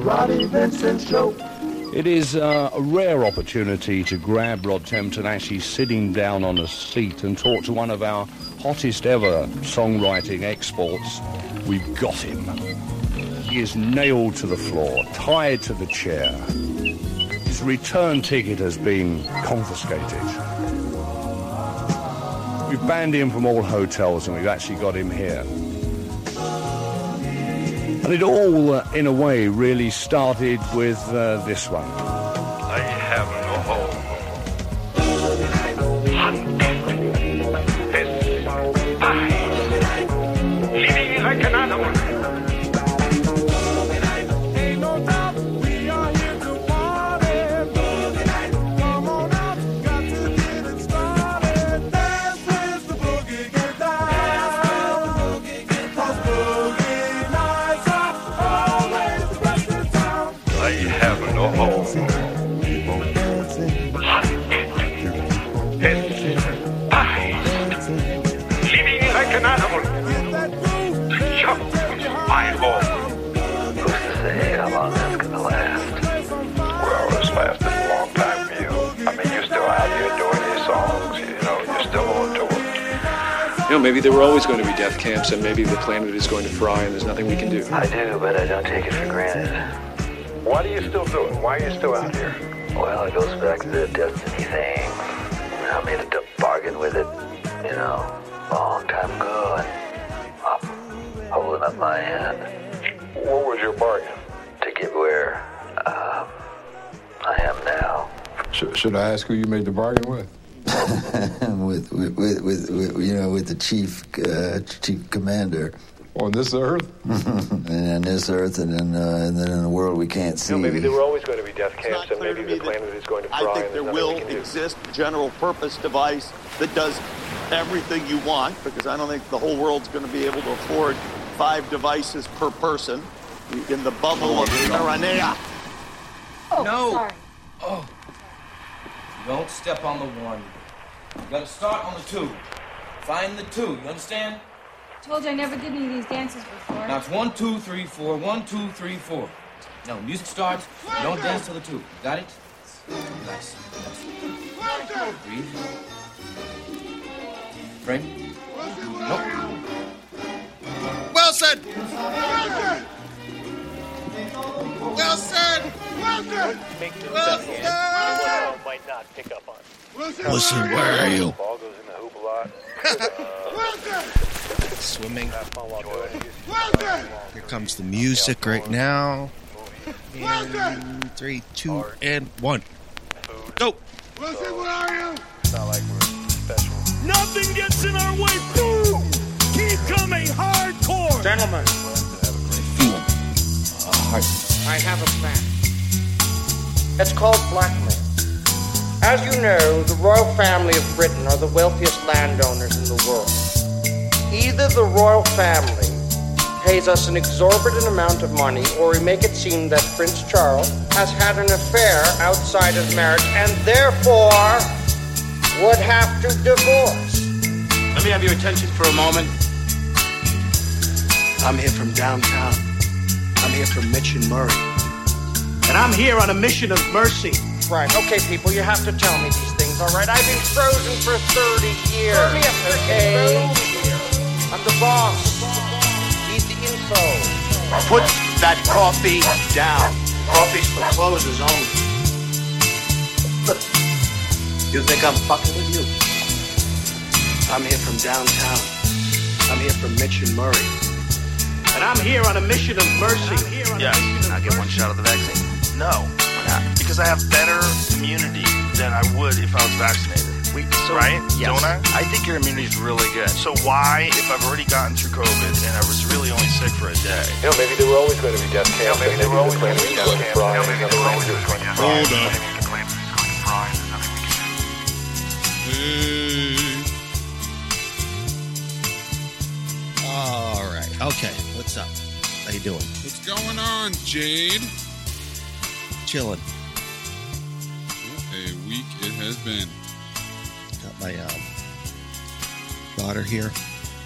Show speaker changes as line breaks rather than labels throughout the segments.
Roddy Vincent Show.
It is uh, a rare opportunity to grab Rod Temperton actually sitting down on a seat and talk to one of our hottest ever songwriting exports. We've got him. He is nailed to the floor, tied to the chair. His return ticket has been confiscated. We've banned him from all hotels and we've actually got him here. And it all, uh, in a way, really started with uh, this one.
I have no. Living like an animal.
Maybe there were always going to be death camps, and maybe the planet is going to fry, and there's nothing we can do.
I do, but I don't take it for granted.
What are you still doing? It? Why are you still out here?
Well, it goes back to the destiny thing. I made a bargain with it, you know, a long time ago, and I'm holding up my hand
What was your bargain?
to get where um, I am now.
Should, should I ask who you made the bargain with?
with, with, with, with, with, you know, with the chief, uh, chief commander.
On this earth?
and on this earth, and then, uh, and then in the world we can't see.
You know, maybe there were always going to be death camps, and maybe the planet is going to fry,
I think there will
nothing we can do.
exist a general purpose device that does everything you want because I don't think the whole world's going to be able to afford five devices per person in the bubble of Maranea.
no. Oh. Don't step on the one. You gotta start on the two. Find the two. You understand?
Told you I never did any of these dances before.
Now it's one, two, three, four. One, two, three, four. No, music starts. You don't dance till the two. Got it? Nice. Breathe. Frame. Nope.
Well said. Well said. Well said. Well said.
might not pick up on.
Listen, where are you?
Ball goes in the hoop a lot.
Swimming. Here comes the music right now. And three, two, and one. Go.
Wilson, where are you? It's not like we're special.
Nothing gets in our way. Boom! Keep coming hardcore.
Gentlemen, I have a plan. It's called blackmail. As you know, the royal family of Britain are the wealthiest landowners in the world. Either the royal family pays us an exorbitant amount of money, or we make it seem that Prince Charles has had an affair outside of marriage and therefore would have to divorce.
Let me have your attention for a moment. I'm here from downtown. I'm here from Mitch and Murray. And I'm here on a mission of mercy.
Right, okay, people, you have to tell me these things, all right? I've been frozen for 30 years. okay? I'm the boss. Need the info.
Put that coffee down. Coffee's for closers only. You think I'm fucking with you? I'm here from downtown. I'm here from Mitch and Murray. And I'm here on a mission of mercy.
Yeah, I get one shot of the vaccine. No, why not? Because I have better immunity than I would if I was vaccinated. We, so,
right?
Yes.
Don't I?
I think your immunity is really good.
So why, if I've already gotten through COVID and I was really only sick for a day?
You know, maybe there were always going to be death camps.
maybe
and
there were always
the
going to be death
is
camps.
going
Yeah,
to
maybe
fry,
there were always
the claim is
going to
going to
fry.
fry.
Hold up. All right. Okay. What's up? How you doing?
What's going on, Jade?
Chilling.
What a week it has been.
Got my um, daughter here.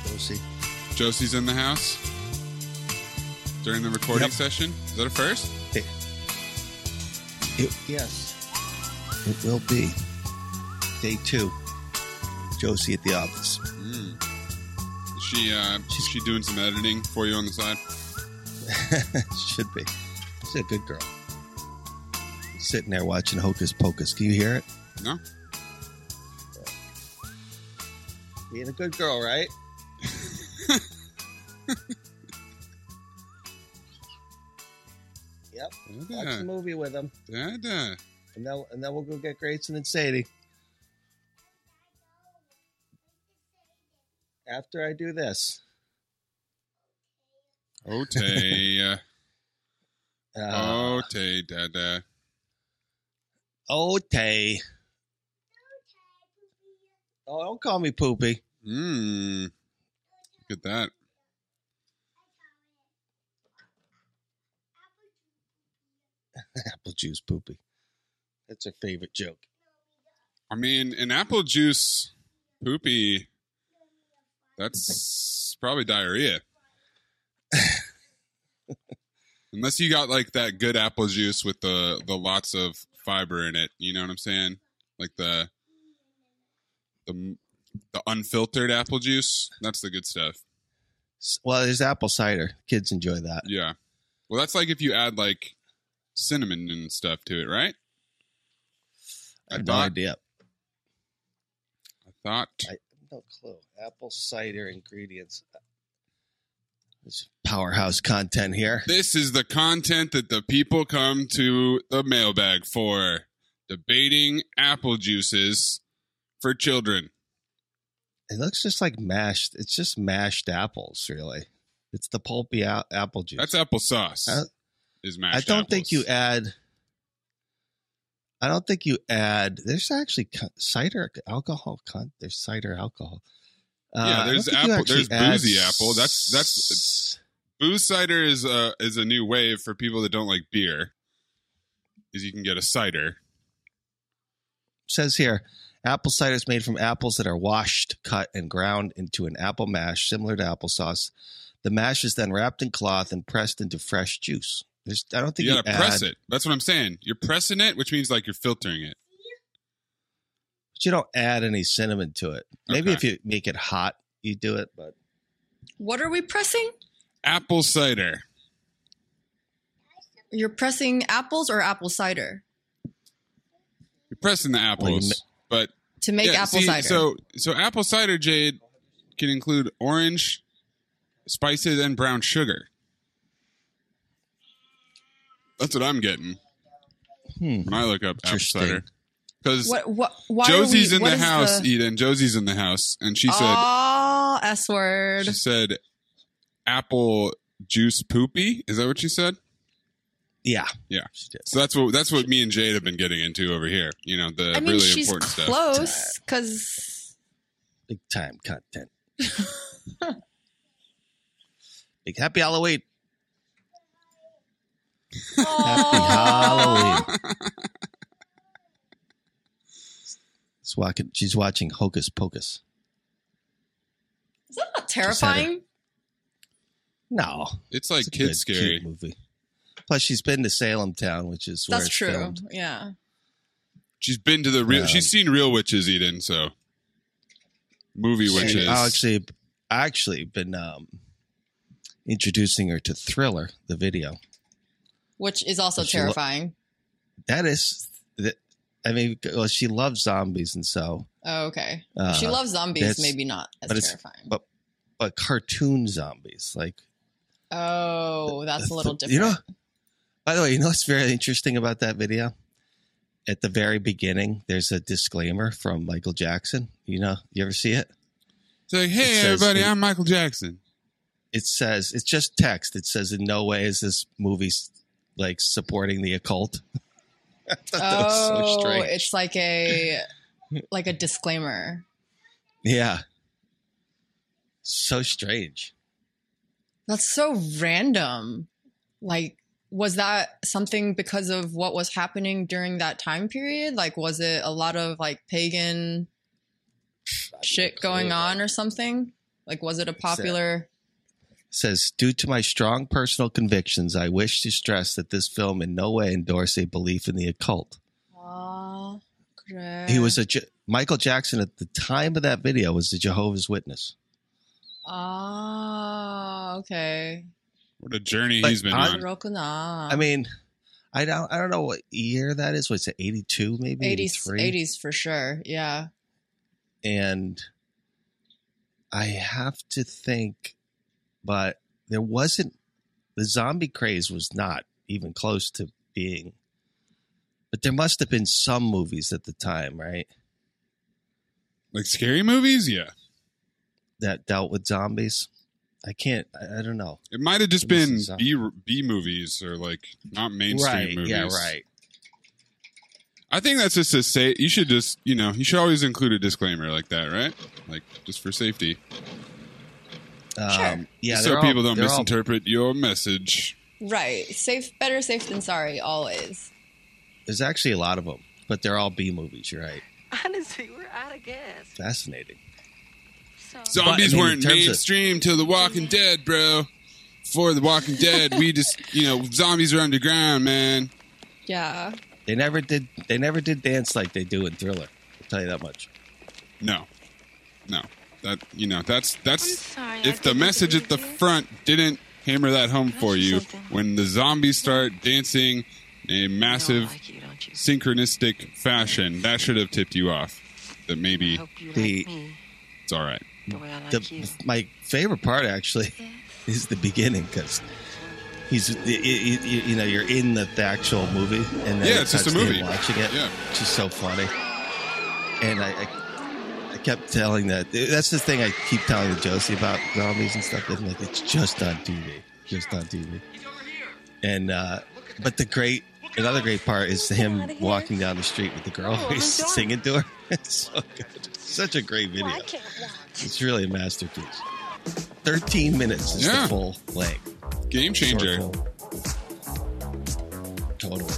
Josie.
Josie's in the house during the recording
Yep.
session. Is that a first?
It, yes. It will be. Day two. Josie at the office.
Mm. Is she uh, is she doing some editing for you on the side?
Should be. She's a good girl. Sitting there watching Hocus Pocus. Can you hear it?
No.
Being a good girl, right? yep. Watch the movie with them.
Dada.
And then, and then we'll go get Grayson and Sadie. After I do this.
Otay.
Uh,
Otay, Dada.
Otay. Oh, don't call me poopy.
Mmm. Look at that.
Apple juice poopy. That's her favorite joke.
I mean, an apple juice poopy. That's probably diarrhea. Unless you got like that good apple juice with the the lots of fiber in it, you know what I'm saying? Like the the the unfiltered apple juice. That's the good stuff.
Well, there's apple cider. Kids enjoy that.
Yeah. Well, that's like if you add like cinnamon and stuff to it, right?
I
I
have no
thought.
idea.
I thought.
I no clue. Apple cider ingredients. There's powerhouse content here.
This is the content that the people come to the mailbag for. Debating apple juices for children.
It looks just like mashed. It's just mashed apples, really. It's the pulpy a- apple juice.
That's applesauce.
Uh, I,
is mashed.
I don't think you add. I don't think you add. There's actually cider alcohol. There's cider alcohol. Uh,
yeah, there's apple. There's boozy apple. That's that's booze cider is a is a new wave for people that don't like beer. Is you can get a cider.
says here apple cider is made from apples that are washed cut and ground into an apple mash similar to applesauce the mash is then wrapped in cloth and pressed into fresh juice There's, i don't think
You
you,
gotta press it. That's what I'm saying. You're pressing it, which means like you're filtering it.
But you don't add any cinnamon to it maybe
Okay.
if you make it hot you do it but
What are we pressing?
Apple cider.
You're pressing apples or apple cider
You're pressing the apples, but
to make
Yeah,
apple
see,
cider.
So so apple cider jade can include orange, spices, and brown sugar. That's what I'm getting
Hmm.
when I look up apple cider. Because
what? What?
Josie's
we,
in
what
the house,
The,
Eden. Josie's in the house, and she said
oh, s word.
she said apple juice poopy. Is that what she said?
yeah
Yeah. So that's what that's what me and Jade have been getting into over here. You know the
I mean,
really
she's
important stuff.
close because
big time content big happy halloween happy halloween She's watching, she's watching Hocus Pocus.
is that not terrifying?
No,
It's like
a
kid
good,
scary.
cute movie. Plus, she's been to Salem Town, which is where
That's
it's
true.
filmed.
Yeah.
She's been to the real.
Um,
she's seen real witches, Eden. So movie witches.
I actually, I actually been um, introducing her to Thriller, the video.
Which is also
She lo-
terrifying.
That is, that, I mean, well, she loves zombies, and so,
Oh, okay.
Uh,
she loves zombies, maybe not as
but it's,
terrifying.
but but cartoon zombies, like
Oh, that's a little different.
You know, by the way, you know what's very interesting about that video at the very beginning, there's a disclaimer from Michael Jackson. You know, you ever see it?
It's like, hey,
It says
everybody,
in-
I'm Michael Jackson.
It says it's just text. It says in no way is this movie like supporting the occult. I thought was so
Oh,
strange.
it's like a like a disclaimer.
Yeah. So strange.
That's so random. Like, was that something because of what was happening during that time period? Like, was it a lot of like pagan shit going on or something? Like, was it a popular?
Says, due to my strong personal convictions, I wish to stress that this film in no way endorse a belief in the occult.
Ah,
He was a Je- Michael Jackson at the time of that video was a Jehovah's Witness.
Ah, okay.
What a journey
But
he's been
I-
on.
Rokuna.
I mean, I don't I don't know what year that is. What's it? Eighty two, maybe
80s,
83?
80s for sure. Yeah.
and I have to think, but there wasn't the zombie craze was not even close to being. But there must have been some movies at the time, right,
Like scary movies? Yeah.
that dealt with zombies. I can't. I, I don't know.
It might have just been. B B movies or like not mainstream
right?
movies.
Yeah, right.
I think that's just to say you should just you know you should always include a disclaimer like that, right? Like just for safety.
Um, yeah,
so
they're all-
people don't
they're all-
misinterpret your message.
Right. Safe, better safe than sorry, always.
There's actually a lot of them, but they're all B movies. You're right.
Honestly, we're out of gas.
Fascinating.
Zombies
But, I mean,
weren't
terms of-
mainstream till The Walking Dead, bro. For The Walking Dead, we just you know zombies are underground, man.
Yeah.
They never did. They never did dance like they do in Thriller. I'll tell you that much.
No, no, that you know that's that's
sorry, I
if the message at the front didn't hammer that home for you when the zombies start dancing in a massive synchronistic fashion, that should have tipped you off that maybe
The
it's all right.
the, my favorite part actually is the beginning because he's y- y- y- you know you're in the, the actual movie and then
Yeah, it's just a
cuts to him
movie.
watching it
Yeah.
which is so funny. And I, I I kept telling that. That's the thing I keep telling Josie about zombies and stuff I'm like it's just on TV just on TV and uh but the great another great part is him walking down the street with the girl
Oh,
who's
I'm
singing to her. It's so good. Such a great video. It's really a masterpiece. 13 minutes is
Yeah.
the full length.
Game changer.
Totally.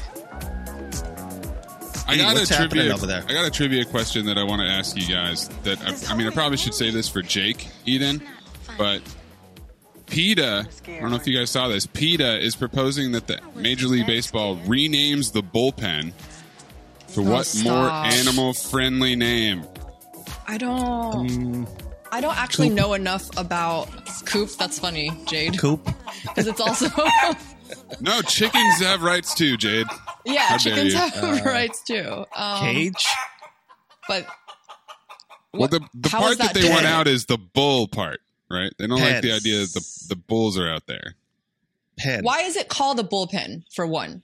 I got
what's
a trivia.
over there?
I got a trivia question that I want to ask you guys. That I, I mean, I probably should say this for Jake Eden, but PETA. I don't know if you guys saw this. PETA is proposing that the Major League Baseball renames the bullpen for
Oh,
what more animal-friendly name?
I don't. Mm. I don't actually know enough about Coop. That's funny, Jade.
Coop.
Because it's also
No, chickens have rights too, Jade.
Yeah,
How
chickens have
Uh,
rights too. Um,
Cage?
but
Well, the the
how
part that,
that
they want out is the bull part, right? They don't like the idea that the the bulls are out there.
Pen.
why is it called a bullpen for one?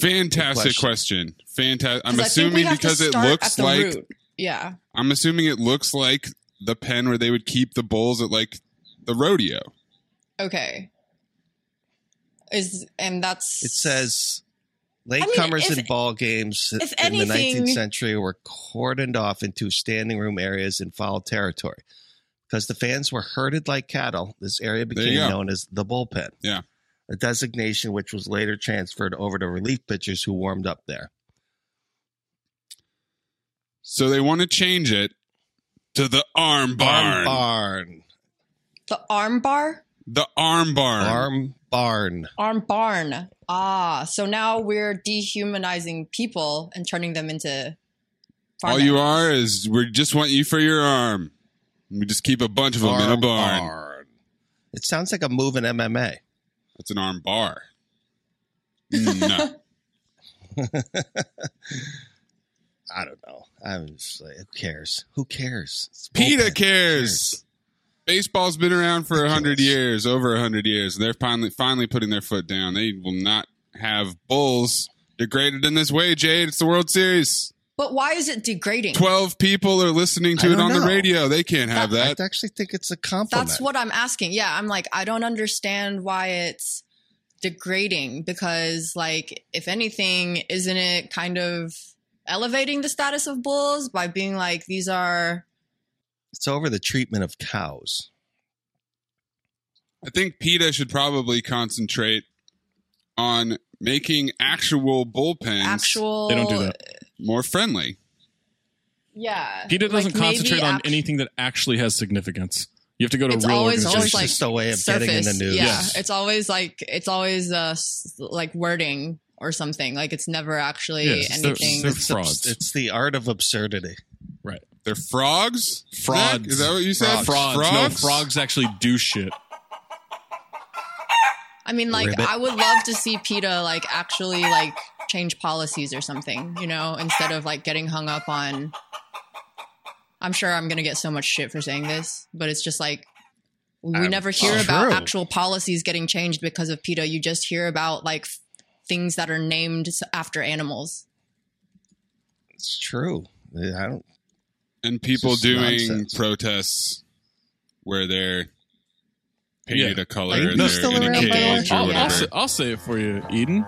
Fantastic
Good
question. Fantastic. I'm
'Cause I think we
assuming because it looks like
root. yeah.
I'm assuming it looks like the pen where they would keep the bulls at like the rodeo.
Okay. Is and that's
It says
I mean,
latecomers
if-
in ball games
if
in the 19th century were cordoned off into standing room areas in foul territory. Because the fans were herded like cattle, this area became known as the bullpen,
Yeah.
a designation which was later transferred over to relief pitchers who warmed up there.
So they want to change it to the arm barn.
Arm barn.
the arm bar?
The arm barn.
Arm barn.
Arm barn. Ah, so now we're dehumanizing people and turning them into farm
All you
animals.
are is we just want you for your arm. We just keep a bunch of them in a barn.
barn. It sounds like a move in MMA.
That's an arm bar. No.
I don't know. I'm just like, who cares? Who cares? It's
PETA
bullpen.
cares. Baseball's been around for a hundred years, over a hundred years. and They're finally finally putting their foot down. They will not have bulls Degraded in this way, Jade. It's the World Series.
But why is it degrading?
12 people are listening to
I
it
don't
on the radio. They can't have
I
that.
I actually think it's a compliment.
That's what I'm asking. Yeah, I'm like, I don't understand why it's degrading because, like, if anything, isn't it kind of elevating the status of bulls by being like, these are.
It's over the treatment of cows.
I think PETA should probably concentrate on making actual bullpens
Actual-
They don't do that.
more friendly.
Yeah.
PETA doesn't
like, maybe
concentrate on
act-
anything that actually has significance. You have to go to
It's
real
always
organizations.
just like
just a way of
surface.
getting in the news.
Yeah,
Yes.
it's always like it's always uh s- like wording or something. Like it's never actually
Yes, they're-
anything.
they're
It's,
frauds.
it's the art of absurdity.
Right.
They're frogs?
Frauds.
Zach? Is that what you said?
Frogs. No, frogs actually do shit.
I mean, like
Ribbit.
I would love to see PETA like actually like change policies or something. You know, instead of like getting hung up on. I'm sure I'm gonna get so much shit for saying this, but it's just like we
Um,
never hear
oh,
about
true.
actual policies getting changed because of PETA. You just hear about like f- things that are named after animals.
It's true. I don't.
And people doing
nonsense.
protests where they're painted
Yeah.
a color and they're
still
in a
the way?
cage or
I'll, I'll, say, I'll say it for you, Eden.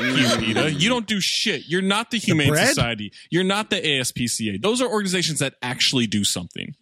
you, PETA. You don't do shit. You're not the Humane
bread?
Society. You're not the ASPCA. Those are organizations that actually do something.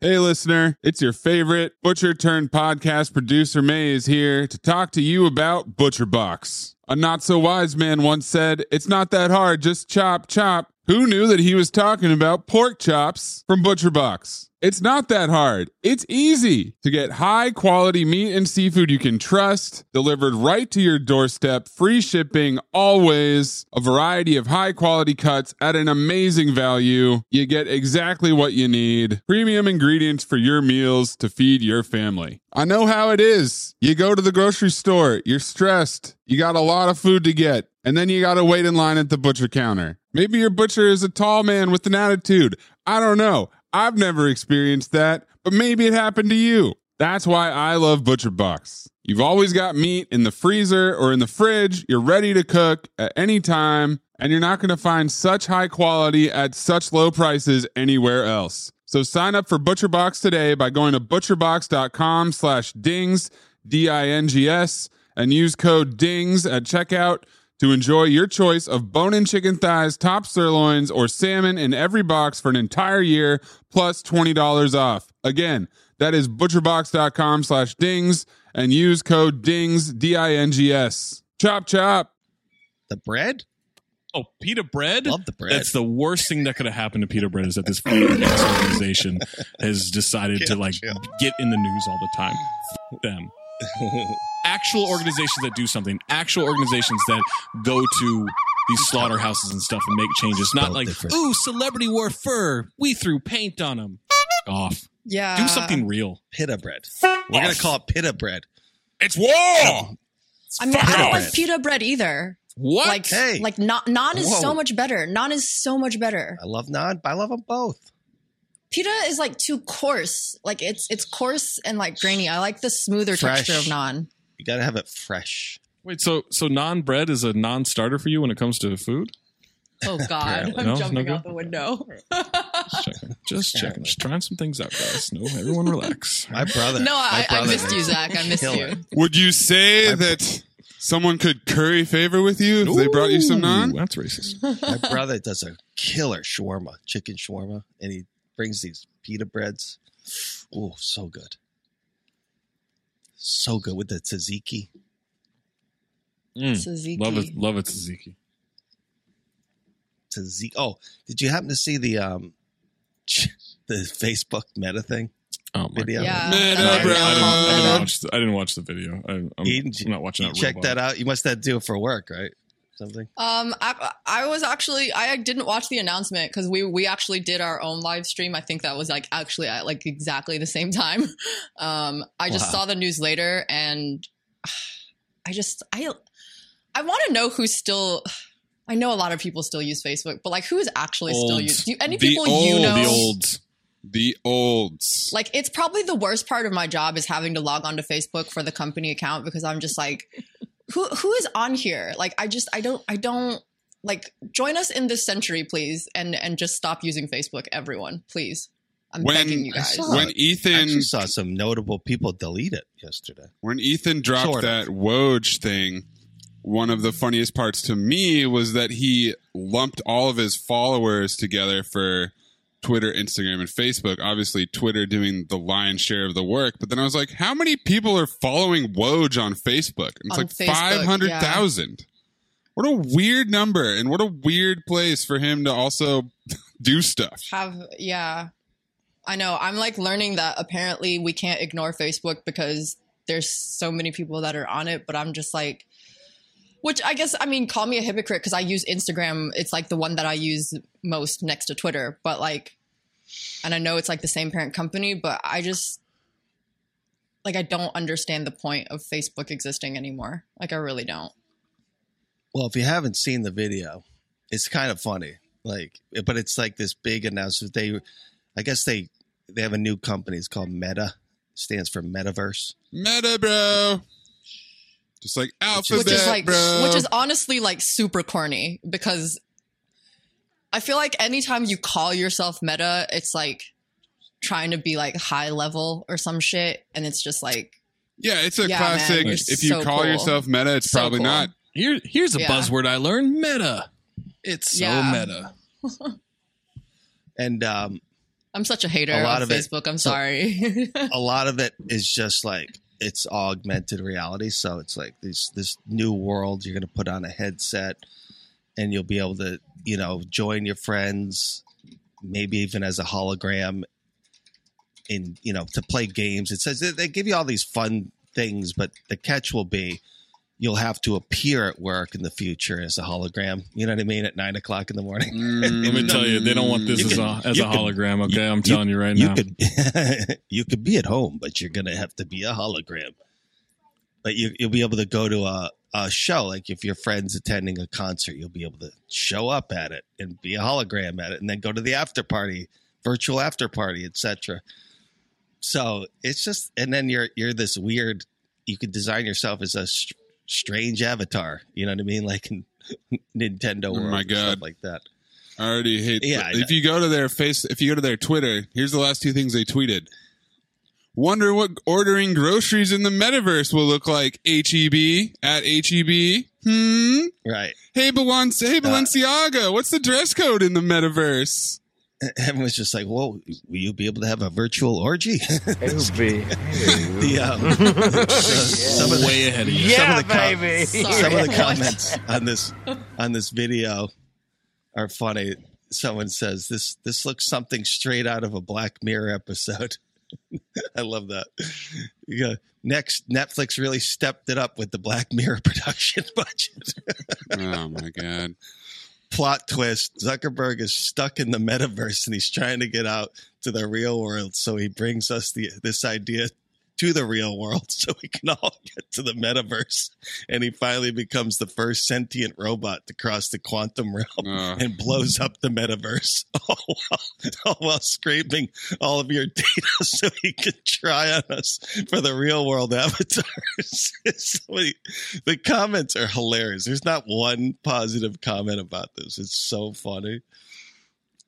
Hey, listener, it's your favorite butcher turned podcast producer, May, is here to talk to you about Butcher Box. A not so wise man once said, It's not that hard, just chop, chop. Who knew that he was talking about pork chops from Butcher Box? It's not that hard. It's easy to get high quality meat and seafood you can trust, delivered right to your doorstep, free shipping always, a variety of high quality cuts at an amazing value. You get exactly what you need. Premium ingredients for your meals to feed your family. I know how it is. You go to the grocery store, you're stressed, you got a lot of food to get, and then you got to wait in line at the butcher counter. Maybe your butcher is a tall man with an attitude. I don't know. I've never experienced that, but maybe it happened to you. That's why I love Butcher Box. You've always got meat in the freezer or in the fridge. You're ready to cook at any time, and you're not going to find such high quality at such low prices anywhere else. So sign up for Butcher Box today by going to butcherbox.com slash dings, D-I-N-G-S, and use code DINGS at checkout to enjoy your choice of bone-in chicken thighs, top sirloins, or salmon in every box for an entire year, plus $20 off. Again, that is butcherbox.com slash dings and use code DINGS, D-I-N-G-S. Chop, chop.
The bread?
Oh, Pita Bread?
Love the bread.
That's the worst thing that could have happened to Pita Bread is that this fucking organization has decided to like
chill.
get in the news all the time. F- them. Actual organizations that do something. Actual organizations that go to these slaughterhouses and stuff and make changes. Not like,
different.
ooh, celebrity wore fur. We threw paint on them. Off.
Yeah.
Do something real.
Pita bread. We're gonna call it pita bread.
It's war!
I mean, I don't like pita bread either.
What?
Like,
Hey.
like non, naan is so much better. Naan is so much better.
I love naan. I love them both.
Pita is like too coarse. Like it's it's coarse and like grainy. I like the smoother
Fresh.
texture of naan.
You gotta have it fresh.
Wait, so so non bread is a non starter for you when it comes to food?
Oh God, I'm
No, no
jumping
good?
out the window.
Just checking. Just checking. Just trying some things out, guys. No, everyone relax.
My brother.
No,
my
I, I missed you, Zach. I missed
killer.
you.
Would you say that someone could curry favor with you if they brought you some
Ooh,
naan?
That's racist.
My brother does a killer shawarma, chicken shawarma, and he brings these pita breads. Oh, so good. So good with the tzatziki.
Mm.
Tzatziki.
Love it. Love it, Tzatziki.
Tzatziki. Oh, did you happen to see the um the Facebook meta thing
Oh my
video?
Yeah.
Meta
that's
I
I'm
didn't, I, didn't watch the, I didn't watch the video. I, I'm,
Eden,
I'm not watching
you
that.
check
robot.
that out. You must have to do it for work, right? Something.
Um, I, I was actually I didn't watch the announcement because we we actually did our own live stream. I think that was like actually at like exactly the same time. Um, I just
Wow.
saw the news later, and I just I I want to know who's still. I know a lot of people still use Facebook, but like who is actually still
Olds.
using? Any
The
people you know?
The olds.
The olds.
like it's probably the worst part of my job is having to log onto Facebook for the company account because I'm just like who who is on here? Like I just I don't I don't like join us in this century, please, and and just stop using Facebook, everyone, please. I'm
When-
begging you
I
guys.
saw- When Ethan-
I saw some notable people delete it yesterday.
When Ethan dropped
Sort of.
that Woj thing, one of the funniest parts to me was that he lumped all of his followers together for Twitter, Instagram, and Facebook. Obviously, Twitter doing the lion's share of the work. But then I was like, how many people are following Woj on Facebook? And it's
On
like
Facebook,
500,000. What a weird number, and what a weird place for him to also do stuff.
have yeah i know i'm like learning that apparently we can't ignore facebook because there's so many people that are on it but i'm just like which i guess i mean call me a hypocrite because i use instagram it's like the one that i use most next to twitter but like and i know it's like the same parent company but i just like i don't understand the point of facebook existing anymore like i really don't
Well, if you haven't seen the video, it's kind of funny. Like, but it's like this big announcement. They, I guess they they have a new company. It's called Meta. Stands for Metaverse.
Meta, bro. Just like alphabet,
which is like
bro.
which is honestly like super corny because I feel like anytime you call yourself meta, it's like trying to be like high level or some shit, and it's just like
Yeah, it's a
Yeah,
classic.
man, it's
if you
so
call
cool.
yourself meta, it's
So
probably
cool.
not.
Here, here's a
Yeah.
buzzword I learned: meta. It's so
Yeah.
meta.
And um,
I'm such a hater
A lot
of
of it-
Facebook. I'm sorry.
a lot of it is just like it's augmented reality. So it's like this this new world. You're going to put on a headset, and you'll be able to you know join your friends, maybe even as a hologram. In you know to play games, it says they- they give you all these fun things, but the catch will be you'll have to appear at work in the future as a hologram. You know what I mean? At nine o'clock in the morning. Mm.
Let me tell you, they don't want this as
could-
a as
you
a
could-
hologram. Okay, I'm telling you right
you
now.
could you could be at home, but you're gonna have to be a hologram. But you, you'll be able to go to a, a show. Like if your friend's attending a concert, you'll be able to show up at it and be a hologram at it, and then go to the after party, virtual after party, etc. So it's just, and then you're you're this weird. You could design yourself as a str- strange avatar. You know what I mean? Like in Nintendo
Oh
World,
my God.
stuff like that.
I already hate.
Yeah, I
if
know.
you go to their face, if you go to their Twitter, here's the last two things they tweeted. Wonder what ordering groceries in the metaverse will look like. HEB at HEB. Hmm.
Right.
Hey, Balenci- hey
Uh,
Balenciaga, what's the dress code in the metaverse?
Everyone's just like, "Whoa, will you be able to have a virtual orgy?" the, um, some of the,
Way ahead of you.
some
Yeah,
of the com-
baby.
some of the comments on this on this video are funny. Someone says this this looks something straight out of a Black Mirror episode. I love that. You go, next, Netflix really stepped it up with the Black Mirror production budget.
oh my god.
Plot twist Zuckerberg is stuck in the metaverse and he's trying to get out to the real world. So he brings us the this idea to the real world so we can all get to the metaverse. And he finally becomes the first sentient robot to cross the quantum realm
Oh.
and blows up the metaverse all while, all while scraping all of your data so he can try on us for the real world avatars. So the comments are hilarious. There's not one positive comment about this. It's so funny.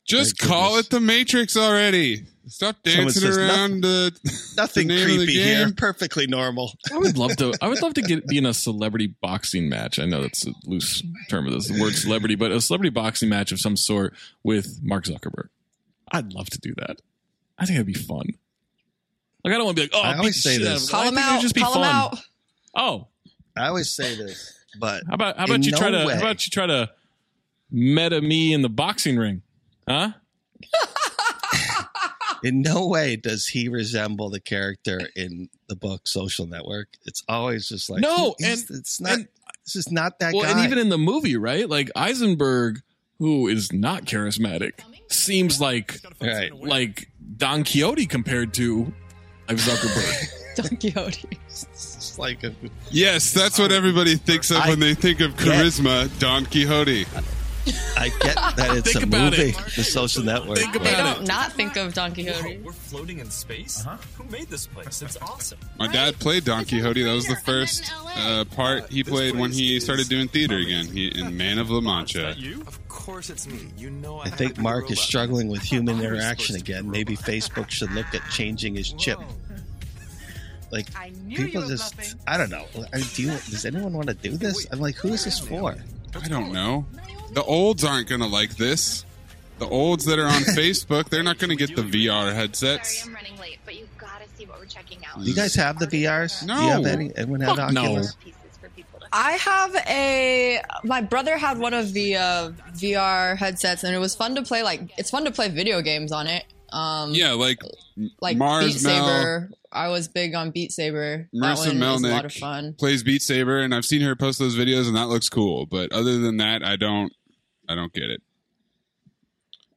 Just
My
call
goodness.
it the Matrix already. Stop dancing
says
around the,
Nothing
the name of the
creepy here.
game.
Perfectly normal.
I would love to. I would love to get be in a celebrity boxing match. I know that's a loose term of this, the word celebrity, but a celebrity boxing match of some sort with Mark Zuckerberg. I'd love to do that. I think it'd be fun. Like I don't want to be like, oh,
I always say this.
Call him out.
Just be
Call him out.
Oh,
I always say this, but
how about how about
in
you try
no
to
way-
how about you try to meta me in the boxing ring, huh?
in no way does he resemble the character in the book Social Network. It's always just like
No, and-
it's not.
and-
this is not that
Well,
guy.
and even in the movie, right? Like Eisenberg, who is not charismatic, seems like
right.
like Don Quixote compared to like Zuckerberg.
Don Quixote.
It's like a,
Yes, that's what everybody thinks of
I
when they think of
get-
charisma. Don Quixote.
I get that it's
Think
a
about
movie,
it.
The Social Network.
Think
but-
They don't not think of Don Quixote.
We're floating in space? Who made this place? It's awesome.
My dad played Don Quixote. That was the first uh, part he played when he started doing theater again. He, in Man of La Mancha.
Of course it's me. You know I,
I think Mark is struggling with human interaction again. Maybe Facebook should look at changing his chip. Like people just, I don't know. I- Do you, does anyone want to do this? I'm like, who is this for?
I don't know. The olds aren't going to like this. The olds that are on Facebook, they're not going to get the VR headsets.
Sorry, I'm running late, but you've got to see what we're checking out.
Do you guys have the VRs?
No.
Do you have any? Anyone have
Fuck no.
I have a. My brother had one of the uh, VR headsets, and it was fun to play. Like it's fun to play video games on it. Um,
Yeah, like,
like
Mars
Beat
Mel,
Saber. I was big on Beat Saber. That
Marissa
one was a lot of
Melnick
fun.
plays Beat Saber, and I've seen her post those videos, and that looks cool. But other than that, I don't, I don't get it.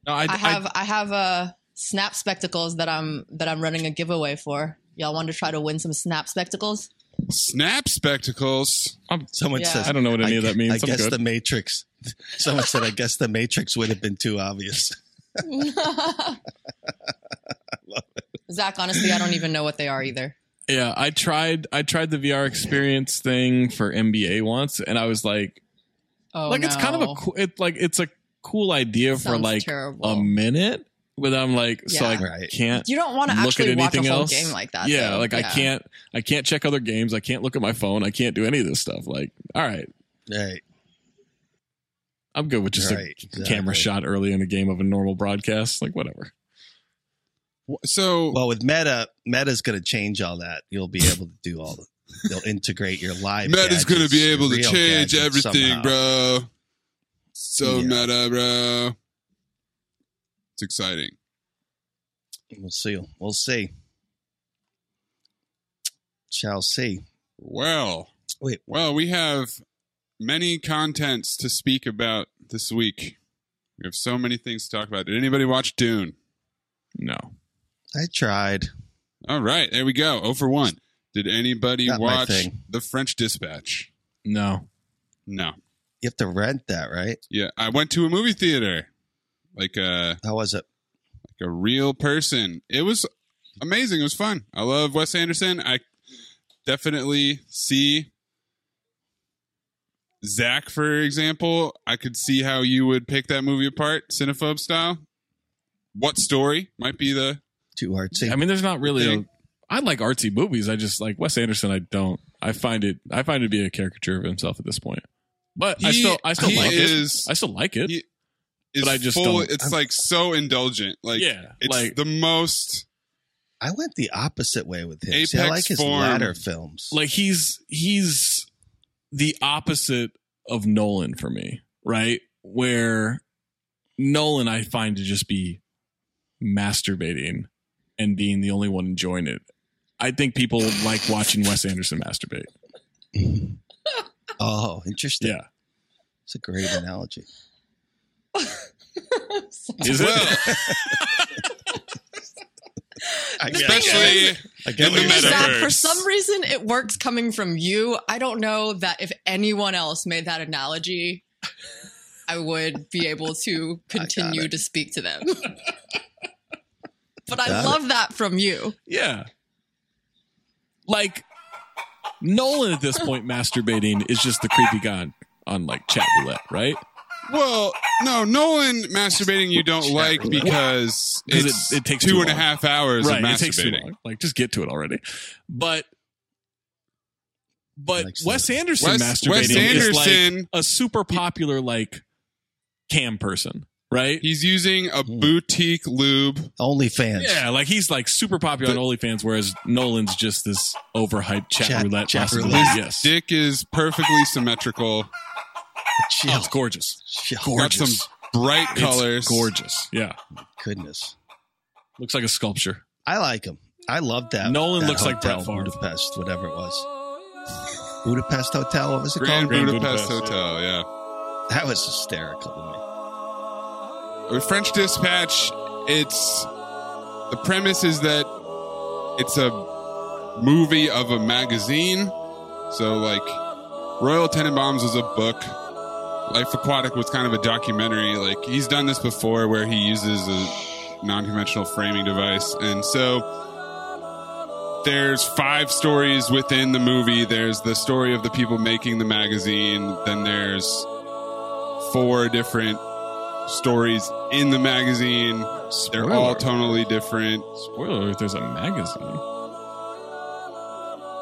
No, I,
I have I have uh, Snap spectacles that I'm that I'm running a giveaway for. Y'all want to try to win some Snap spectacles?
Snap spectacles.
Someone
Yeah.
says,
I don't know what any of that means.
I
I'm
guess
good.
the Matrix. Someone said, I guess the Matrix would have been too obvious.
Zach, honestly, I don't even know what they are either.
Yeah, I tried. I tried the VR experience thing for NBA once, and I was like,
Oh,
like it's kind of a
no.
cool. It like it's a cool idea for like
terrible.
a minute, but I'm like, so I
Right.
can't.
You don't want to
look
actually
at
watch a
anything
whole
else.
game like that.
Yeah,
though.
like I can't. I can't check other games. I can't look at my phone. I can't do any of this stuff. Like, all right,
Right.
I'm good with just
Right,
a
exactly.
camera shot early in a game of a normal broadcast. Like, whatever.
So,
Well, with Meta, Meta's going to change all that. You'll be able to do all the. They'll integrate your live.
Meta's going to be able to change everything,
somehow.
bro. So
Yeah.
meta, bro. It's exciting.
We'll see. We'll see. Shall see.
Well,
Wait.
well, we have many contents to speak about this week. We have so many things to talk about. Did anybody watch Dune?
No.
I tried.
All right, there we go. Oh for one. Did anybody
Not my
watch
thing.
The French Dispatch?
No.
No.
You have to rent that, right?
Yeah, I went to a movie theater, like a
How was it?
like a real person. It was amazing. It was fun. I love Wes Anderson. I definitely see Zach, for example. I could see how you would pick that movie apart, cinephobe style. What story might be the
Too artsy.
I mean, there's not really. A,
Thing.
I like artsy movies. I just like Wes Anderson. I don't. I find it. I find it to be a caricature of himself at this point. But I still. I still like
is-
it. I still like it.
he
But I just
full.
don't-
It's
I'm-
like so indulgent. Like
Yeah,
it's
like-
the most.
I went the opposite way with him.
Apex
See, I like his
form.
latter films.
like he's he's the opposite of Nolan for me, right? Where Nolan I find to just be masturbating and being the only one enjoying it. I think people like watching Wes Anderson masturbate.
Oh, interesting.
Yeah.
It's a great analogy.
Is
Well,
I get
especially
it. I get
in the
you're.
Zach, for some reason, it works coming from you. I don't know that if anyone else made that analogy, I would be able to continue to speak to them. but I
Got it.
love that from you.
Yeah. Like Nolan at this point masturbating is just the creepy guy on, on like chat roulette, right?
Well, no, Nolan masturbating you don't like because it's
it, it takes
two
too
and a half hours
right,
of
it takes too
masturbating.
long. Like just get to it already. But but Wes. Anderson
Wes-
masturbating
Wes
is like a super popular like cam person, right?
He's using a
Hmm.
boutique lube.
OnlyFans.
Yeah, like he's like super popular on OnlyFans, whereas Nolan's just this overhyped chat,
Chat-
roulette.
chat
possibility.
roulette.
Yes,
Dick is perfectly symmetrical.
Chill.
oh, it's gorgeous.
Chill.
Got some bright
It's
colors.
gorgeous. Yeah,
Goodness.
looks like a sculpture.
I like him. I love that.
Nolan
that
looks like
hotel,
Brett Favre.
Budapest, whatever it was. Budapest Hotel. What was it
Grand,
called?
Grand
Budapest,
Budapest,
Hotel, yeah.
That was hysterical to me.
With French Dispatch, it's the premise is that it's a movie of a magazine. So like Royal Tenenbaums was a book Life Aquatic was kind of a documentary. Like he's done this before, where he uses a non-conventional framing device, and so there's five stories within the movie. There's the story of the people making the magazine. Then there's four different stories in the magazine. They're all
Spoiler.
totally different.
Spoiler alert, there's a magazine.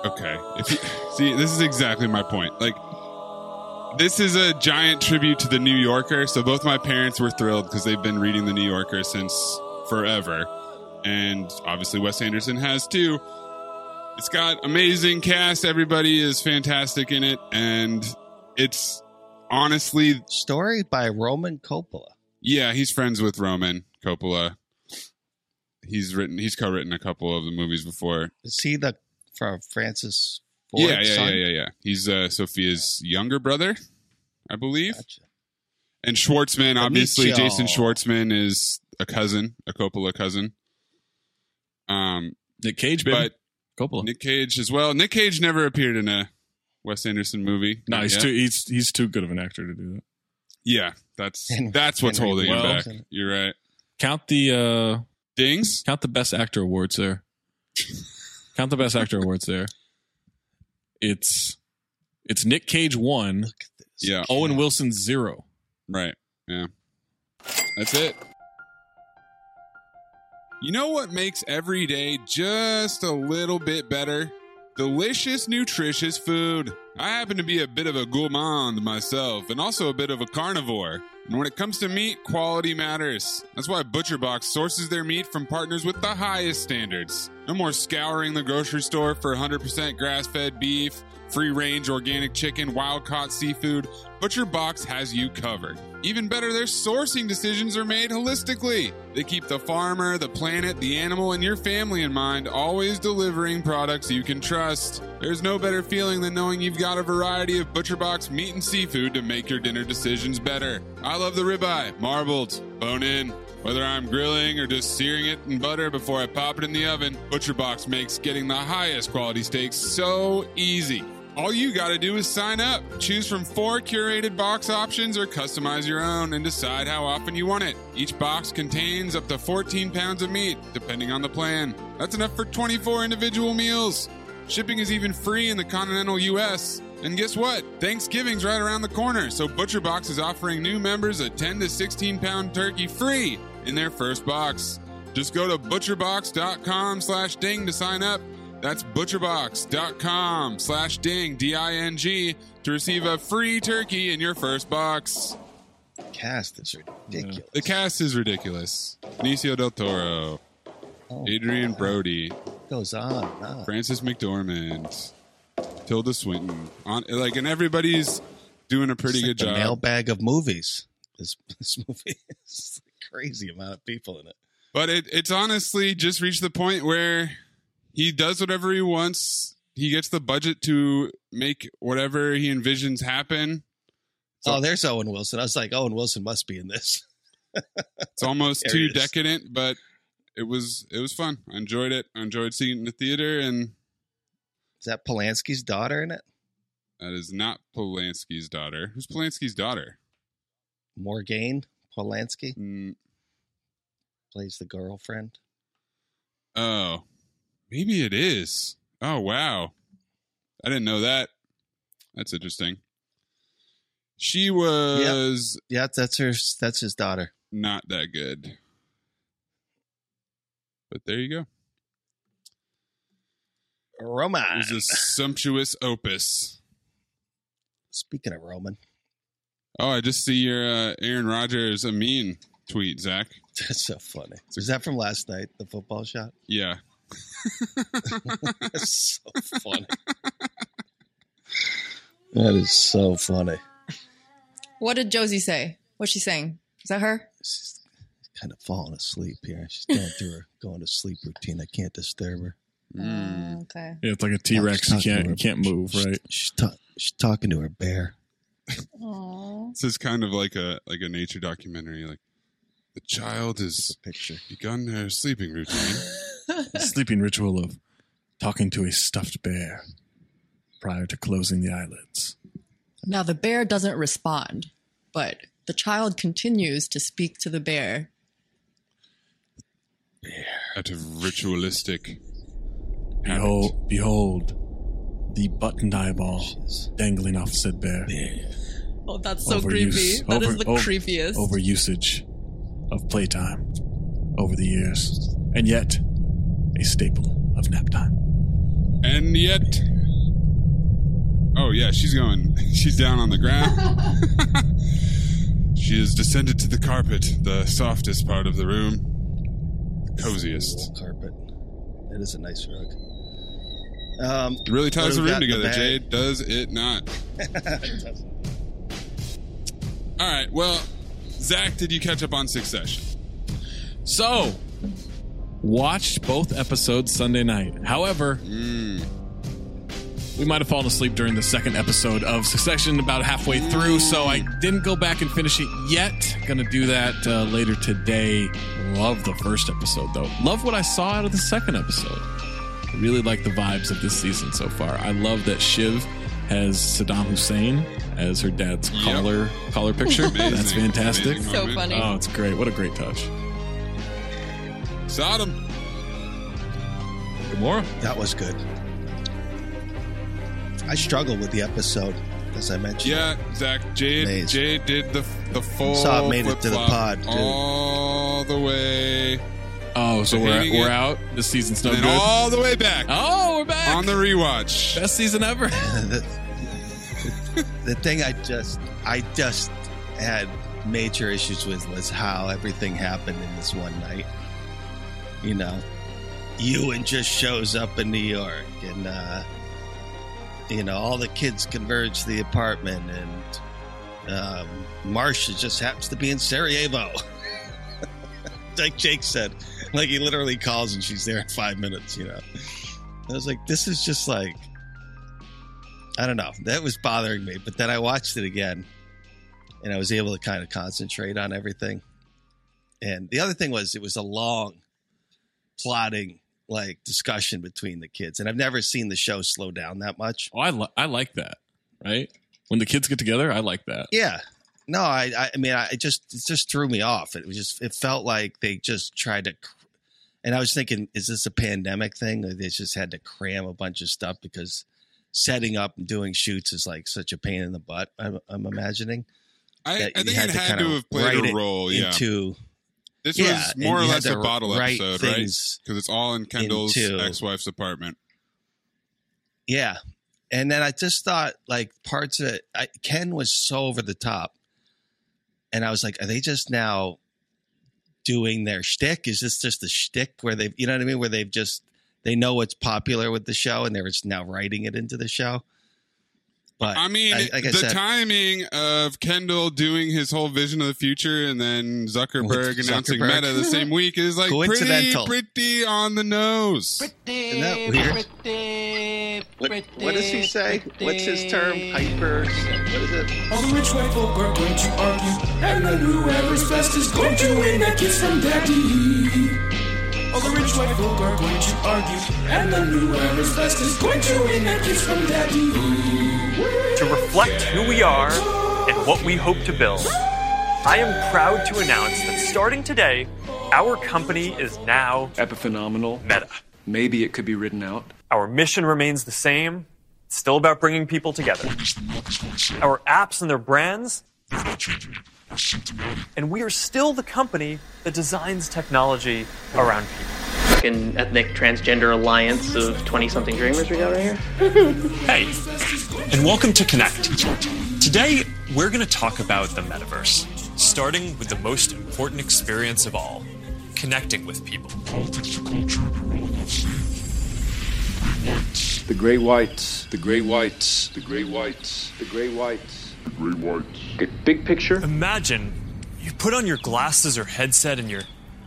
Okay. If you, see, this is exactly my point. Like, this is a giant tribute to the New Yorker. So both my parents were thrilled because they've been reading the New Yorker since forever, and obviously Wes Anderson has too. It's got amazing cast. Everybody is fantastic in it, and it's honestly
story by Roman Coppola.
Yeah, he's friends with Roman Coppola. He's written. He's co-written a couple of the movies before.
Is he the from Francis? Ford
yeah, yeah,
son?
yeah, yeah, yeah. He's uh, Sofia's younger brother, I believe. And Schwartzman, obviously,
Benicio.
Jason Schwartzman is a cousin, a Coppola cousin. Um,
Nick Cage, baby.
but
Coppola.
Nick Cage as well. Nick Cage never appeared in a Wes Anderson movie.
No, he's
yet.
too he's he's too good of an actor to do that.
Yeah, that's
Henry-
that's what's
Henry
holding him
Wells.
back. You're right.
Count the uh
dings.
Count the best actor awards there. Count the best actor awards there. It's it's Nick Cage one.
Yeah.
Owen Wilson zero.
Right. Yeah. That's it. You know what makes every day just a little bit better? Delicious, nutritious food. I happen to be a bit of a gourmand myself and also a bit of a carnivore. And when it comes to meat, quality matters. That's why ButcherBox sources their meat from partners with the highest standards. No more scouring the grocery store for 100% grass fed beef, free range organic chicken, wild caught seafood. ButcherBox has you covered. Even better, their sourcing decisions are made holistically. They keep the farmer, the planet, the animal, and your family in mind, always delivering products you can trust. There's no better feeling than knowing you've got a variety of ButcherBox meat and seafood to make your dinner decisions better. I love the ribeye, marbled, bone in. Whether I'm grilling or just searing it in butter before I pop it in the oven, ButcherBox makes getting the highest quality steaks so easy. All you gotta do is sign up. Choose from four curated box options or customize your own and decide how often you want it. Each box contains up to 14 pounds of meat, depending on the plan. That's enough for 24 individual meals. Shipping is even free in the continental US. And guess what? Thanksgiving's right around the corner, so ButcherBox is offering new members a 10 to 16 pound turkey free in their first box. Just go to butcherbox.com slash ding to sign up. That's butcherbox.com slash ding, D-I-N-G, to receive a free turkey in your first box.
Cast is ridiculous.
The cast is ridiculous. Benicio del Toro,
Oh,
Adrien Brody,
goes on.
Frances McDormand, Tilda Swinton. On, like, and everybody's doing a pretty
like
good job.
Mailbag of movies. This this movie is a crazy amount of people in it.
But it, it's honestly just reached the point where he does whatever he wants. He gets the budget to make whatever he envisions happen.
oh, there's Owen Wilson. I was like, Owen Wilson must be in this.
It's almost too
is.
decadent, but it was it was fun. I enjoyed it. I enjoyed seeing it in the theater, and
Is that Polanski's daughter in it?
that is not Polanski's daughter. Who's Polanski's daughter?
Morgane Polanski
Mm,
plays the girlfriend.
oh, maybe it is. Oh wow, I didn't know that. That's interesting. She was
Yeah, that's her. That's his daughter.
not that good. But there you go.
Roman.
It was a sumptuous opus.
Speaking of Roman,
Oh, I just see your uh, Aaron Rodgers Amin tweet, Zach.
that's so funny. Is that from last night? The football shot.
Yeah.
That's so funny. That is so funny.
What did Josie say? What's she saying? Is that her?
She's kind of falling asleep here. She's going through her going to sleep routine. I can't disturb her.
Oh, okay.
Yeah, it's like a T Rex. You can't you can't move, right?
She's, ta- she's talking to her bear.
Aww.
This is kind of like a like a nature documentary. Like the child has
picture.
begun her sleeping routine.
The sleeping ritual of talking to a stuffed bear prior to closing the eyelids.
Now the bear doesn't respond. but the child continues to speak to the bear.
Out of ritualistic.
Behold, behold, the buttoned eyeball dangling off said bear.
Oh, that's so
Overuse-
creepy. That is
over-
the
over-
creepiest.
Over usage of playtime over the years, and yet a staple of nap time.
And yet. Oh, yeah, she's going. She's down on the ground. she has descended to the carpet, the softest part of the room. The coziest.
Carpet. It is a nice rug. Um,
It really ties the
what do we
room
got in the
together. Jade. Does it not? All right. Well, Zach, did you catch up on Succession?
So, watched both episodes Sunday night. However, we might have fallen asleep during the second episode of Succession about halfway through, so I didn't go back and finish it yet. Gonna do that uh, later today. Love the first episode though. Love what I saw out of the second episode. I really like the vibes of this season so far. I love that Shiv has Saddam Hussein as her dad's collar collar picture.
Amazing.
That's fantastic.
Amazing So moment. funny.
Oh, it's great. What a great touch.
Sodom.
Gomorrah.
That was good. I struggled with the episode, as I mentioned.
Yeah, Zach. Jade.
Amazing.
Jade did the the full.
Saw it made it to the pod, dude.
all the way.
Oh, so we're,
hating
we're
it,
out. This season's no
and
good.
then all the way back.
Oh, we're back
on the rewatch.
Best season ever.
the, the thing I just I just had major issues with was how everything happened in this one night. You know, Ewan just shows up in New York, and uh, you know all the kids converge to the apartment, and um, Marcia just happens to be in Sarajevo. like Jake said, like he literally calls and she's there in five minutes. You know, I was like, this is just like I don't know. That was bothering me. But then I watched it again and I was able to kind of concentrate on everything. And the other thing was it was a long plotting like discussion between the kids. And I've never seen the show slow down that much.
Oh, I li- I like that. Right when the kids get together, I like that.
Yeah. No, I I, I mean I it just it just threw me off. It was just it felt like they just tried to cr- and I was thinking, is this a pandemic thing? Or They just had to cram a bunch of stuff because setting up and doing shoots is like such a pain in the butt. I'm, I'm imagining.
I,
that
I
you
think it had
kinda
to have played a
it
role. Yeah.
Into
This
Yeah,
was more or less a bottle episode, right? Because it's all in Kendall's
into-
ex-wife's apartment.
Yeah. And then I just thought like parts of it, I, Ken was so over the top. And I was like, are they just now doing their shtick? Is this just a shtick where they've, you know what I mean? Where they've just, they know what's popular with the show and they're just now writing it into the show. But
I mean,
I- like I
the
said-
timing of Kendall doing his whole vision of the future and then Zuckerberg
With
announcing
Zuckerberg.
Meta the same week is like pretty, pretty on the nose.
Isn't that weird? What, what does he say? What's his term? Hyper. What is it?
All the rich white folk are going to argue, and then whoever's best is going to win that kiss from daddy. All the rich white folk are going to argue, and then whoever's best is going to win that kiss from daddy.
To reflect who we are and what we hope to build, I am proud to announce that starting today, our company is now
Epiphenomenal.
Meta.
Maybe it could be written out.
Our mission remains the same. It's still about bringing people together. Our apps and their brands. And we are still the company that designs technology around people.
An ethnic transgender alliance of 20 something dreamers we got right here.
Hey, and welcome to Connect. Today, we're going to talk about the metaverse, starting with the most important experience of all connecting with people.
The Great Whites. The Great Whites. The Great Whites. The Great Whites. The Great Whites. Okay, big picture.
Imagine you put on your glasses or headset and you're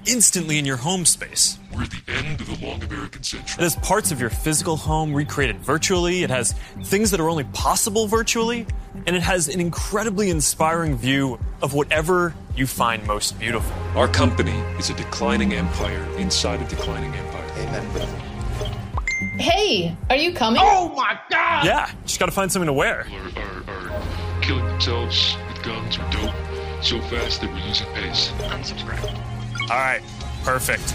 instantly in your home space.
We're at the end of the long American century.
It has parts of your physical home recreated virtually, it has things that are only possible virtually, and it has an incredibly inspiring view of whatever you find most beautiful.
Our company is a declining empire inside a declining empire.
Amen.
Hey, are you coming?
Oh my god! Yeah, just gotta find something to wear.
Are, are, are killing themselves with guns or dope. So fast that we're losing pace.
Unsubscribe.
All right, perfect.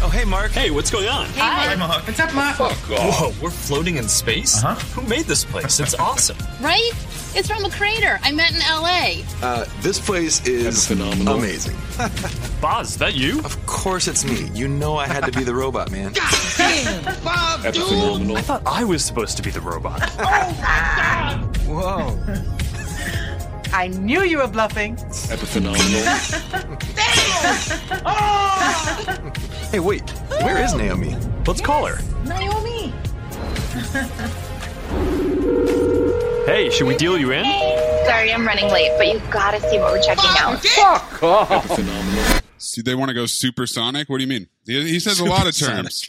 Oh, hey, Mark. Hey, what's going on?
Hey, Hi. Mark. What's up, Mark?
Fuck off. Whoa, we're floating in space? Uh-huh. Who made this place? It's awesome.
Right? It's from a crater I met in LA.
Uh, this place is phenomenal. Amazing.
Boz, that you?
Of course it's me. You know I had to be the robot, man.
Bob,
That's phenomenal.
I thought I was supposed to be the robot.
oh Whoa.
I knew you were bluffing.
That's phenomenal.
hey, wait. Where is Naomi?
Let's call her.
Naomi.
Hey, should we deal you in?
Sorry, I'm running late, but you gotta see what we're checking out.
Fuck off.
phenomenal. See, they want to go supersonic. What do you mean? He, he says a lot of terms.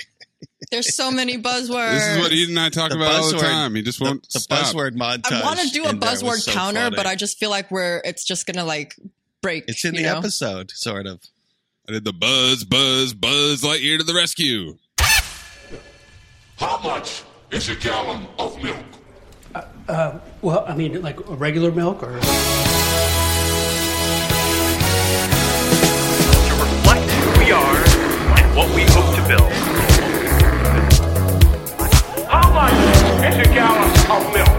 There's so many buzzwords.
This is what Eden and I talk
The
about all the time. He just won't
the
stop.
buzzword montage.
I want to do a
in there was
buzzword
so
counter,
funny.
but I just feel like we're it's just gonna like break.
It's in the
know?
episode, sort of.
I did the buzz, buzz, buzz, Lightyear to the rescue.
How much is a gallon of milk?
Uh, well, I mean, like regular milk or.
To reflect who we are and what we hope to
How much is a gallon of milk?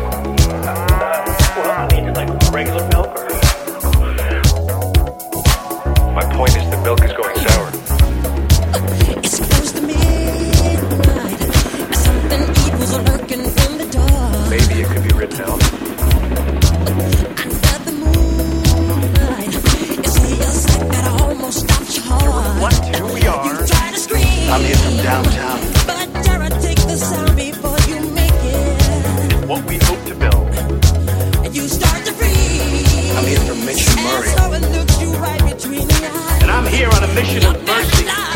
Well, I mean, like regular milk.
My point is the milk is going sour.
It's close to midnight. Something evil's lurking the dark.
Maybe it could be.
Under the
moonlight, that almost your heart. What? Here we are. I'm here from downtown. Mitch Murray. And I'm here on a mission of
mercy.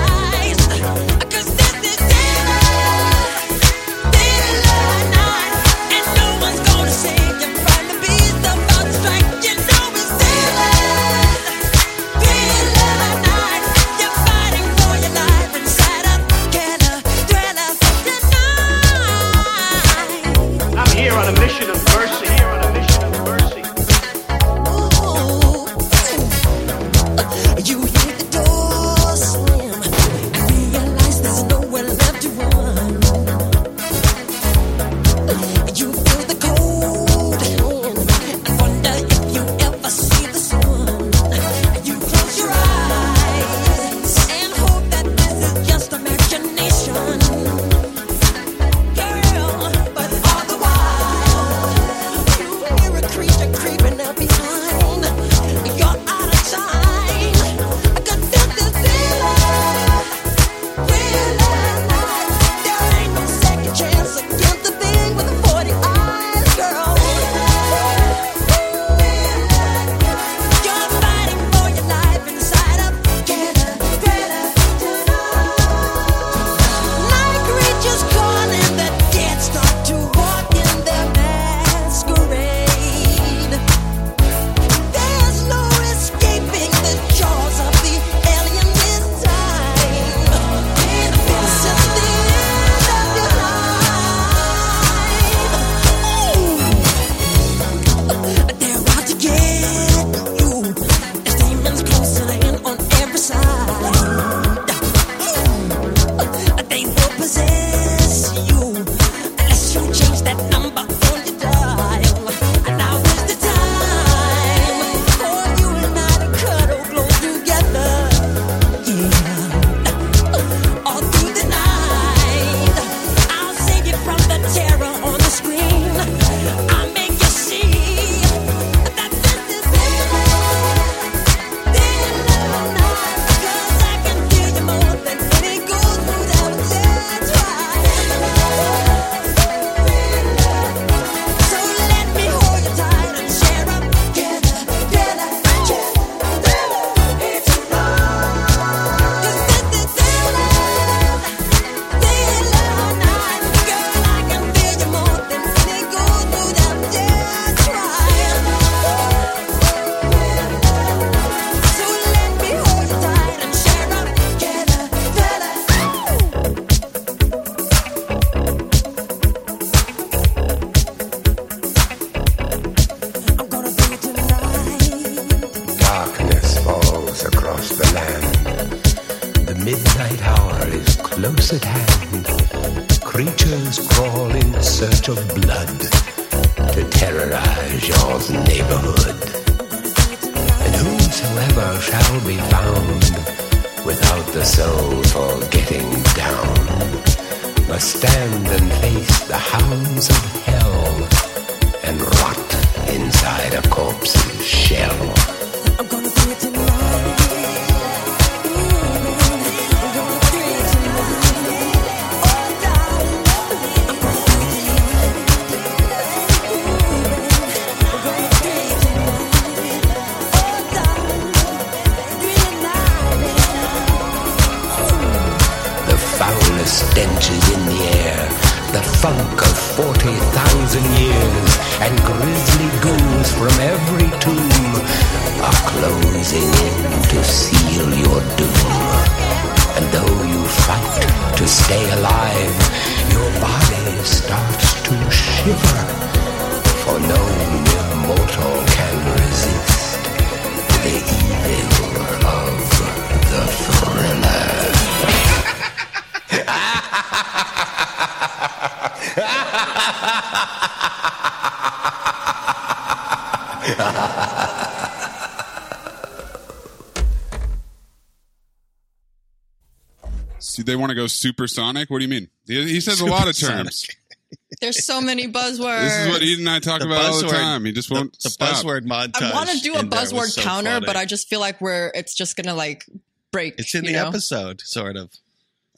Want to go supersonic. What do you mean? He, he says a lot of terms.
There's so many buzzwords.
This is what Eden and I talk
The
about all the time. He just won't
the, the
stop.
buzzword montage.
I want to do a
in there was
buzzword
so
counter,
funny.
but I just feel like we're it's just gonna like break.
it's in the
know?
episode, sort of.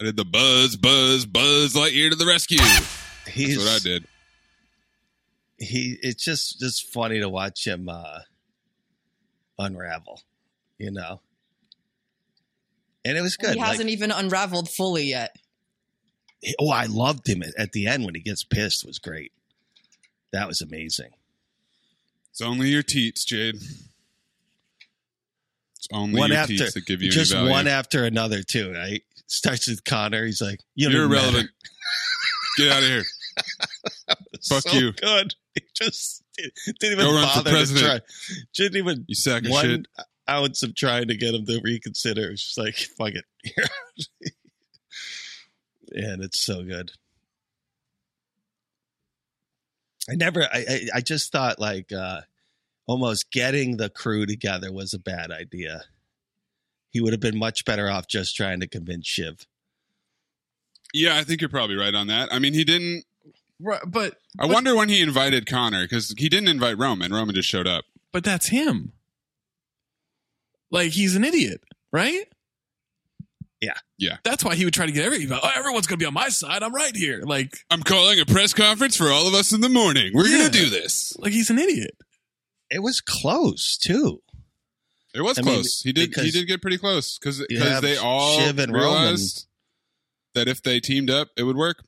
I did the buzz, buzz, buzz Lightyear to the rescue.
He's
That's what I did.
he it's just just funny to watch him uh unravel you know and it was good
He
like-
hasn't even unraveled fully yet.
oh i loved him at, at the end when he gets pissed was great that was amazing
It's only your teats, Jade. It's only
one
your
after
teats that give you
just
any value.
one after another too right starts with connor he's like you
You're irrelevant. Get out of here. Fuck
so
you.
good he just didn't even
Go run for
bother to
president.
try didn't even
You sack of
one
shit.
Ounce of trying to get him to reconsider. It's just like, fuck it. and it's so good. I never, I, I, I just thought like, uh, almost getting the crew together was a bad idea. He would have been much better off just trying to convince Shiv.
Yeah, I think you're probably right on that. I mean, he didn't.
Right, but
I wonder when he invited Connor because he didn't invite Roman. Roman just showed up.
but that's him. Like he's an idiot, right?
Yeah.
Yeah.
That's why he would try to get everybody. Oh, everyone's gonna be on my side. I'm right here. Like,
I'm calling a press conference for all of us in the morning. We're
Yeah.
gonna do this.
like he's an idiot.
It was close too.
It was
I mean,
close. he did. He did get pretty close because
you have
they all
Shiv and
realized that if they teamed up, it would work.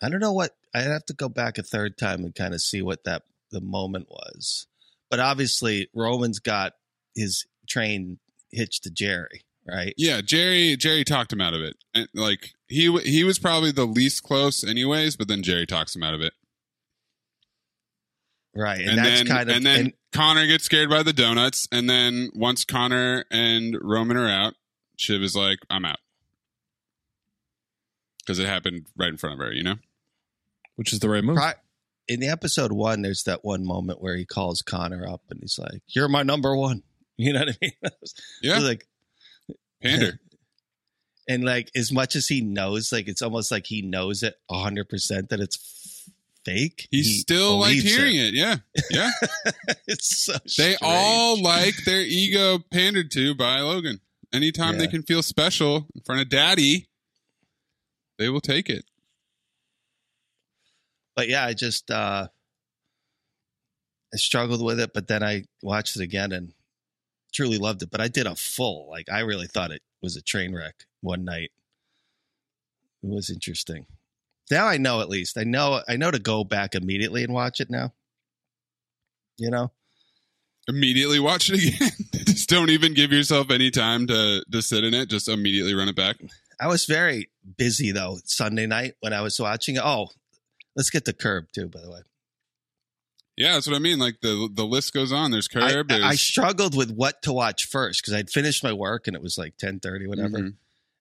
I don't know what I'd have to go back a third time and kind of see what that the moment was. But obviously Roman's got his train hitched to Jerry, right?
Yeah, Jerry. Jerry talked him out of it. And like he he was probably the least close, anyways. But then Jerry talks him out of it.
Right. And,
and
that's
then
kind of
and then
and-
Connor gets scared by the donuts, and then once Connor and Roman are out, Shiv is like, "I'm out," because it happened right in front of her. You know,
Which is the right move.
pri- in the episode one, there's that one moment where he calls Connor up and he's like, You're my number one. You know what I mean?
Yeah.
like
pander.
and like as much as he knows, like it's almost like he knows it hundred percent that it's fake.
He, still
like
hearing it. Yeah, yeah.
it's so
they all like their ego pandered to by Logan. Anytime they can feel special in front of Daddy, they will take it.
But yeah, I just uh I struggled with it, but then I watched it again and truly loved it. But I did a full, like I really thought it was a train wreck one night. It was interesting. Now I know at least. I know I know to go back immediately and watch it now. You know?
Immediately watch it again. Just don't even give yourself any time to to sit in it. Just immediately run it back.
I was very busy though Sunday night when I was watching it. Oh, let's get the Curb too, by the way.
Yeah, that's what I mean. Like the the list goes on. There's Curb.
I
there's,
struggled with what to watch first because I'd finished my work and it was like ten thirty, whatever.
Mhm.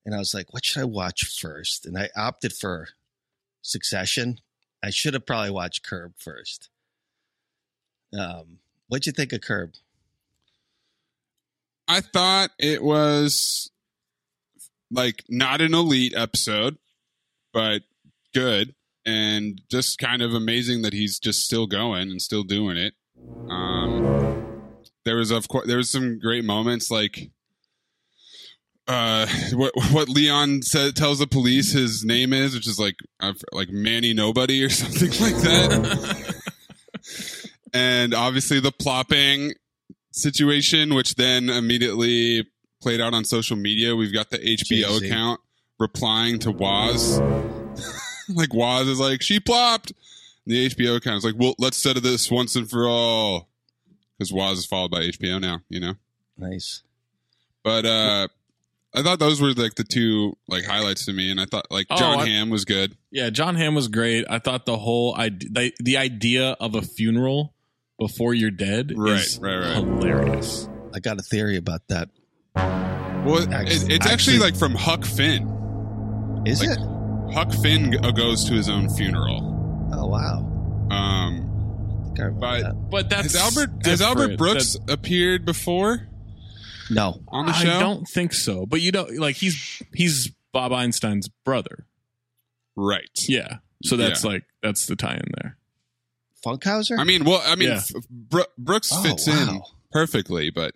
And I was like, "What should I watch first? And I opted for Succession. I should have probably watched Curb first. Um, what'd you think of Curb?
I thought it was like not an elite episode, but good and just kind of amazing that he's just still going and still doing it. Um, there was of course there was some great moments like uh what what Leon said tells the police his name is, which is like uh, like Manny Nobody or something like that. and obviously the plopping situation, which then immediately played out on social media. We've got the HBO
Jay-Z.
account replying to Waz. like Waz is like, she plopped. And the HBO account is like, well, let's settle this once and for all. Because Waz is followed by HBO now, you know?
Nice.
But uh I thought those were like the two like highlights to me, and I thought like
Oh,
John
I-
Hamm was good.
Yeah, Jon Hamm was great. I thought the whole idea, the, the idea of a funeral before you're dead
Right,
is
right, right.
hilarious.
I got a theory about that.
Well,
Actually-
it's actually,
actually-
like from Huck Finn.
Is
Like,
it?
Huck Finn g- goes to his own funeral.
Oh wow.
Um,
I I
but
that.
But that's
has Albert has Albert
different.
Brooks appeared before
No.
on the show, I
don't think so. But you know, like he's he's Bob Einstein's brother.
Right.
Yeah. So that's
Yeah.
like that's the tie in there.
Funkhouser?
I mean, well, I mean,
Yeah.
Bro- Brooks
Oh,
fits in perfectly, but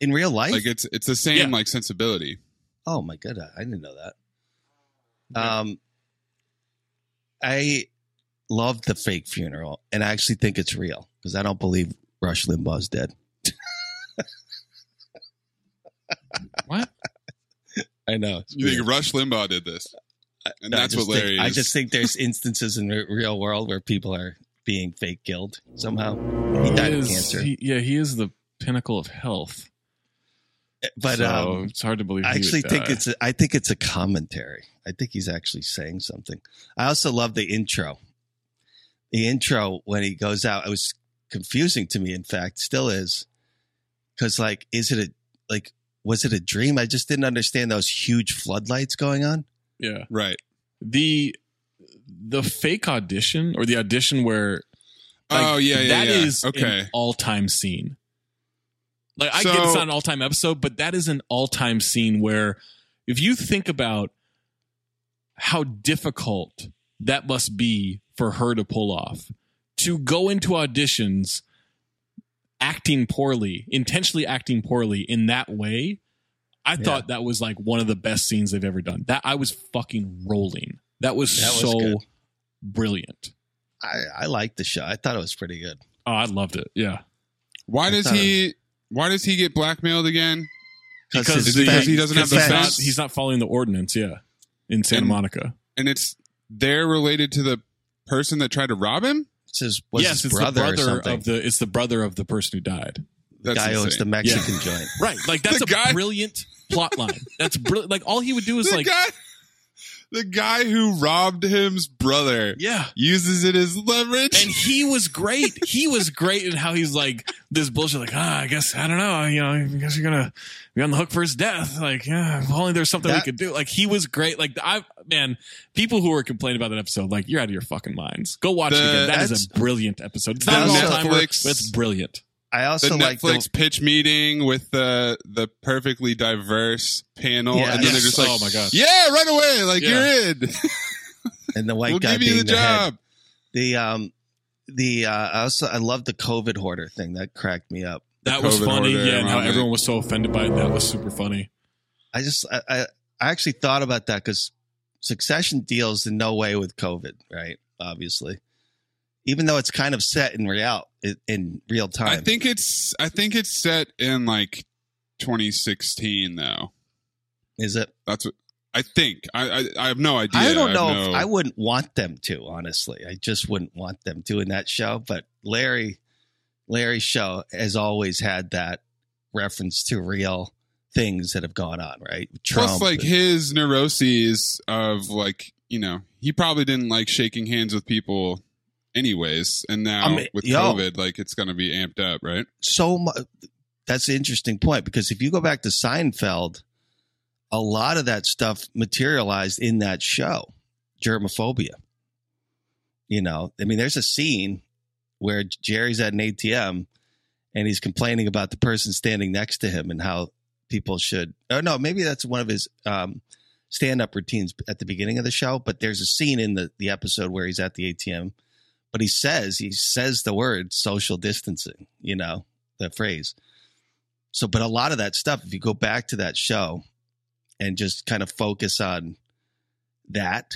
in real life?
like it's it's the same
Yeah.
like sensibility.
Oh my god, I didn't know that. Um, I love the fake funeral, and I actually think it's real because I don't believe Rush Limbaugh's dead.
What?
I know.
You
weird.
think Rush Limbaugh did this, and
No,
that's what Larry
think, I just think there's instances in the real world where people are being fake killed somehow. He died
He
of cancer,
he- yeah, he is the pinnacle of health.
But
so
um,
it's hard to believe.
I actually think
die.
it's a, I think it's a commentary. I think he's actually saying something. I also love the intro. The intro when he goes out, it was confusing to me. In fact, still is because like, is it a like was it a dream? I just didn't understand those huge floodlights going on.
yeah.
right.
the the fake audition or the audition where like,
oh yeah, yeah,
that
yeah.
is
okay.
all-time scene like i
So-
get it's not an all-time episode but that is an all-time scene where if you think about how difficult that must be for her to pull off to go into auditions acting poorly intentionally acting poorly in that way i thought that was like one of the best scenes they've ever done that i was fucking rolling that was,
That was
so
good.
brilliant
I I liked the show. I thought it was pretty good.
oh i loved it yeah
Why
I
does
thought
he? Why does he get blackmailed again?
because,
Is
the,
it because he doesn't have the
he's not,
fence?
he's not following the ordinance yeah in santa
And-
monica
And it's they're related to the person that tried to rob him.
It's his was
yes
his
it's
brother,
the
or
brother
something.
of the it's the brother of the person who died
the
That's
guy owns the Mexican joint.
right like that's
The
a
guy-
brilliant plot line that's brilliant like all he would do is
the
like
guy, the guy who robbed him's brother,
yeah
uses it as leverage.
and he was great. He was great in how he's like this bullshit. Like, ah, I guess I don't know. You know, I guess you're gonna be on the hook for his death. Like, yeah, if only there's something
That-
we could do. Like, he was great. Like, I man, people who were complaining about that episode, like, you're out of your fucking minds. Go watch it again. That is a brilliant episode. It's
the
not an all
Netflix-
timer, it's brilliant.
I
the
also like the,
Netflix pitch meeting with the the perfectly diverse panel,
Yeah.
and then
Yes.
they're just like,
Oh my God.
yeah, right away, like
Yeah.
you're in.
and the white
we'll
guy
give you
being
the
the, head. The um the uh I also I love the COVID hoarder thing that cracked me up.
That was
COVID
funny.
order
Yeah, and how everyone was so offended by it. That was super funny.
I just I I, I actually thought about that because Succession deals in no way with COVID, right? Obviously, even though it's kind of set in real in, real time.
I think it's I think it's set in like 2016 though.
is it?
That's what I think. I I, I have no idea.
I don't know.
no-
if I wouldn't want them to. Honestly, I just wouldn't want them to in that show. But Larry, Larry's show has always had that reference to real things that have gone on, right? Trump,
Plus, like his neuroses of like you know he probably didn't like shaking hands with people anyways, and now
I mean,
with
yo.
COVID, like it's going to be amped up, right?
so much. That's an interesting point because if you go back to Seinfeld, a lot of that stuff materialized in that show, germophobia. You know, I mean, there's a scene where Jerry's at an ATM and he's complaining about the person standing next to him and how people should. Oh no, maybe that's one of his um, stand-up routines at the beginning of the show. But there's a scene in the the episode where he's at the ATM, but he says he says the word social distancing. You know, the phrase. So, but a lot of that stuff, if you go back to that show and just kind of focus on that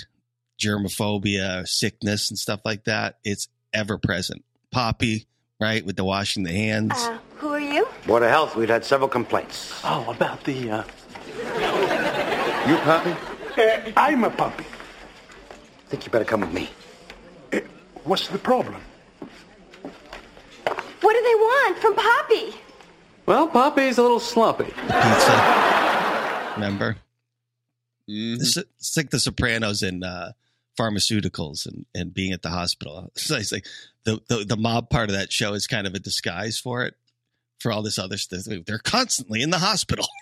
germophobia, sickness, and stuff like that, it's ever present. Poppy, right, with the washing the hands.
Uh, who are you?
Board of Health, we've had several complaints.
Oh, about the, uh...
You poppy
uh I'm a puppy.
think you better come with me.
What's the problem?
What do they want from Poppy?
Well, Poppy's a little slumpy.
Pizza. Remember? It's, it's like the Sopranos in uh, pharmaceuticals and, and being at the hospital. So it's like the, the the mob part of that show is kind of a disguise for it, for all this other stuff. They're constantly in the hospital.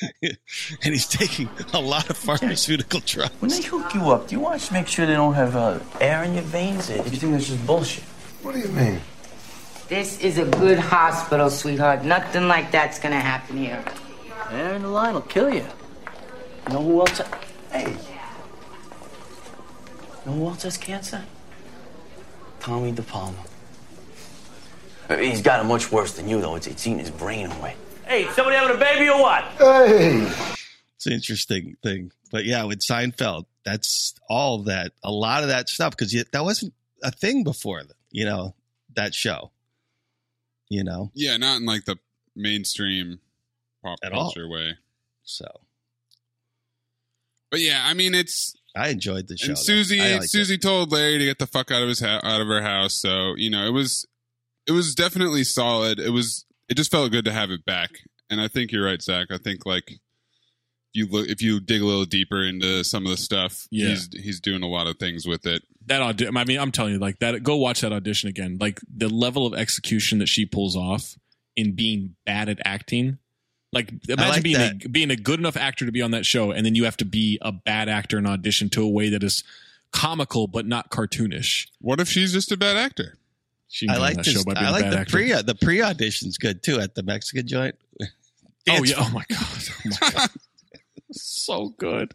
and he's taking a lot of pharmaceutical drugs.
When they hook you up, do you want to make sure they don't have uh, air in your veins? Or do you think that's just bullshit?
What do you mean?
This is a good hospital, sweetheart. Nothing like that's gonna happen here.
Air in the line will kill you. You know who else? Hey. You know who else has cancer? Tommy DePalma. Uh, He's got it much worse than you, though. It's, it's eating his brain away. Hey, somebody having a baby or what?
Hey.
It's an interesting thing. But yeah, with Seinfeld, that's all that, a lot of that stuff, because that wasn't a thing before, you know, that show. You know,
Yeah, not in like the mainstream pop
At all.
culture way.
So,
but yeah, I mean, it's
I enjoyed the show.
and
though.
Susie
it.
Susie told Larry to get the fuck out of his ha- out of her house. So you know, it was it was definitely solid. It was it just felt good to have it back. And I think you're right, Zach. I think like you look if you dig a little deeper into some of the stuff,
Yeah.
he's he's doing a lot of things with it.
that audition. I mean, I'm telling you, like that. Go watch that audition again. Like the level of execution that she pulls off in being bad at acting. Like imagine
like
being
that.
a, being a good enough actor to be on that show, and then you have to be a bad actor in audition to a way that is comical but not cartoonish.
What if she's just a bad actor?
She
I like
that
this.
show by being
I
a
like the
actor.
pre the pre audition's good too at the Mexican joint.
oh yeah! Oh my god! Oh my god! so good.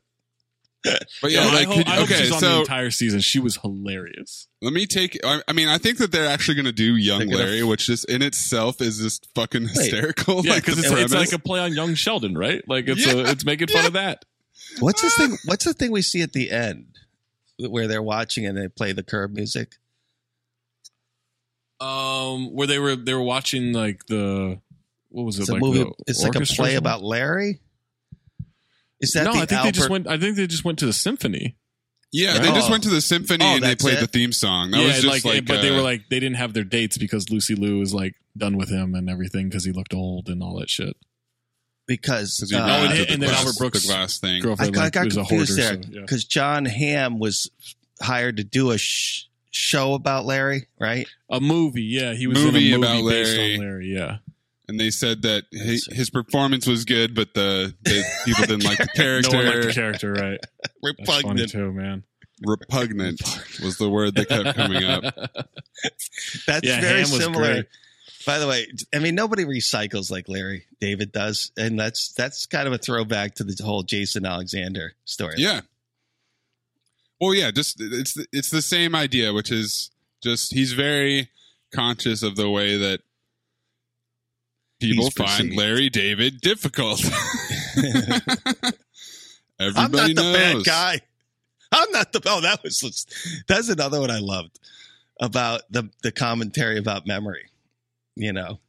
But yeah,
No,
like
I, hope,
could-
I hope
okay,
she's on the entire season. She was hilarious.
let me take. I, I mean, I think that they're actually going to do Young
They're gonna
Larry, which just in itself is just fucking hysterical.
Yeah,
like
because
the
it's, it's
premise.
like a play on Young Sheldon, right? Like it's
Yeah.
a, it's making fun of that.
What's this thing? What's the thing we see at the end where they're watching and they play the curb music?
Um, where they were they were watching like the what was it?
It's a
like
movie.
the
It's like a play about Larry. Is that
no,
the
I think
Albert?
they just went. I think they just went to the symphony.
Yeah, they just
Oh.
went to the symphony
Oh,
and they played
it?
the theme song. That
yeah,
was just like,
but they
uh,
were like they didn't have their dates because Lucy Liu was like done with him and everything because he looked old and all that shit.
because
'Cause he
uh,
oh, and,
the
and then Albert Brooks'
the glass thing.
I
girlfriend
got,
like,
got
a
confused
hoarder.
there
so, yeah.
because Jon Hamm was hired to do a sh- show about Larry, right?
A movie, yeah, he was
Movie
in a movie
about
based
Larry.
on Larry. Yeah,
and they said that his, his performance was good, but the, the people didn't like the
no
character.
one liked the character, right? That's funny
Repugnant.
too, man.
Repugnant was the word that kept coming up.
That's
Yeah,
very
Hamm
similar.
great.
By the way, I mean nobody recycles like Larry David does, and that's that's kind of a throwback to the whole Jason Alexander story.
Yeah. Well, yeah, just it's it's the same idea, which is just he's very conscious of the way that people
He's
find
perceived.
Larry David difficult.
Everybody I'm
Everybody
not the bad guy. I'm not the. Oh, that was that's another one I loved about the the commentary about memory. You know,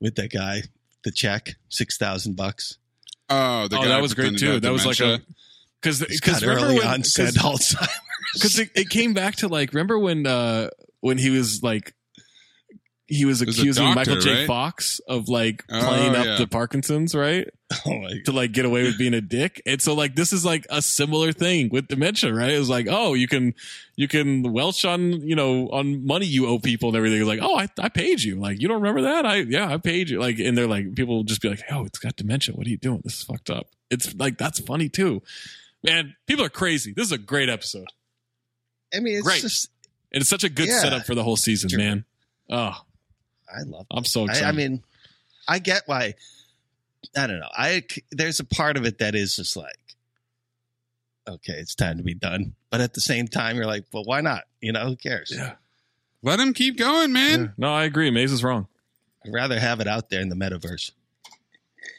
with that guy, the check six thousand bucks.
Oh, the
oh,
guy
that was great too. That was like a
dementia.
Because because remember
early
when
onset Alzheimer's.
because it, it came back to like remember when uh when he was like he was
was
accusing
doctor,
Michael J.
right?
Fox of like
Oh,
playing up
yeah.
the Parkinson's, right?
Oh
to like get away with being a dick. And so like this is like a similar thing with dementia, right? It's like, oh, you can you can welch on, you know, on money you owe people and everything. It's like, oh, I, I paid you. Like, you don't remember that? I yeah, I paid you. Like, and they're like, people will just be like, oh, it's got dementia. What are you doing? This is fucked up. It's like that's funny too. Man, people are crazy. This is a great episode.
I mean, it's
Great.
just
And it's such a good
Yeah.
setup for the whole season, man. Oh,
I love. It.
I'm so excited.
I mean, I get why. I don't know. I there's a part of it that is just like, okay, it's time to be done. But at the same time, you're like, well, why not? You know, who cares?
Yeah.
Let him keep going, man.
no, I agree. Maze is wrong.
I'd rather have it out there in the metaverse.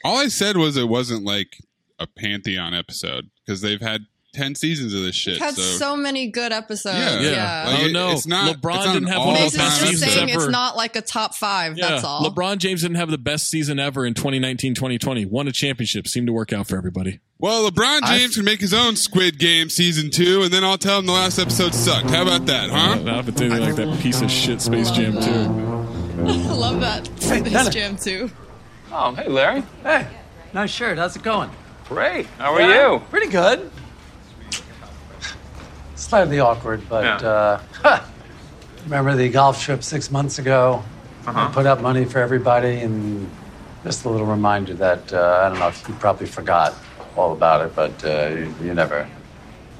All I said was it wasn't like a pantheon episode because they've had ten seasons of this shit.
We've had
so
so many good episodes.
Yeah.
Yeah.
Yeah. Oh, like,
oh no,
it's not-
LeBron
it's not
didn't have one of
Maze
the
is
best
just
seasons
saying
ever.
it's not like a top five. That's all.
LeBron James didn't have the best season ever in 2019 2020. Won a championship. Seemed to work out for everybody.
Well, LeBron James can make his own Squid Game season two, and then I'll tell him the last episode sucked. How about that, huh?
Not if it's anything like that piece of shit Space Jam 2.
I love that Space Jam too.
Oh, hey, Larry.
Hey, nice shirt. How's it going?
Great. How are
Yeah,
you?
Pretty good. Slightly awkward, but uh, remember the golf trip six months ago?
Uh-huh.
I put up money for everybody, and just a little reminder that uh, I don't know if you probably forgot all about it, but uh, you, you never,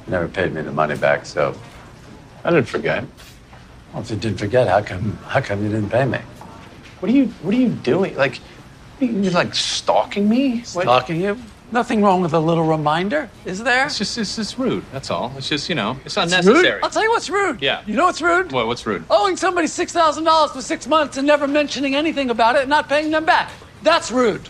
you never paid me the money back. So
I didn't forget.
well, if you did forget, how come? How come you didn't pay me?
What are you What are you doing? Like, you're like stalking me? What-
Stalking you? Nothing wrong with a little reminder, is there?
It's just it's just rude. That's all. It's just you know it's
It's
unnecessary.
rude? I'll tell you what's rude.
Yeah.
You know what's rude?
What? What's rude?
Owing somebody six thousand dollars for six months and never mentioning anything about it and not paying them back. That's rude.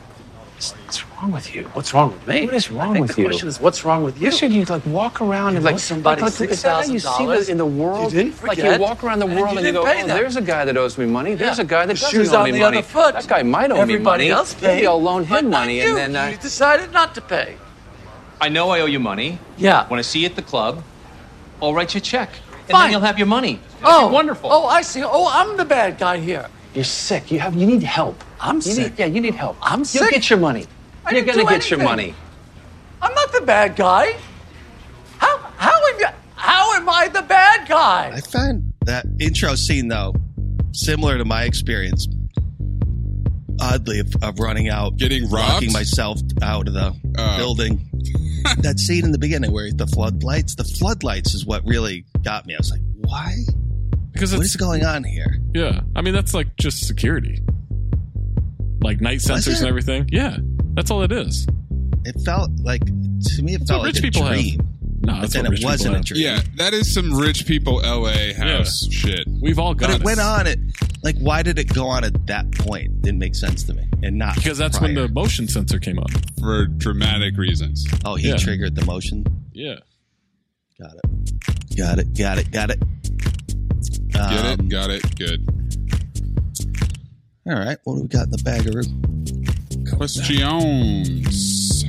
What's wrong with you?
What's wrong with me?
What is wrong with
the
you?
question is, what's wrong with you?
Should you like walk around and like
somebody
like, is that how you see
$6,000?
the, in the world.
You didn't
like you walk around the
and
world
you
and you, go,
pay
oh,
them."
there's a guy that owes me money. There's
Yeah.
a guy that
The
doesn't
shoe's
owe
on
me
the
money. That guy might owe me
Everybody
money.
else
Maybe
paid.
I'll loan him money
you.
and then I.
You decided not to pay.
I know I owe you money.
Yeah.
When I see you at the club, I'll write you a check, and
Fine.
then you'll have your money.
Oh,
wonderful.
Oh, I see. Oh, I'm the bad guy here.
You're sick. You have. You need help.
I'm
You
sick.
need, yeah, you need help.
I'm
You'll
sick.
get your money.
I
You're
didn't
gonna
do
get your
anything.
money.
I'm not the bad guy. How how am you, how am I the bad guy?
I find that intro scene though similar to my experience. Oddly, of, of running out,
Getting robbed?
locking myself out of the
Oh.
building. that scene in the beginning where the floodlights, the floodlights is what really got me. I was like, why?
Because
What
it's
is going on here?
yeah. I mean that's like just security. Like night sensors and everything. Yeah. That's all it is.
It felt like to me, it
That's
felt
what
like
rich
a
people have.
dream.
No,
but
that's
then it
rich people
wasn't a dream.
Yeah, that is some rich people LA house shit.
We've all got
But it
it.
went on. It like why did it go on at that point? Didn't make sense to me, and not
because that's when the motion sensor came on.
for dramatic reasons.
oh he
Yeah.
triggered the motion.
Yeah.
Got it. Got it. Got it. Got it.
Get
Um,
it? Got it. Good.
All right. What do we got in the bag baggeroo?
Questions.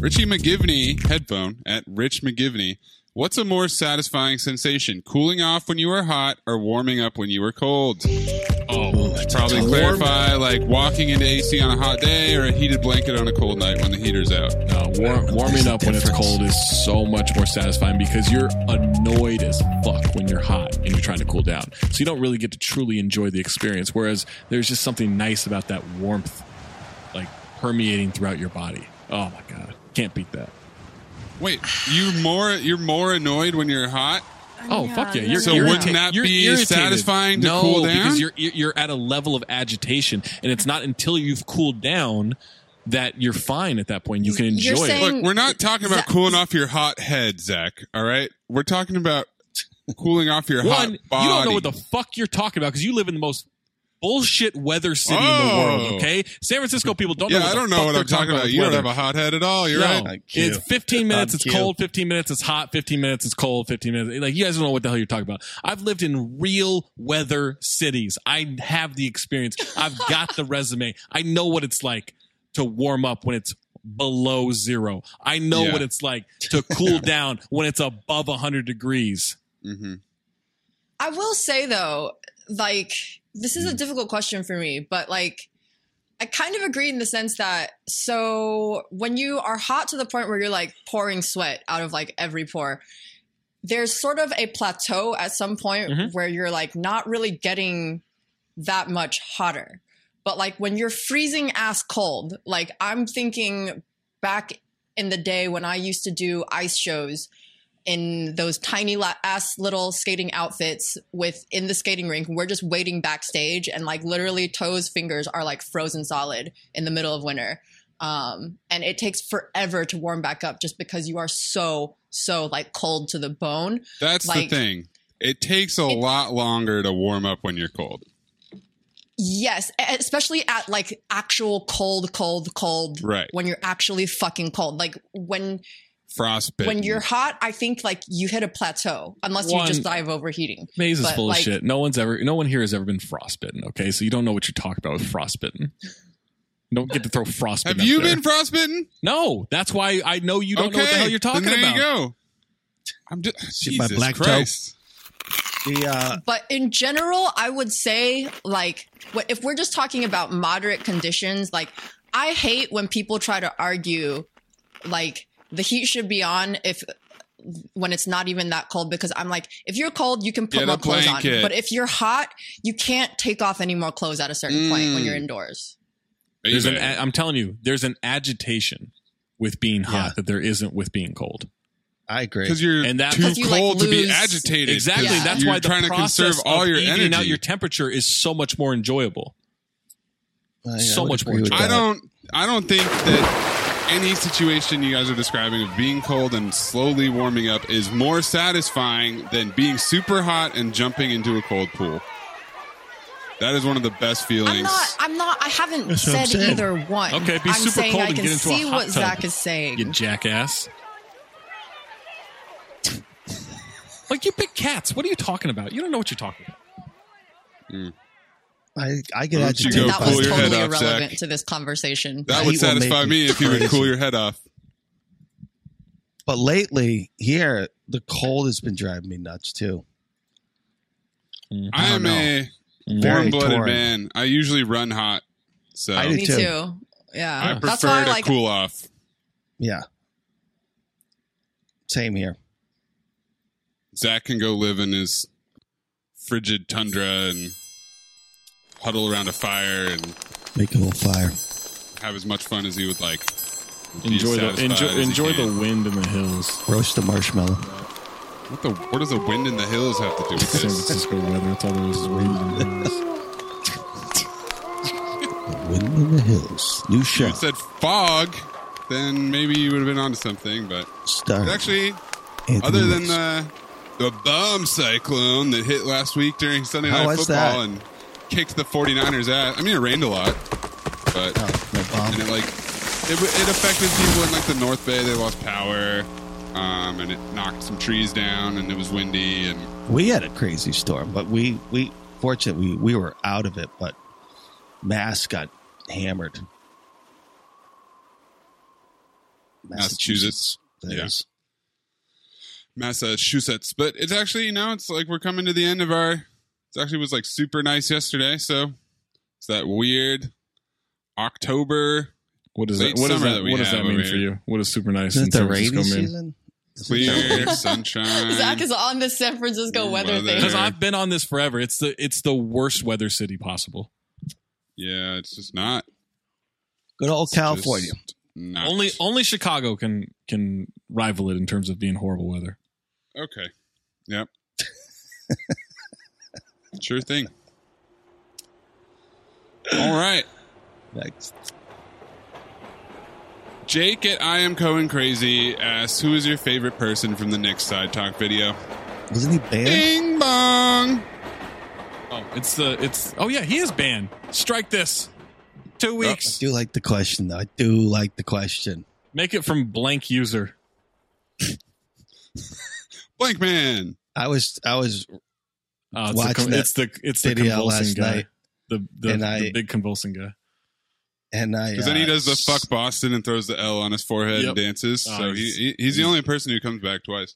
Richie McGivney headphone at Rich McGivney. What's a more satisfying sensation? Cooling off when you were hot or warming up when you were cold?
Oh,
Probably clarify like walking into AC on a hot day or a heated blanket on a cold night when the heater's out.
No, war- warming up when it's cold is so much more satisfying because you're annoyed as fuck when you're hot and you're trying to cool down. So you don't really get to truly enjoy the experience. Whereas there's just something nice about that warmth, like permeating throughout your body. Oh my god, can't beat that.
Wait, you're more you're more annoyed when you're hot?
Oh fuck yeah! You're
So wouldn't
irritated.
that
You're
be
irritated.
satisfying to
no,
cool down?
because you're you're you're at a level of agitation, and it's not until you've cooled down that you're fine at that point. You can
You're
enjoy
saying-
it.
Look, we're not talking about cooling off your hot head, Zach. All right, we're talking about cooling off your hot body.
you don't know what the fuck you're talking about because you live in the most bullshit weather city in the
Oh.
world. Okay, San Francisco people don't know.
yeah,
what
I don't know what
they're
I'm talking about.
with
You don't have a hot head at all. You're
no,
right.
Thank
it's 15 minutes.
On
It's
cue.
cold. 15 minutes. It's hot. 15 minutes. It's cold. 15 minutes. Like you guys don't know what the hell you're talking about. I've lived in real weather cities. I have the experience. I've got the resume. I know what it's like to warm up when it's below zero. I know
Yeah.
what it's like to cool down when it's above 100 degrees.
Mm-hmm.
I will say though, like this is a difficult question for me, but like I kind of agree in the sense that so when you are hot to the point where you're like pouring sweat out of like every pore, there's sort of a plateau at some point
Mhm.
where you're like not really getting that much hotter. But like when you're freezing ass cold, like I'm thinking back in the day when I used to do ice shows in those tiny ass little skating outfits with in the skating rink. We're just waiting backstage and like literally toes fingers are like frozen solid in the middle of winter. Um, and it takes forever to warm back up just because you are so so like cold to the bone.
That's
Like,
the thing. It takes a lot longer to warm up when you're cold.
Yes, especially at like actual cold, cold, cold.
Right.
When you're actually fucking cold. Like when
Frostbite.
when you're hot, I think like you hit a plateau unless
One-
you just die of overheating.
Maze is
But,
full
like,
of shit. No one's ever, no one here has ever been frostbitten. Okay, so you don't know what you're talking about with frostbitten. You don't get to throw frostbitten.
Have
up
you
there.
been frostbitten?
No, that's why I know you don't
okay,
know what the hell you're talking
then there
about.
you go. I'm just
Get my
Jesus
black toe. The uh,
But in general, I would say like what- if we're just talking about moderate conditions, like I hate when people try to argue like the heat should be on if when it's not even that cold because I'm like if you're cold you can put
Get
more clothes on but if you're hot you can't take off any more clothes at a certain point when
Mm.
you're indoors.
There's an,
Baby.
a- I'm telling you, there's an agitation with being hot
Yeah.
that there isn't with being cold.
I agree.
Because you're
And that-
too
'Cause you, like,
cold to be
lose-
agitated.
Exactly.
'cause
That's
you're
why the
trying to
process
conserve all
of
your
evening
energy.
out your temperature is so much more enjoyable.
I- I
so much more
with
I don't. I don't think that any situation you guys are describing of being cold and slowly warming up is more satisfying than being super hot and jumping into a cold pool. That is one of the best feelings.
I'm not I'm not I haven't
That's
said either one.
Okay, be
I'm
super
saying
cold
I
and
can
get into a
see
hot
what
tub.
Zach is saying.
You jackass. like you pick cats. What are you talking about? You don't know what you're talking about. Mm.
I, I get
Why don't you
agitated.
go
that
cool
was
your
totally
head off,
irrelevant
Zach.
to this conversation.
that
Heat
would satisfy me if you would cool your head off.
But lately, here, the cold has been driving me nuts too.
I
I
am
don't
a warm-blooded
torn.
man. I usually run hot, so
I do
Me
too.
too. Yeah.
I
That's
prefer
why I
to
like
cool off.
Yeah. Same here.
Zach can go live in his frigid tundra and huddle around a fire and
Make a little fire.
have as much fun as he would like.
Enjoy the enjoy, enjoy the wind in the hills.
Roast a marshmallow.
What the? What does the wind in the hills have to do with
San
this?
Francisco weather. It's all there is. is wind in the hills.
Wind in the hills. New
If
show.
it said fog, then maybe you would have been onto something. But
Star.
actually,
Anthony
other than the the bomb cyclone that hit last week during Sunday
How
Night
was
Football
that?
and kicked the 49ers ass. I mean, it rained a lot, but
Oh, no
and it like it, it affected people in like the North Bay. They lost power, um, and it knocked some trees down, and it was windy. And
We had a crazy storm, but we we fortunately we, we were out of it. But Mass got hammered.
Massachusetts. Yeah. Massachusetts. But it's actually, you know, it's like we're coming to the end of our. It actually was like super nice yesterday. So it's that weird October
What does
Late
that? What does that?
that
What does that mean for you? What is super nice
Isn't
in
it the
San
rainy
Francisco mean?
season?
clear sunshine.
Zach is on the San Francisco weather
Weather.
thing.
Because I've been on this forever. It's the it's the worst weather city possible.
yeah, it's just not.
Good old
it's
California.
not.
Only only Chicago can can rival it in terms of being horrible weather.
Okay. Yep. sure thing. All right.
Next.
Jake at I am Cohen Crazy asks, "Who is your favorite person from the next side talk video?"
Wasn't he banned?
Bing bong.
Oh, it's the it's oh yeah, he is banned. Strike this. Two weeks.
I
weeks.
do like the question, though. I do like the question.
Make it from blank user.
Blank man.
I was I was
Oh, it's, the,
that
it's the it's the convulsing guy.
night,
The the,
and
the
I-
big convulsing guy.
and I
Because then he
uh,
does the fuck Boston and throws the L on his forehead
Yep.
and dances.
Oh,
so he,
he's-
he he's the only person who comes back twice.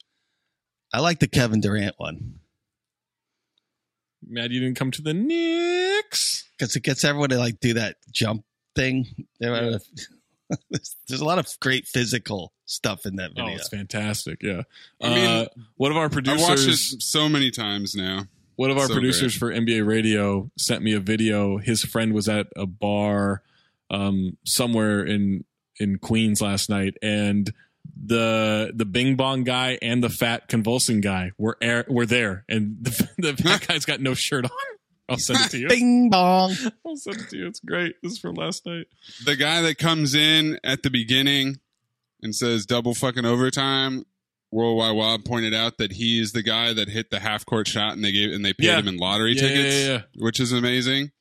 I like the Kevin Durant one.
Mad you didn't come to the Knicks.
because it gets everyone to like do that jump thing. There's there's a lot of great physical stuff in that
Oh,
video.
it's fantastic. Yeah.
I mean,
uh, one of our
I
producers.
watched it so many times now.
One of our
So
producers for NBA Radio sent me a video. His friend was at a bar um, somewhere in in Queens last night, and the the Bing Bong guy and the fat convulsing guy were air, were there, and the, the fat guy's got no shirt on. I'll send it to you.
Bing bong.
I'll send it to you. It's great. This is from last night.
The guy that comes in at the beginning and says double fucking overtime. World Wide Wild pointed out that he is the guy that hit the half court shot and they gave and they paid
Yeah.
him in lottery
Yeah,
tickets,
yeah, yeah.
which is amazing.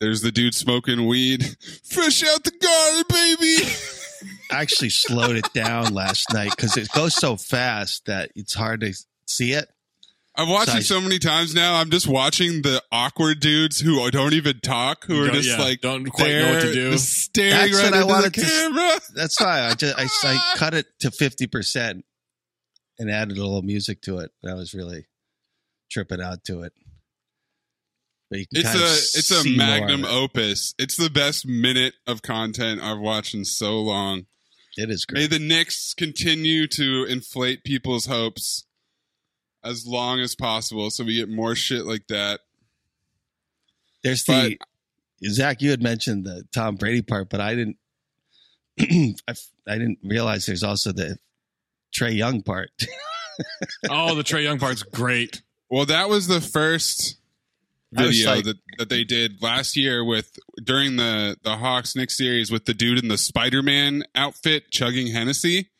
There's the dude smoking weed, fresh out the garden, baby.
I actually slowed it down last night because it goes so fast that it's hard to see it.
I've watched it so many times now. I'm just watching the awkward dudes who don't even talk, who are just
yeah,
like
don't quite know what to do.
staring
That's
right
what I
into
wanted
the
to-
camera.
That's why I just I, I cut it to fifty percent and added a little music to it. I was really tripping out to it. But you can
It's a it's a
see more of
magnum opus. It's the best minute of content I've watched in so long.
It is great.
May the Knicks continue to inflate people's hopes as long as possible, so we get more shit like that.
There's the Zach. You had mentioned the Tom Brady part, but I didn't. I, I didn't realize there's also the Trae Young part.
Oh, the Trae Young part's great.
Well, that was the first video
like-
that, that they did last year with during the the Hawks Knicks series with the dude in the Spider Man outfit chugging Hennessy.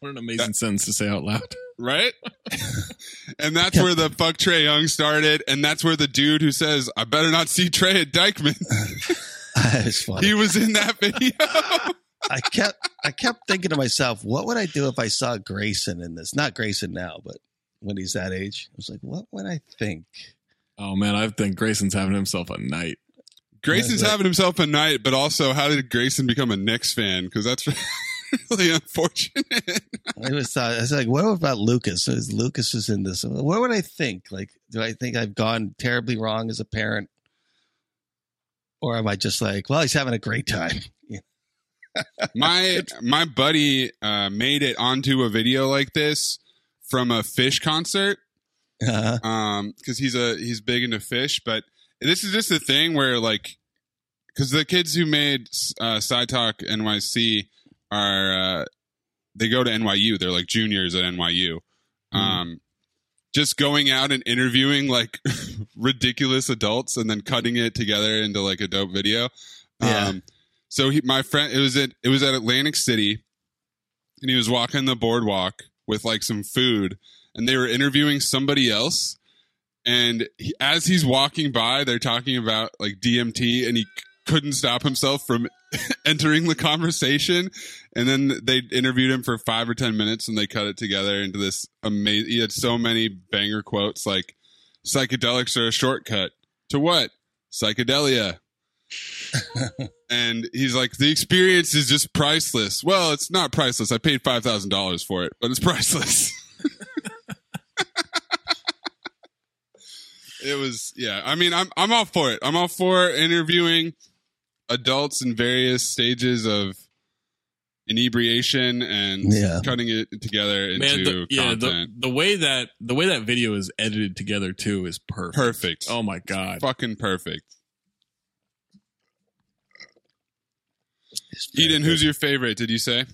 What an amazing sentence to say out loud.
Right? and that's where the fuck Trae Young started, and that's where the dude who says, "I better not see Trey at Dyckman,"
That was funny.
he was in that video.
I kept I kept thinking to myself, what would I do if I saw Grayson in this? Not Grayson now, but when he's that age, I was like, what would I think?
Oh man, I think Grayson's having himself a night.
Grayson's having himself a night, but also, how did Grayson become a Knicks fan? Because that's really unfortunate.
I was thought I was like, what about Lucas? Is Lucas is in this? What would I think? Like, do I think I've gone terribly wrong as a parent, or am I just like, well, he's having a great time?
my my buddy uh, made it onto a video like this from a Phish concert
Uh,
um because he's a he's big into Phish but this is just a thing where like because the kids who made uh side talk nyc are uh they go to nyu they're like juniors at nyu um just going out and interviewing like ridiculous adults and then cutting it together into like a dope video.
Yeah.
um so he my friend it was at it was at atlantic city and he was walking the boardwalk with like some food and they were interviewing somebody else and he, as he's walking by they're talking about like dmt and he couldn't stop himself from entering the conversation and then they interviewed him for five or ten minutes and they cut it together into this amazing he had so many banger quotes like psychedelics are a shortcut to what psychedelia and he's like, the experience is just priceless. Well, it's not priceless. I paid five thousand dollars for it, but it's priceless. it was, yeah. I mean, I'm I'm all for it. I'm all for interviewing adults in various stages of inebriation and
Yeah.
cutting it together into
Man, the, yeah, the, the way that the way that video is edited together too is perfect.
Perfect.
Oh my god.
Fucking perfect. Eden, who's your favorite? Did you say?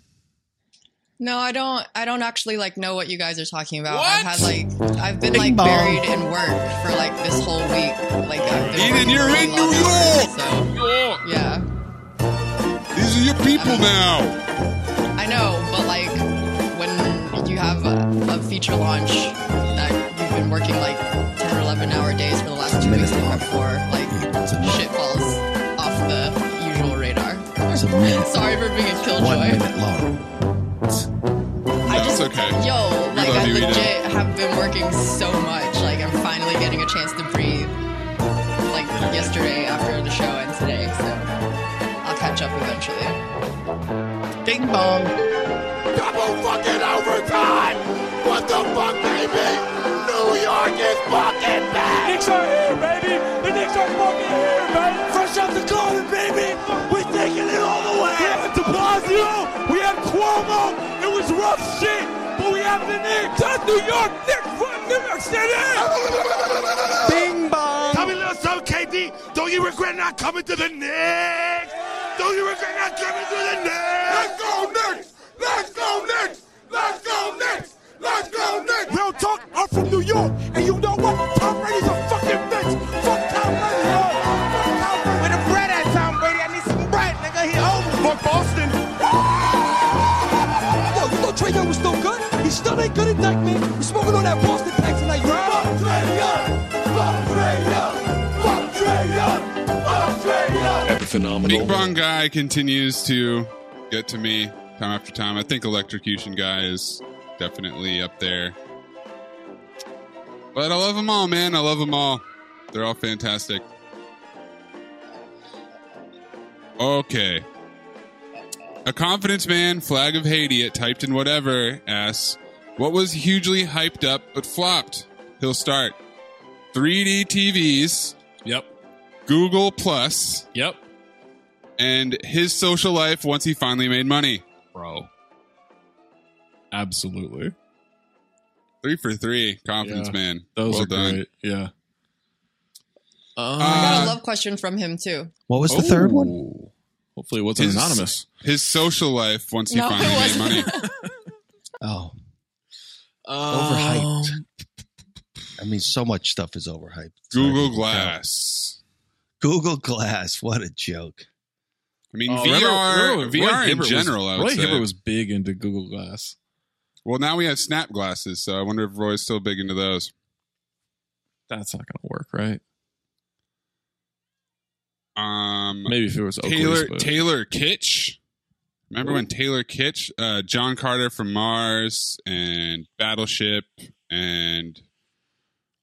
No, I don't. I don't actually like know what you guys are talking about.
What?
I've had like I've been
Bing
like
bong.
buried in work for like this whole week. Like I've been
Eden, you're in New York! Your people now.
I know. But like when you have a, a feature launch that you've been working like ten or eleven hour days for the last two weeks
Minute long.
before, like
It's a minute.
shit falls off the usual radar.
It's a minute.
Sorry for being a killjoy.
One
killjoy.
minute long.
I
That's
just,
okay.
Yo, like I
you, Eden.
legit have been working so much. Like I'm finally getting a chance to breathe. Like yesterday
Bing bong.
Double fucking overtime! What the fuck, baby? New York is fucking
Knicks are here, baby. The Knicks are fucking here, baby. Fresh out the garden, baby. We're taking it all the way. We have De Blasio. We have Cuomo. It was rough shit, but we have the Knicks. That's New York Knicks from New York City.
Bing bong.
Tell me a little something, KD. Don't you regret not coming to the Knicks? Don't you regret not coming to the Knicks? Let's go Knicks. Let's go Knicks. Let's go Knicks. Let's go Knicks. Real talk. I'm from New York, and you know what? Tom Brady's a fucking bitch. Fuck Tom Brady. yo. Fuck Tom Brady. Where the bread at, Tom Brady? I need some bread, nigga. He over. Fuck Boston.
Yo, you thought Trae Young was still good? He still ain't good at Dyke, man. We smoking on that Boston
Phenomenal.
Bing Bong Guy continues to get to me time after time. I think Electrocution Guy is definitely up there. But I love them all, man. I love them all. They're all fantastic. Okay. A confidence man, flag of Haiti at typed in whatever, asks, What was hugely hyped up but flopped? He'll start 3D TVs.
Yep.
Google Plus.
Yep.
And his social life once he finally made money.
Bro. Absolutely.
Three for three. Confidence
Yeah.
man.
Those
well
are
done.
great. Yeah.
I got
Uh,
a love question from him too.
What was the third one?
Hopefully, it wasn't
His-
anonymous.
His social life once he
No,
finally made money.
wasn't.
Oh,
Um,
overhyped. I mean, so much stuff is overhyped. It's
Google
hard.
Glass.
Google Glass. What a joke.
I mean,
Oh,
VR,
remember- remember
VR
Roy
in
Hibbert was-
general. I would
Roy
say.
Hibbert was big into Google Glass.
well, now we have Snap glasses, so I wonder if Roy's still big into those.
That's not going to work, right?
Um,
Maybe if it was Oakley's,
Taylor
but-
Taylor Kitsch. Remember when Taylor Kitsch, uh, John Carter from Mars, and Battleship, and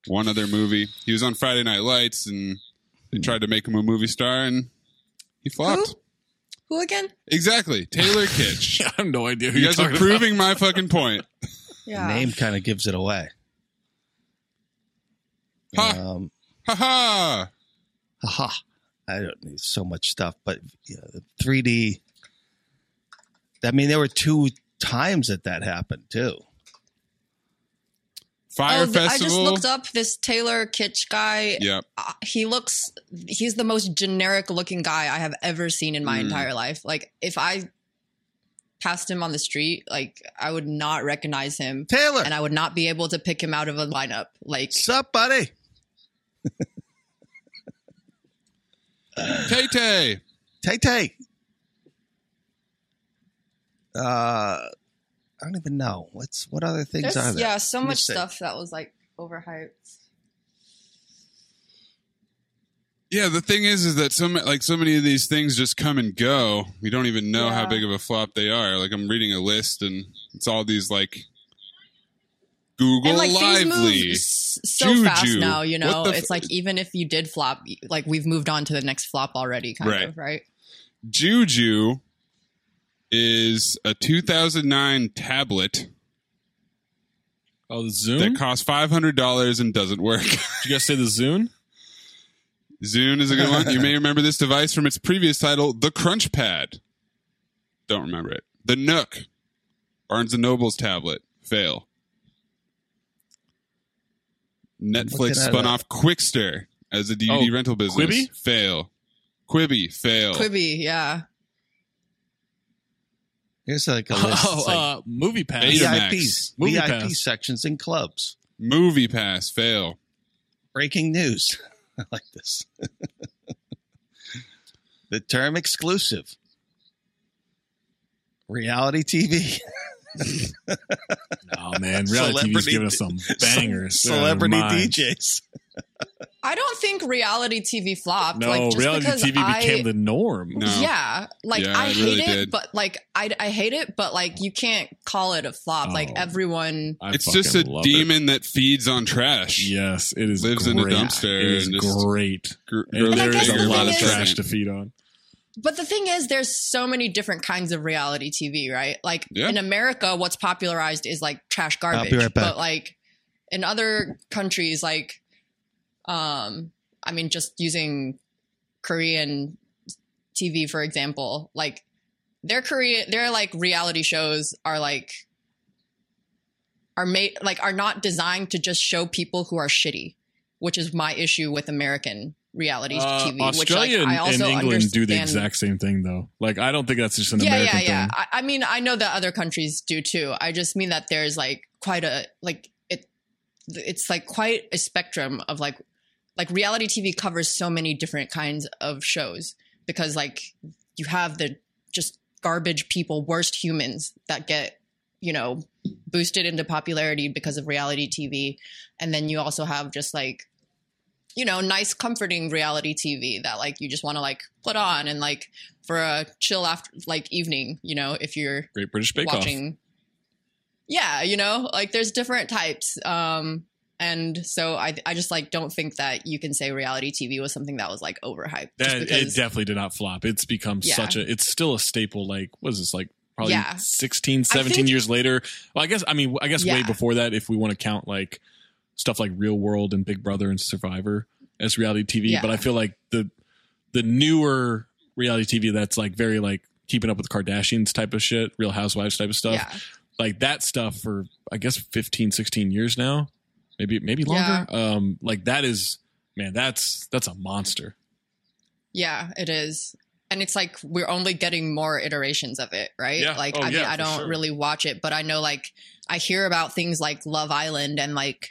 one other movie? He was on Friday Night Lights, and they tried to make him a movie star, and he flopped.
Who again?
Exactly, Taylor Kitsch.
I have no idea who
you guys are
talking
proving my fucking point.
Yeah.
Name kind of gives it away.
Ha.
Um,
Ha ha!
haha. I don't need so much stuff, but yeah, the 3D. I mean, there were two times that that happened too.
Fire
oh, th- I just looked up this Taylor Kitsch guy.
Yep.
Uh, he looks he's the most generic looking guy I have ever seen in my
Mm.
entire life. Like if I passed him on the street, like I would not recognize him.
Taylor.
And I would not be able to pick him out of a lineup. Like
Sup, buddy?
Tay Tay.
Tay Tay. Uh, I don't even know what's what other things
there's
are there.
yeah, so
Let
much stuff that was like overhyped.
Yeah, the thing is, is that so ma- like so many of these things just come and go. We don't even know how big of a flop they are. Like I'm reading a list, and it's all these like Google
and like things move
Lively,
so
JooJoo.
fast now, you
What
know.
the f-
It's like even if you did flop, like we've moved on to the next flop already, kind
Right.
of, right?
JooJoo is a 2009 tablet
Oh, the Zune?
that costs five hundred dollars and doesn't work.
Did you guys say the Zune?
Zune is a good one. You may remember this device from its previous title, the Crunch Pad. Don't remember it. The Nook, Barnes and Noble's tablet, fail. Netflix
looking at
spun
it.
off Qwikster as a DVD
Oh,
rental business.
Quibi?
Fail. Quibi, fail.
Quibi, yeah.
Here's like a list.
Oh,
like
uh, Movie Pass.
VIPs,
Movie
VIP
Pass.
sections in clubs.
Movie Pass, fail.
Breaking news. I like this. the term exclusive. Reality TV.
Oh man, reality TV's
Celebrity
giving us some bangers. They're out of
Celebrity. DJs.
I don't think reality TV flopped.
No,
like, just
reality
because
TV
I,
became the norm.
No.
Yeah, like
Yeah,
I
it
hate
really
it,
did.
but like I, I hate it, but like you can't call it a flop. Like
Oh.
everyone,
I
it's just a
fucking love it.
demon that feeds on trash.
Yes, it is.
Lives in a
great.
dumpster
It is
and just
great.
Gr-
And
grows
there
I guess
is a lot of
thing is-
trash to feed on.
but the thing is, there's so many different kinds of reality TV, right? Like
Yeah.
in America, what's popularized is like trash
I'll
garbage,
be right back.
but like in other countries, like Um, I mean, just using Korean TV for example, like their Korean, their like reality shows are like are made like are not designed to just show people who are shitty, which is my issue with American reality
Uh,
TV.
Australia
which like, I
and,
also
and England do the exact same thing, though. Like, I don't think that's just an
yeah,
American
yeah, yeah.
thing.
I, I mean, I know that other countries do too. I just mean that there's like quite a like it. It's like quite a spectrum of like like reality TV covers so many different kinds of shows because like you have the just garbage people, worst humans that get you know boosted into popularity because of reality TV, and then you also have just like you know, nice, comforting reality TV that like you just want to like put on and like for a chill after like evening, you know, if you're
Great British Bake Off.
watching. Yeah, you know, like there's different types. Um, and so I, I just like don't think that you can say reality TV was something that was like overhyped.
That,
because-
it definitely did not flop. It's become
Yeah.
such a, it's still a staple. Like, what is this, like probably
Yeah.
16, 17
think-
years later? Well, I guess, I mean, I guess way before that, if we want to count like stuff like Real World and Big Brother and Survivor as reality TV.
Yeah.
But I feel like the, the newer reality TV that's like very like keeping up with the Kardashians type of shit, Real Housewives type of stuff.
Yeah.
Like that stuff for, I guess, 15, 16 years now. Maybe, maybe longer. Um, like that is, man, that's, that's a monster.
Yeah, it is. And it's like we're only getting more iterations of it, right?
Yeah.
Like
Oh,
I mean,
yeah,
I don't
sure.
really watch it, but I know like I hear about things like Love Island and like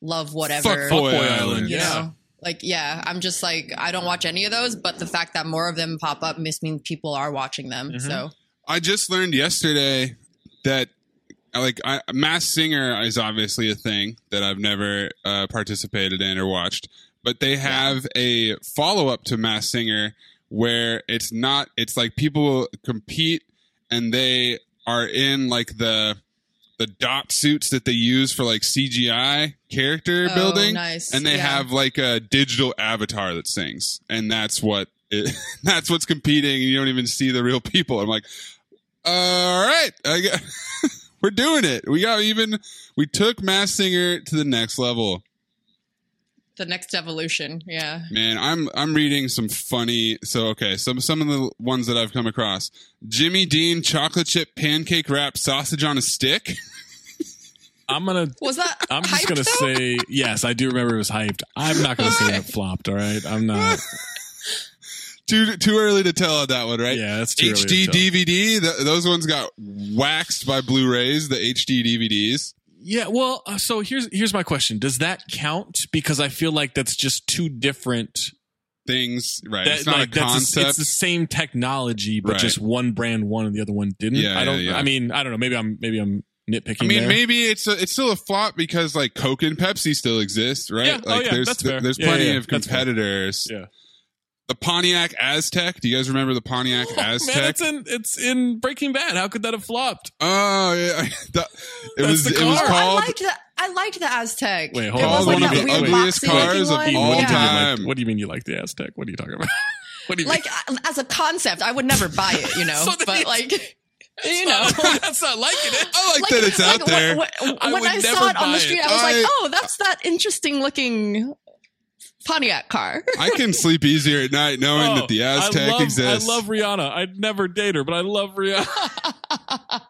Love whatever.
Fuckboy Island.
you
Yeah.
know? Like yeah, I'm just like I don't watch any of those, but the fact that more of them pop up must mean people are watching them.
Mm-hmm.
So
I just learned yesterday that like I, Masked Singer is obviously a thing that I've never uh, participated in or watched, but they have a follow up to Masked Singer where it's not. It's like people compete and they are in like the the dot suits that they use for like CGI character
Oh,
building,
nice.
and they
Yeah.
have like a digital avatar that sings, and that's what it, that's what's competing. And you don't even see the real people. I'm like, all right, I got, we're doing it. We got even we took Masked Singer to the next level.
the next evolution, yeah.
Man, I'm I'm reading some funny. So okay, some some of the ones that I've come across: Jimmy Dean chocolate chip pancake wrap sausage on a stick.
I'm gonna.
Was that?
I'm just gonna
though?
say yes. I do remember it was hyped. I'm not gonna say it flopped. All right, I'm not.
too too early to tell on that one, right?
Yeah, that's too
HD. DVD. th those ones got waxed by Blu-rays. The HD DVDs.
Yeah, well, uh, so here's here's my question: Does that count? Because I feel like that's just two different
things. Right.
That,
it's not
like,
a concept.
it's the same technology, but
Right.
just one brand won and the other one didn't.
Yeah,
I don't.
yeah, yeah.
I mean, I don't know. Maybe I'm maybe I'm nitpicking.
I mean,
there.
maybe it's a, it's still a flop because like Coke and Pepsi still exist, right?
Yeah, oh,
Like
yeah,
there's
that's fair.
there's plenty
yeah,
of competitors.
Yeah.
The Pontiac Aztek. Do you guys remember the Pontiac
Oh, man,
Aztek?
it's in it's in Breaking Bad. How could that have flopped?
oh yeah, the, it
That's
was
the
it was
car.
I liked the I liked the Aztek.
Wait, hold
It
on.
was
called
like
one of the ugliest cars of
one.
all
What do you mean you
time.
like- what do you mean you like the Aztek? What are you talking about? what do you mean?
Like as a concept, I would never buy it, you know.
So
but
it's-
like, you know,
that's not liking it.
I like, that it's out
like,
there.
When, when,
I
when
would
I
never
saw it on
buy
the
it.
street, I was
I-
like, "Oh, that's that interesting looking Pontiac car."
I can sleep easier at night knowing
Oh,
that the Aztek
I love,
exists.
I love Rihanna. I'd never date her, but I love Rihanna.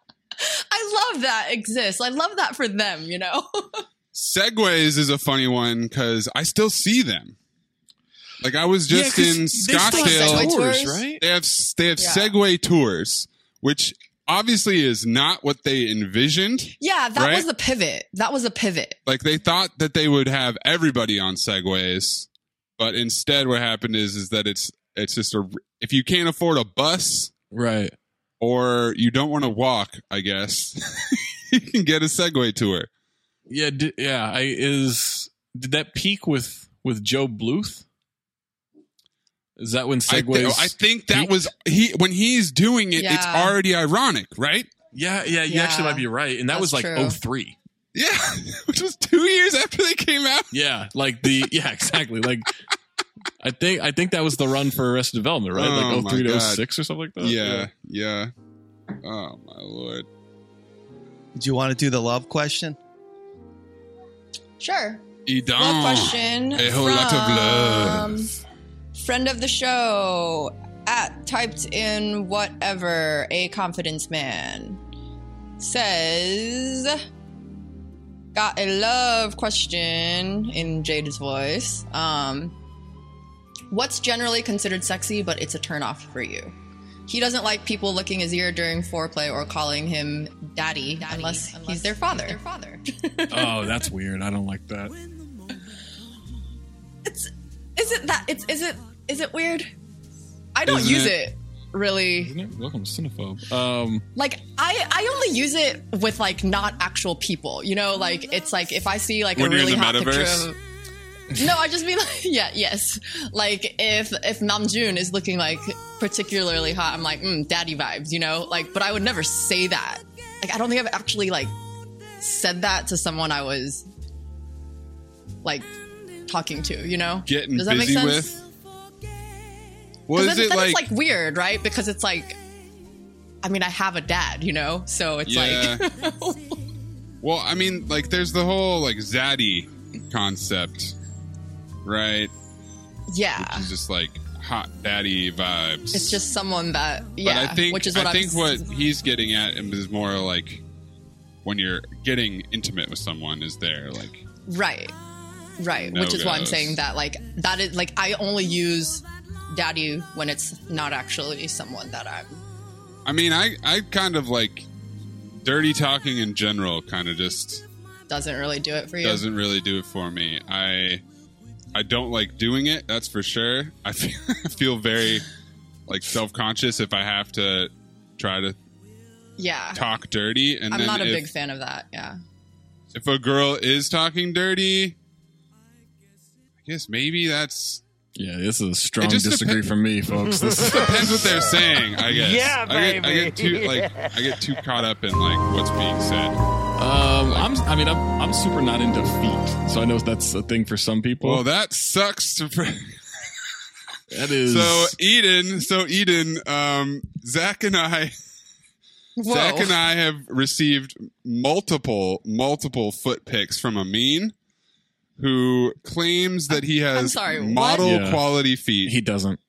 I love that exists. I love that for them, you know.
Segways is a funny one because I still see them. Like I was just
Yeah, 'cause
in
they still have
Scottsdale.
Tours,
tours?
right?
They have they have
Yeah.
Segway tours, which obviously is not what they envisioned.
yeah, that
Right?
was the pivot. That was a pivot.
Like they thought that they would have everybody on Segways, but instead, what happened is is that it's it's just a if you can't afford a bus
Right.
or you don't want to walk, I guess you can get a Segway tour.
Yeah. Di- yeah. I is did that peak with with Gob Bluth? Is that when
I, thi-
Segways?
I think that
peaked?
was he when he's doing it. It's already ironic, right?
Yeah. Yeah. You
Yeah.
actually might be right, and that
That's
was like
oh
three.
Yeah, which was two years after they came out.
Yeah. Like the yeah exactly like. I think I think that was the run for Arrested Development, right?
Oh,
like
my
03 to
God.
06 or something like that.
Yeah, yeah. Oh my lord.
Do you want to do the love question?
Sure.
Eden.
Love question.
A whole lot of love.
From Friend of the show at typed in whatever a confidence man says got a love question in Jade's voice. Um, what's generally considered sexy, but it's a turnoff for you? He doesn't like people licking his ear during foreplay or calling him daddy, unless, he's their father.
oh, that's weird. I don't like that.
It's is it that? It's is it is it weird? I don't
Isn't
use
it-
it, really.
Isn't it? Welcome to Cinephobe. Um,
Like I I only use it with like not actual people. You know, like it's like if I see like a really hot
metaverse?
picture of. No, I just mean like yeah, yes. Like if if Namjoon is looking like particularly hot, I'm like, mm, daddy vibes, you know. Like, but I would never say that. Like, I don't think I've actually like said that to someone I was like talking to. You know,
Getting
Does that make
busy
sense?
with.
'Cause
Was
then,
it
then
like,
it's like weird, right? Because it's like, I mean, I have a dad, you know, so it's
Yeah.
like,
Well, I mean, like, there's the whole like zaddy concept, right?
yeah,
Which is just like hot daddy vibes.
it's just someone that, yeah,
but I think
which is what
I
I'm
think what he's getting at is more like when you're getting intimate with someone is there like
right, right, which is why I'm saying that, like, that is like I only use daddy when it's not actually someone that I'm.
I mean I I kind of like dirty talking in general kind of just
Doesn't really do it for you.
doesn't really do it for me. I I don't like doing it, that's for sure. I feel, I feel very like self-conscious if I have to try to
Yeah,
talk dirty and
I'm not a
if,
big fan of that. Yeah,
if a girl is talking dirty I guess maybe that's
yeah, this is a strong
It just
disagree
depen-
from me, folks. This
It depends what they're saying, I guess.
Yeah,
I get, I
baby.
get too like I get too caught up in like what's being said.
Um, I'm. I mean, I'm. I'm super not into feet, so I know that's a thing for some people.
Well, that sucks. To,
that is
so Eden. So Eden. Um, Zach and I.
Whoa.
Zach and I have received multiple, multiple foot pics from Amin, who claims that he has
sorry, what?
model
Yeah.
quality feet.
He doesn't.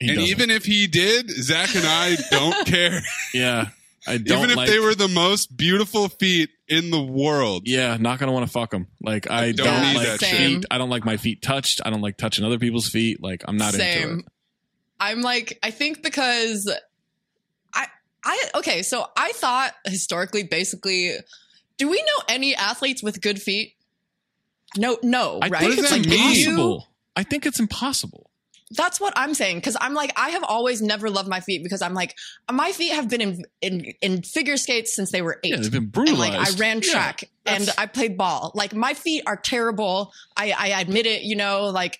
He
and
doesn't.
even if he did, Zach and I don't care.
yeah, I don't.
Even if
like,
they were the most beautiful feet in the world.
Yeah, not gonna want to fuck them. Like I,
don't
don't,
need
like
that
feet.
shit.
I don't like my feet touched. I don't like touching other people's feet. Like I'm not into
Same.
it.
I'm like, I think because I, I, okay, so I thought historically, basically, do we know any athletes with good feet? No, no,
I
right?
think it's
Like,
impossible. I think it's impossible.
That's what I'm saying because I'm like I have always never loved my feet because I'm like my feet have been in in, in figure skates since they were eight.
Yeah, they've been
And like I
brutalized.
ran
Yeah,
track and I played ball. Like my feet are terrible. I I admit it. You know, like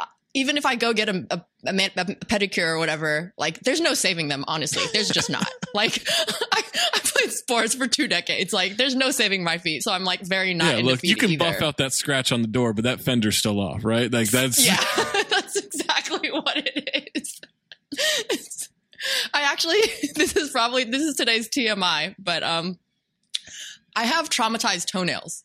uh, even if I go get a, a, a, man, a pedicure or whatever, like there's no saving them. Honestly, there's just not. like I, I played sports for two decades. Like there's no saving my feet. So I'm like very not.
yeah, look, you can
either.
buff out that scratch on the door, but that fender's still off, right? Like that's
Yeah, that's exactly what it is. It's- I actually, this is probably this is today's TMI, but um, I have traumatized toenails.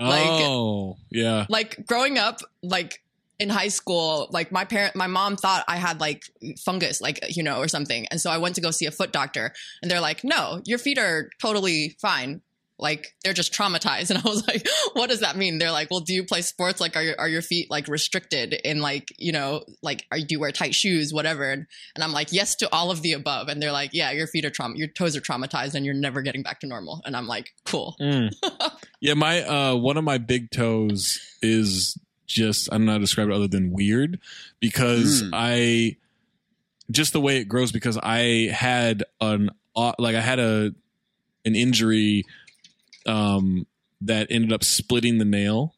Like,
oh, yeah.
like growing up, like in high school, like my parent, my mom thought I had like fungus, like you know, or something, and so I went to go see a foot doctor, and they're like, "No, your feet are totally fine." Like they're just traumatized, and I was like, "What does that mean?" They're like, "Well, do you play sports? Like, are your are your feet like restricted in like you know like are do you wear tight shoes, whatever?" And, and I'm like, "Yes to all of the above," and they're like, "Yeah, your feet are trauma, your toes are traumatized, and you're never getting back to normal." And I'm like, "Cool."
Mm. yeah, my uh one of my big toes is just I don't know how to describe it other than weird because
Mm.
I just the way it grows because I had an like I had a an injury um that ended up splitting the nail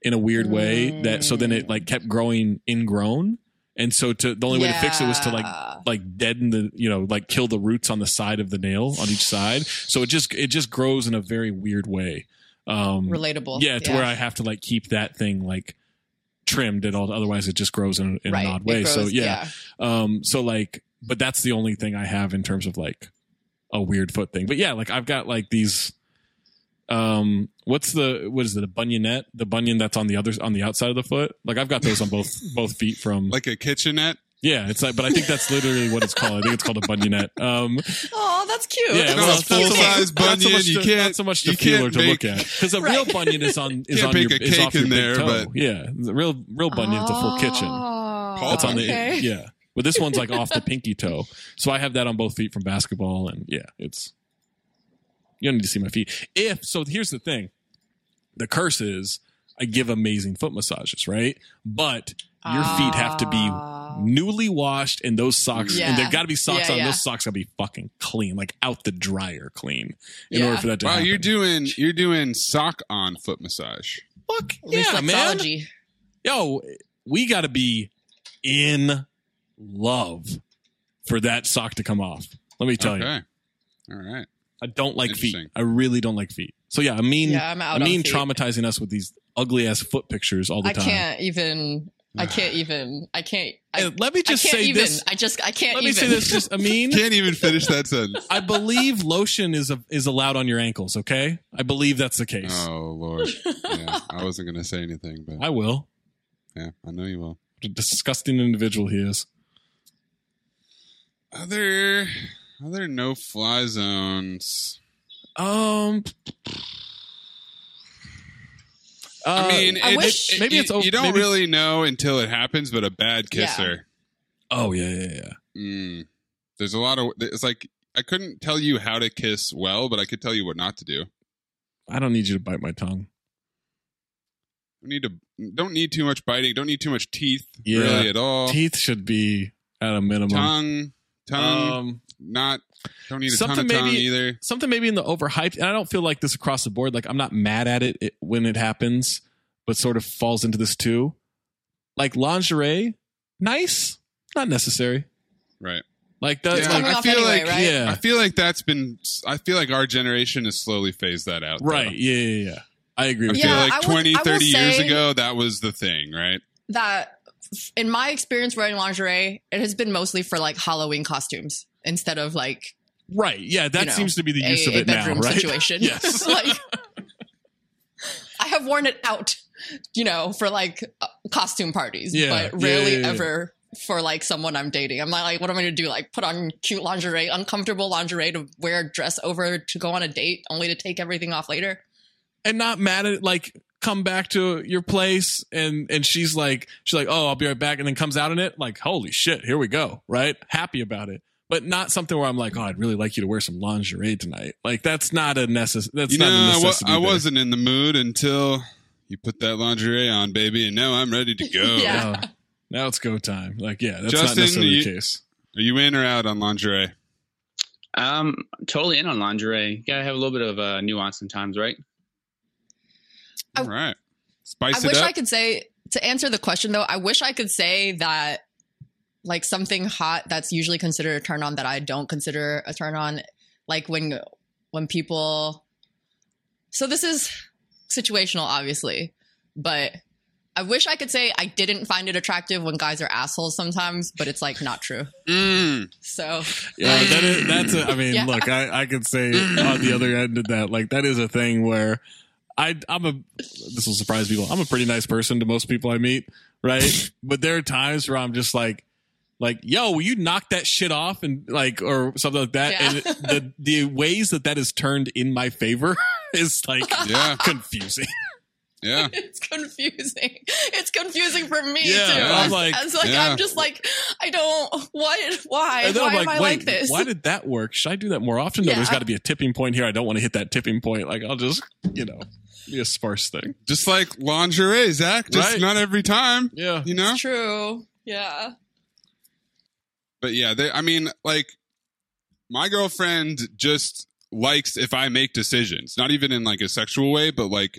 in a weird way that so then it like kept growing ingrown. And so to the only way to fix it was to like like deaden the you know like kill the roots on the side of the nail on each side. So it just it just grows in a very weird way um
Relatable.
yeah to
Yeah.
where i have to like keep that thing like trimmed and all otherwise it just grows in, in
Right,
an odd
it
way so
grows,
yeah. um so like but that's the only thing i have in terms of like a weird foot thing but yeah like i've got like these Um, what's the what is it? A bunionette? The bunion that's on the other on the outside of the foot. Like I've got those on both both feet from
like a kitchenette.
Yeah, it's like, but I think that's literally what it's called. I think it's called a bunionette. Um,
Oh, that's cute.
yeah,
No,
well,
a
it's not so much-
full-size
not so
bunion,
much
you
to-
can't-
not so much to
you
feel or
can't
to look at because a real bunion is on is
Can't
on your
a
is
cake
off your
in
big
there,
toe.
but-
yeah, the real real bunion's a full kitchen.
Oh,
That's on the yeah. But this one's like off the pinky toe. So I have that on both feet from basketball and yeah, it's you don't need to see my feet. If so here's the thing. The curse is I give amazing foot massages, right? But your feet have to be ah. newly washed and those socks and there
Yeah.
gotta be socks
Yeah,
on.
yeah.
Those socks gotta be fucking clean, like out the dryer clean in
Yeah.
order for that to
Wow,
happen.
you're doing you're doing sock on foot massage.
Fuck yeah, man. Yo, we gotta be in love for that sock to come off. Let me tell you.
All right.
I don't like feet. I really don't like feet. So yeah, I mean,
Yeah, I'm out
I mean, traumatizing us with these ugly ass foot pictures all the
I
time.
I can't even. I can't even. I can't. I,
let me just
I can't
say
even.
this.
I just. I can't even
Let me say this. Just, I mean,
Can't even finish that sentence.
I believe lotion is a, is allowed on your ankles. Okay, I believe that's the case.
Oh Lord. Yeah, I wasn't gonna say anything, but
I will.
yeah, I know you will.
What a disgusting individual he is.
Other other no fly zones.
Um.
I
uh,
mean,
I
it-
wish-
it-
maybe
you,
it's over-
you don't
maybe-
really know until it happens, but a bad
Yeah.
kisser.
Oh yeah, yeah, yeah.
Mm, there's a lot of. It's like I couldn't tell you how to kiss well, but I could tell you what not to do.
I don't need you to bite my tongue.
We need to. Don't need too much biting. Don't need too much teeth.
Yeah.
Really at all.
Teeth should be at a minimum.
Tongue. Tongue.
Um,
not. Don't need a
something
ton of tongue
maybe
either.
something maybe in the overhyped and i don't feel like this across the board like i'm not mad at it, it when it happens but sort of falls into this too like lingerie nice not necessary
Right.
like that
Yeah,
coming
I feel
anyway,
like
right?
yeah
I feel like that's been. I feel like our generation has slowly phased that out. though.
right yeah yeah yeah i agree
I
with
feel
Yeah,
like
I
20,
I will
30 years ago, that was the thing, right?
that in my experience wearing lingerie, it has been mostly for like Halloween costumes instead of like
right yeah that
you know,
seems to be the
a,
use of
a
it now
bedroom
right
situation.
yes
like I have worn it out, you know, for like uh, costume parties,
Yeah,
but rarely
yeah, yeah.
ever for like someone I'm dating. I'm not like, what am I going to do? Like put on cute lingerie, uncomfortable lingerie to wear a dress over to go on a date, only to take everything off later.
and not mad at like come back to your place and and she's like she's like oh i'll be right back and then comes out in it like holy shit here we go right happy about it but not something where i'm like oh i'd really like you to wear some lingerie tonight like that's not a necess that's
you
not
know,
a
I, wa-
necessity
I wasn't in the mood until you put that lingerie on, baby, and now I'm ready to go.
Yeah.
Oh, now it's go time like yeah that's not necessarily
you-
the case
Are you in or out on lingerie?
Um, totally in on lingerie. You gotta have a little bit of uh, nuance sometimes, right?
All right. Spice
I
it
wish
up.
I could say to answer the question though. I wish I could say that like something hot that's usually considered a turn on that I don't consider a turn on. Like when when people. So this is situational, obviously, but I wish I could say I didn't find it attractive when guys are assholes sometimes, but it's like not true.
Mm.
So
Yeah, that is that's. A, I mean,
Yeah.
look, I I could say on the other end of that, like that is a thing where I I'm a. This will surprise people. I'm a pretty nice person to most people I meet, right? but there are times where I'm just like, like, yo, will you knock that shit off and like or something like that?
Yeah.
And the the ways that that is turned in my favor is like
Yeah.
confusing.
Yeah.
it's confusing. It's confusing for me
Yeah,
too.
I'm like-
as, like
Yeah.
I'm just like I don't. What? Why? Why
I'm
am I like this?
Why did that work? Should I do that more often? No,
Yeah.
there's got to be a tipping point here. I don't want to hit that tipping point. Like I'll just, you know, be a sparse thing.
Just like lingerie, Zach. Just
Right.
not every time.
Yeah.
You know?
It's true. Yeah.
But yeah, they, I mean, like, my girlfriend just likes if I make decisions, not even in like a sexual way, but like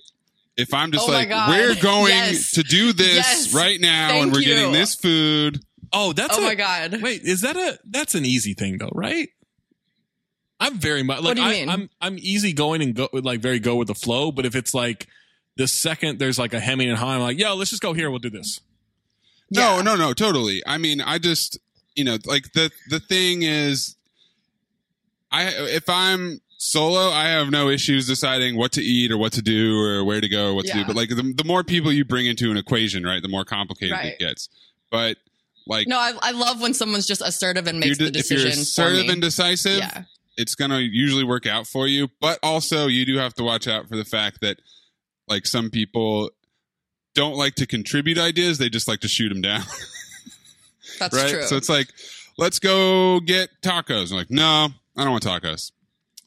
if I'm just
Oh
like, we're going
Yes.
to do this
Yes.
right now
Thank
and we're
you.
getting this food.
Oh, that's
oh
a-
my god.
Wait, is that a that's an easy thing though, right? I'm very much like
What do you
I,
mean?
I'm I'm easy going and go like very go with the flow. But if it's like the second there's like a hemming and hawing, I'm like, yo, let's just go here. We'll do this.
No, no, no, totally. I mean, I just, you know, like the the thing is, I if I'm solo, I have no issues deciding what to eat or what to do or where to go or what to do. But like the, the more people you bring into an equation, right, the more complicated
Right.
it gets. But like
No, I, I love when someone's just assertive and makes
de-
the
if you're assertive and decisive,
Yeah.
it's gonna usually work out for you. But also, you do have to watch out for the fact that like some people don't like to contribute ideas; they just like to shoot them down.
That's
right?
true.
So it's like, let's go get tacos. I'm like, no, I don't want tacos.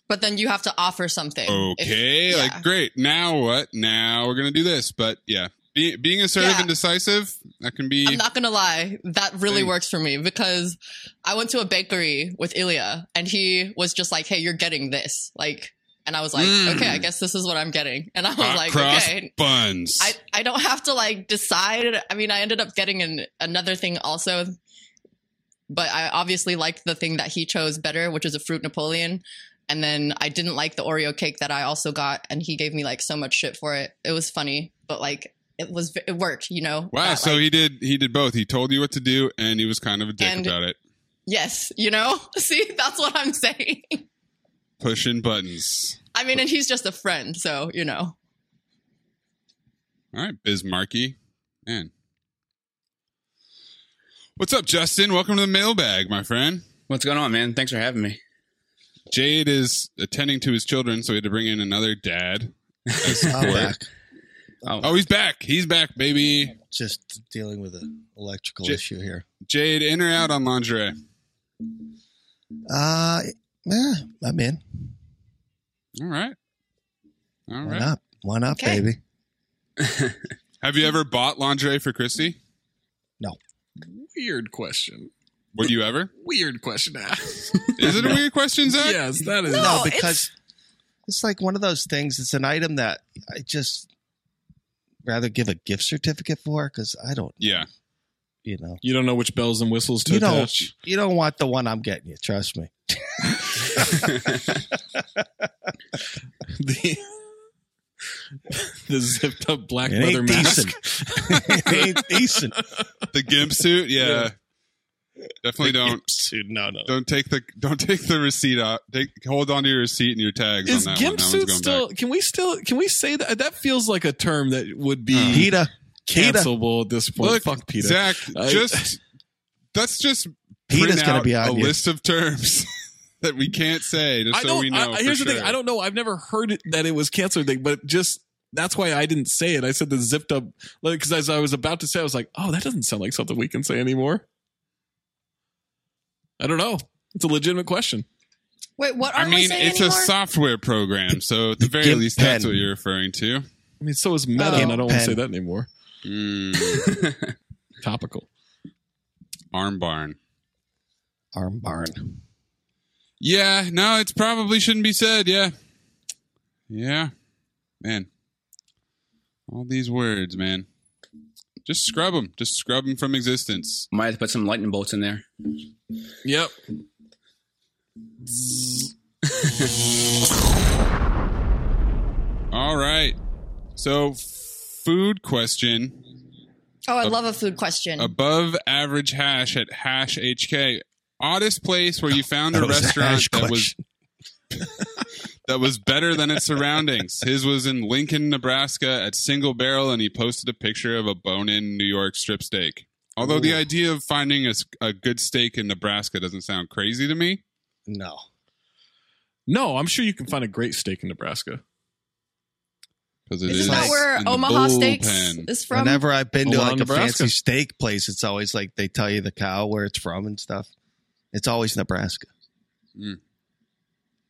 but then you have to offer something. If-
Okay,
yeah.
like great. Now what? Now we're gonna do this. But yeah, be, being assertive
Yeah.
and decisive that can be.
I'm not gonna lie, that really
Thing.
works for me because I went to a bakery with Ilya and he was just like, "Hey, you're getting this," like, and I was like,
Mm.
"Okay, I guess this is what I'm getting," and I was
hot
like, "Okay."
buns.
I, I don't have to like decide. I mean, I ended up getting an, another thing also, but I obviously liked the thing that he chose better, which is a fruit Napoleon. And then I didn't like the Oreo cake that I also got, and he gave me like so much shit for it. It was funny, but like it was it worked, you know.
wow.
That,
so
like-
he did. He did both. He told you what to do, and he was kind of a dick about it,
Yes, you know? See, that's what I'm saying.
Pushing buttons.
I mean, and he's just a friend, so, you know.
All right, Bismarcky, man. What's up, Justin? Welcome to the mailbag, my friend.
What's going on, man? Thanks for having me.
Jade is attending to his children, so we had to bring in another dad.
I'm
support.
back.
Oh, he's back. He's back, baby.
Just dealing with an electrical
J-
issue here.
Jade, in or out on lingerie?
Uh, yeah, I'm in.
All right. All
Why
right.
not? Why not,
Okay.
baby?
Have you ever bought lingerie for Christy?
No.
Weird question.
Would you ever?
Weird question to ask.
Is it a weird question, Zach?
yes, that is.
No, because it's like one of those things. It's an item that I just rather give a gift certificate for because I don't,
Yeah.
You know,
You don't know which bells and whistles to
you don't, you don't want the one I'm getting you. Trust me.
the the zipped up black
It
leather
ain't
mask.
decent. it ain't decent.
The gimp suit, yeah. Definitely don't
Dude, no, no.
don't take the don't take the receipt out. Take hold on to your receipt and your tags
Is
on that
gimp
one. That
suit
one's
still?
back.
Can we still? Can we say that? That feels like a term that would be
PETA. PETA.
Cancelable at this point.
Look,
Fuck Peter.
Zach,
I-
just let's just
PETA's
print
gonna be on
a
you.
list of terms that we can't say, just
I
so
don't.
we know.
I,
for
here's the thing. I don't know. I've never heard it, that it was canceled thing, but just that's why I didn't say it. I said the zipped up because as I was about to say, I was like, oh, that doesn't sound like something we can say anymore. I don't know. It's a legitimate question.
Wait, what
I
aren't we
mean,
saying
it's
anymore?
a software program, so at the very
Gimp
least, that's what you're referring to.
I mean, so is meta,
Oh.
and I don't want to say that anymore.
Mm,
Topical.
arm barn.
Arm barn.
Yeah, no, it probably shouldn't be said. Yeah, yeah, man. All these words, man. Just scrub them. Just scrub them from existence.
Might have to put some lightning bolts in there.
Yep.
All right. So, food question.
oh, I love a food question.
Above average hash at hash HK. Oddest place where you found a
That was a
restaurant that was that was better than its surroundings. His was in Lincoln, Nebraska at Single Barrel, and he posted a picture of a bone-in New York strip steak. Although the idea of finding a, a good steak in Nebraska doesn't sound crazy to me.
No.
No, I'm sure you can find a great steak in Nebraska.
Because it
Isn't
is
that where Omaha Steaks
bullpen.
is from?
Whenever I've been to
Omaha,
like a
Nebraska.
fancy steak place, it's always like they tell you the cow where it's from and stuff. It's always Nebraska.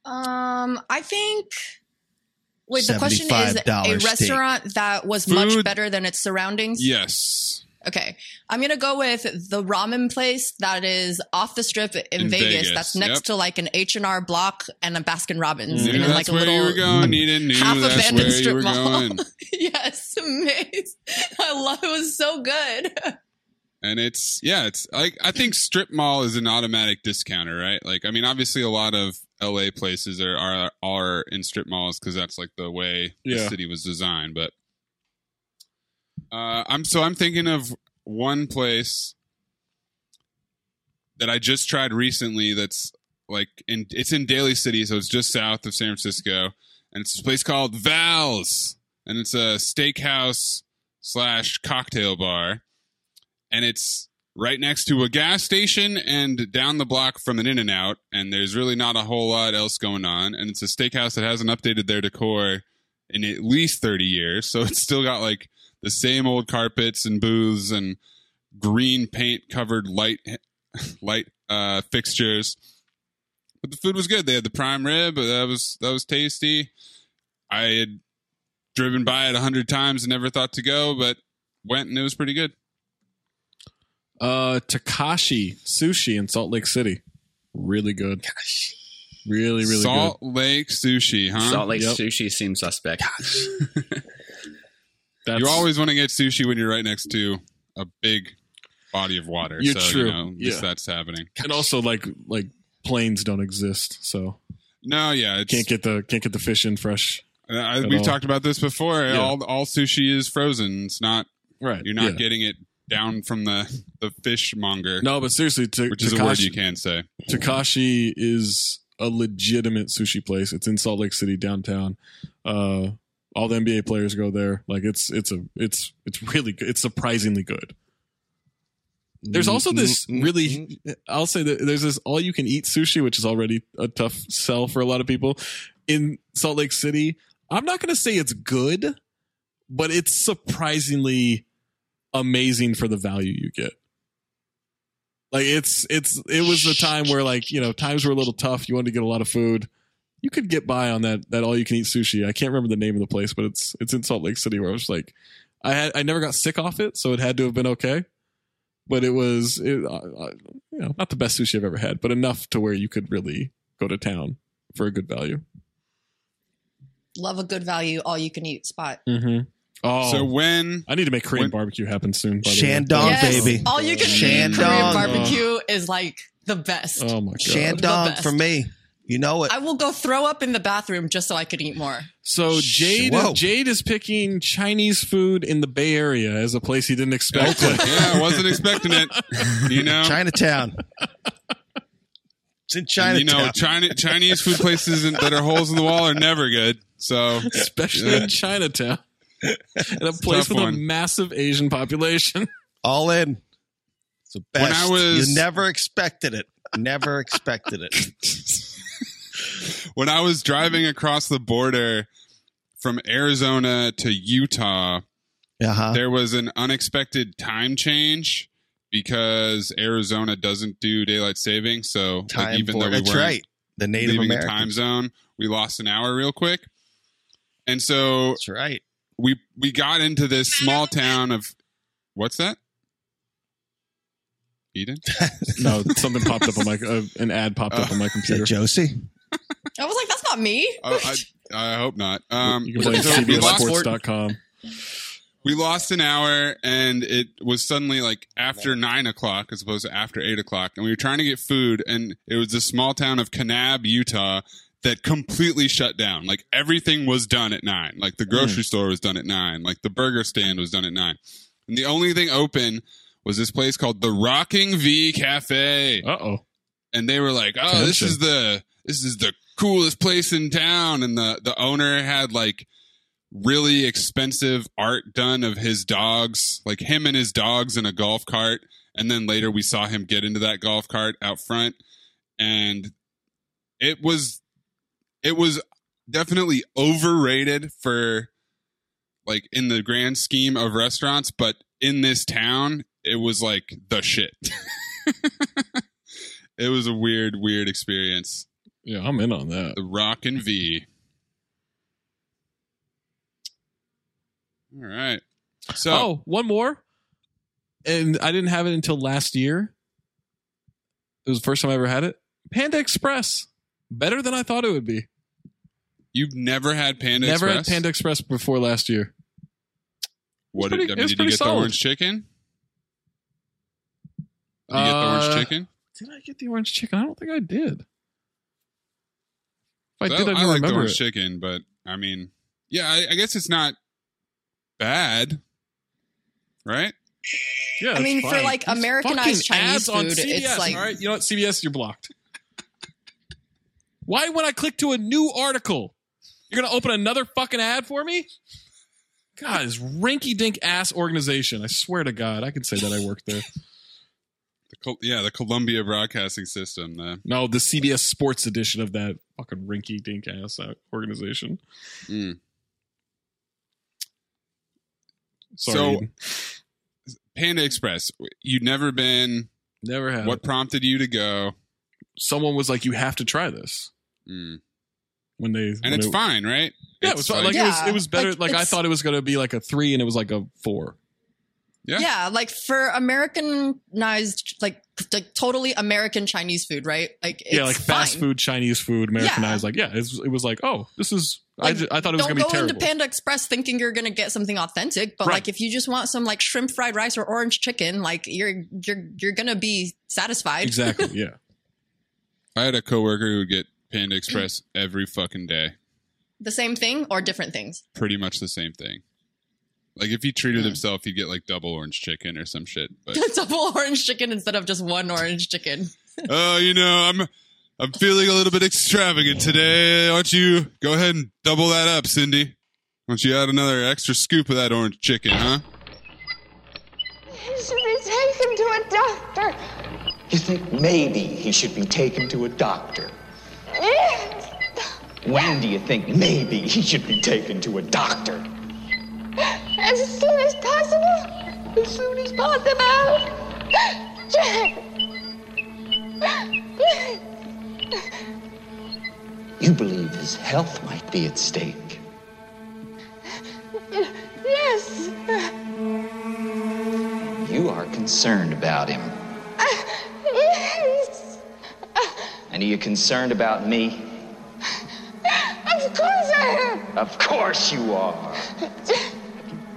Um, I think. Wait, the question is a
$75 steak.
restaurant that was much
Food-
better than its surroundings.
Yes.
Okay, I'm gonna go with the ramen place that is off the strip in,
In
Vegas,
Vegas,
That's next
yep.
to like an H and R Block and a Baskin Robbins,
Knew
and
that's
like a
where
little
you were going. Eden knew
half
that's
abandoned
where
strip mall. yes, amazing. I love it. Was so good.
And it's yeah, it's like I think strip mall is an automatic discounter, right? Like I mean, obviously a lot of LA places are are, are in strip malls because that's like the way the city was designed. But uh, I'm so I'm thinking of one place that I just tried recently. That's like in it's in Daly City, so it's just south of San Francisco, and it's a place called Val's, and it's a steakhouse slash cocktail bar, and it's right next to a gas station and down the block from an In and Out, and there's really not a whole lot else going on, and it's a steakhouse that hasn't updated their decor in at least 30 years, so it's still got like the same old carpets and booths and green paint covered light light uh, fixtures. But the food was good. They had the prime rib. That was that was tasty. I had driven by it a hundred times and never thought to go, but went and it was pretty good.
Uh, Takashi Sushi in Salt Lake City, really good. Really, really
Salt Lake Sushi, huh?
Salt Lake
Yep.
sushi seems suspect.
That's-
you always want to get sushi when you're right next to a big body of water.
You're
so,
true.
You know,
Yeah.
that's happening.
And also, like like planes don't exist, so
No, yeah, it's,
can't get the can't get the fish in fresh.
Uh, we've
all.
talked about this before.
Yeah.
All all sushi is frozen. It's not
Right.
You're not
yeah.
getting it down from the the fishmonger,
No, but seriously, to,
which is a word you can say.
Takashi is a legitimate sushi place. It's in Salt Lake City downtown. Uh, all the NBA players go there. Like it's it's a it's it's really good. It's surprisingly good. There's also this really I'll say that there's this all you can eat sushi, which is already a tough sell for a lot of people in Salt Lake City. I'm not going to say it's good, but it's surprisingly amazing for the value you get. Like it's it's it was a time where like you know times were a little tough. You wanted to get a lot of food. You could get by on that that all you can eat sushi. I can't remember the name of the place, but it's it's in Salt Lake City where I was like, I had I never got sick off it, so it had to have been okay. But it was it, uh, uh, you know not the best sushi I've ever had, but enough to where you could really go to town for a good value.
Love a good value, all you can eat spot.
Mm-hmm. Oh,
So when
I need to make Korean
when-
barbecue happen soon. By.
Shandong,
Yes,
baby.
all you can eat
Shandong.
Korean barbecue is like the best.
Oh my god.
Shandong
best.
for me. You know it.
I will go throw up in the bathroom just so I could eat more.
So Jade
Whoa.
Jade is picking Chinese food in the Bay Area as a place he didn't expect.
yeah, I wasn't expecting it. You know,
Chinatown. It's in
And,
Chinatown.
you know, China, Chinese food places in, that are holes in the wall are never good. So
especially
Yeah.
in Chinatown, in a place
tough
with a massive Asian population.
All in. It's the best.
When I was-
you never expected it. Never expected it.
when I was driving across the border from Arizona to Utah,
Uh-huh.
there was an unexpected time change because Arizona doesn't do daylight saving. So like, even
for-
though we
that's
weren't
right. The Native
leaving
Americans.
the time zone, we lost an hour real quick. And so
That's right.
we we got into this small town of what's that? Eden?
no, something popped up on my uh, an ad popped up on my computer.
Josie?
I was like, that's not me.
Oh, I, I hope not. Um,
You can blame
so we lost
CBSSports.com.
we lost an hour and it was suddenly like after nine o'clock as opposed to after eight o'clock and we were trying to get food and it was the small town of kanab utah that completely shut down like everything was done at nine like the grocery store was done at nine like the burger stand was done at nine and the only thing open was this place called the rocking v cafe
Uh oh.
and they were like, "Oh, this is the this is the coolest place in town." And the the owner had like really expensive art done of his dogs, like him and his dogs in a golf cart. And then later we saw him get into that golf cart out front, and it was it was definitely overrated for like in the grand scheme of restaurants, but in this town, it was like the shit. it was a weird, weird experience.
Yeah, I'm in on that.
The Rocking V. All right. So
oh, one more. And I didn't have it until last year. It was the first time I ever had it. Panda Express. Better than I thought it would be.
you've never had Panda
Never
Express?
had Panda Express before last year.
What
pretty-
did, I mean, did you get
solid.
the orange chicken? Did you get the
Uh,
orange chicken?
Did I get the orange chicken? I don't think I did. If I
So
did, I
I like the
remember
orange
it.
chicken, but I mean, yeah, I, I guess it's not bad, right?
Yeah,
I
it's
mean, for, like, Americanized Chinese
ads on
food,
CBS,
it's like-
all right. You know what? CBS, you're blocked. Why would I click to a new article, you're gonna open another fucking ad for me? God, this rinky dink ass organization. I swear to God, I can say that I worked there.
The Col- yeah, the Columbia Broadcasting System. The,
No, the CBS Sports edition of that fucking rinky dink ass organization.
Mm.
Sorry,
So, Panda Express, you'd never been.
Never had.
What prompted you to go?
Someone was like, "You have to try this."
Mm.
When they
And
when
it's
it-
fine, right?
Yeah, it was fine. like, it was. It was better.
like,
Like, I thought it was gonna be like a three, and it was like a four.
Yeah. like for Americanized, like like totally American Chinese food, right? Like it's
yeah, like fast food Chinese food, Americanized. Like yeah, it was, it was like oh, this is. I,
Like,
ju- I thought it was
don't
gonna be
go
terrible.
into Panda Express thinking you're gonna get something authentic, but
Right.
like if you just want some like shrimp fried rice or orange chicken, like you're you're you're gonna be satisfied.
exactly. Yeah.
I had a coworker who would get Panda Express every fucking day.
the same thing or different things.
Pretty much the same thing. Like if he treated himself, he'd get like double orange chicken or some shit. But
Double orange chicken instead of just one orange chicken.
oh, you know, I'm I'm feeling a little bit extravagant today. Why don't you go ahead and double that up, Cindy? Why don't you add another extra scoop of that orange chicken, huh?
He should be taken to a doctor.
You think maybe he should be taken to a doctor?
Eh?
When do you think maybe he should be taken to a doctor?
As soon as possible. As soon as possible. Jack.
You believe his health might be at stake.
Yes.
You are concerned about him.
Yes.
And are you concerned about me?
Of course I am.
Of course you are.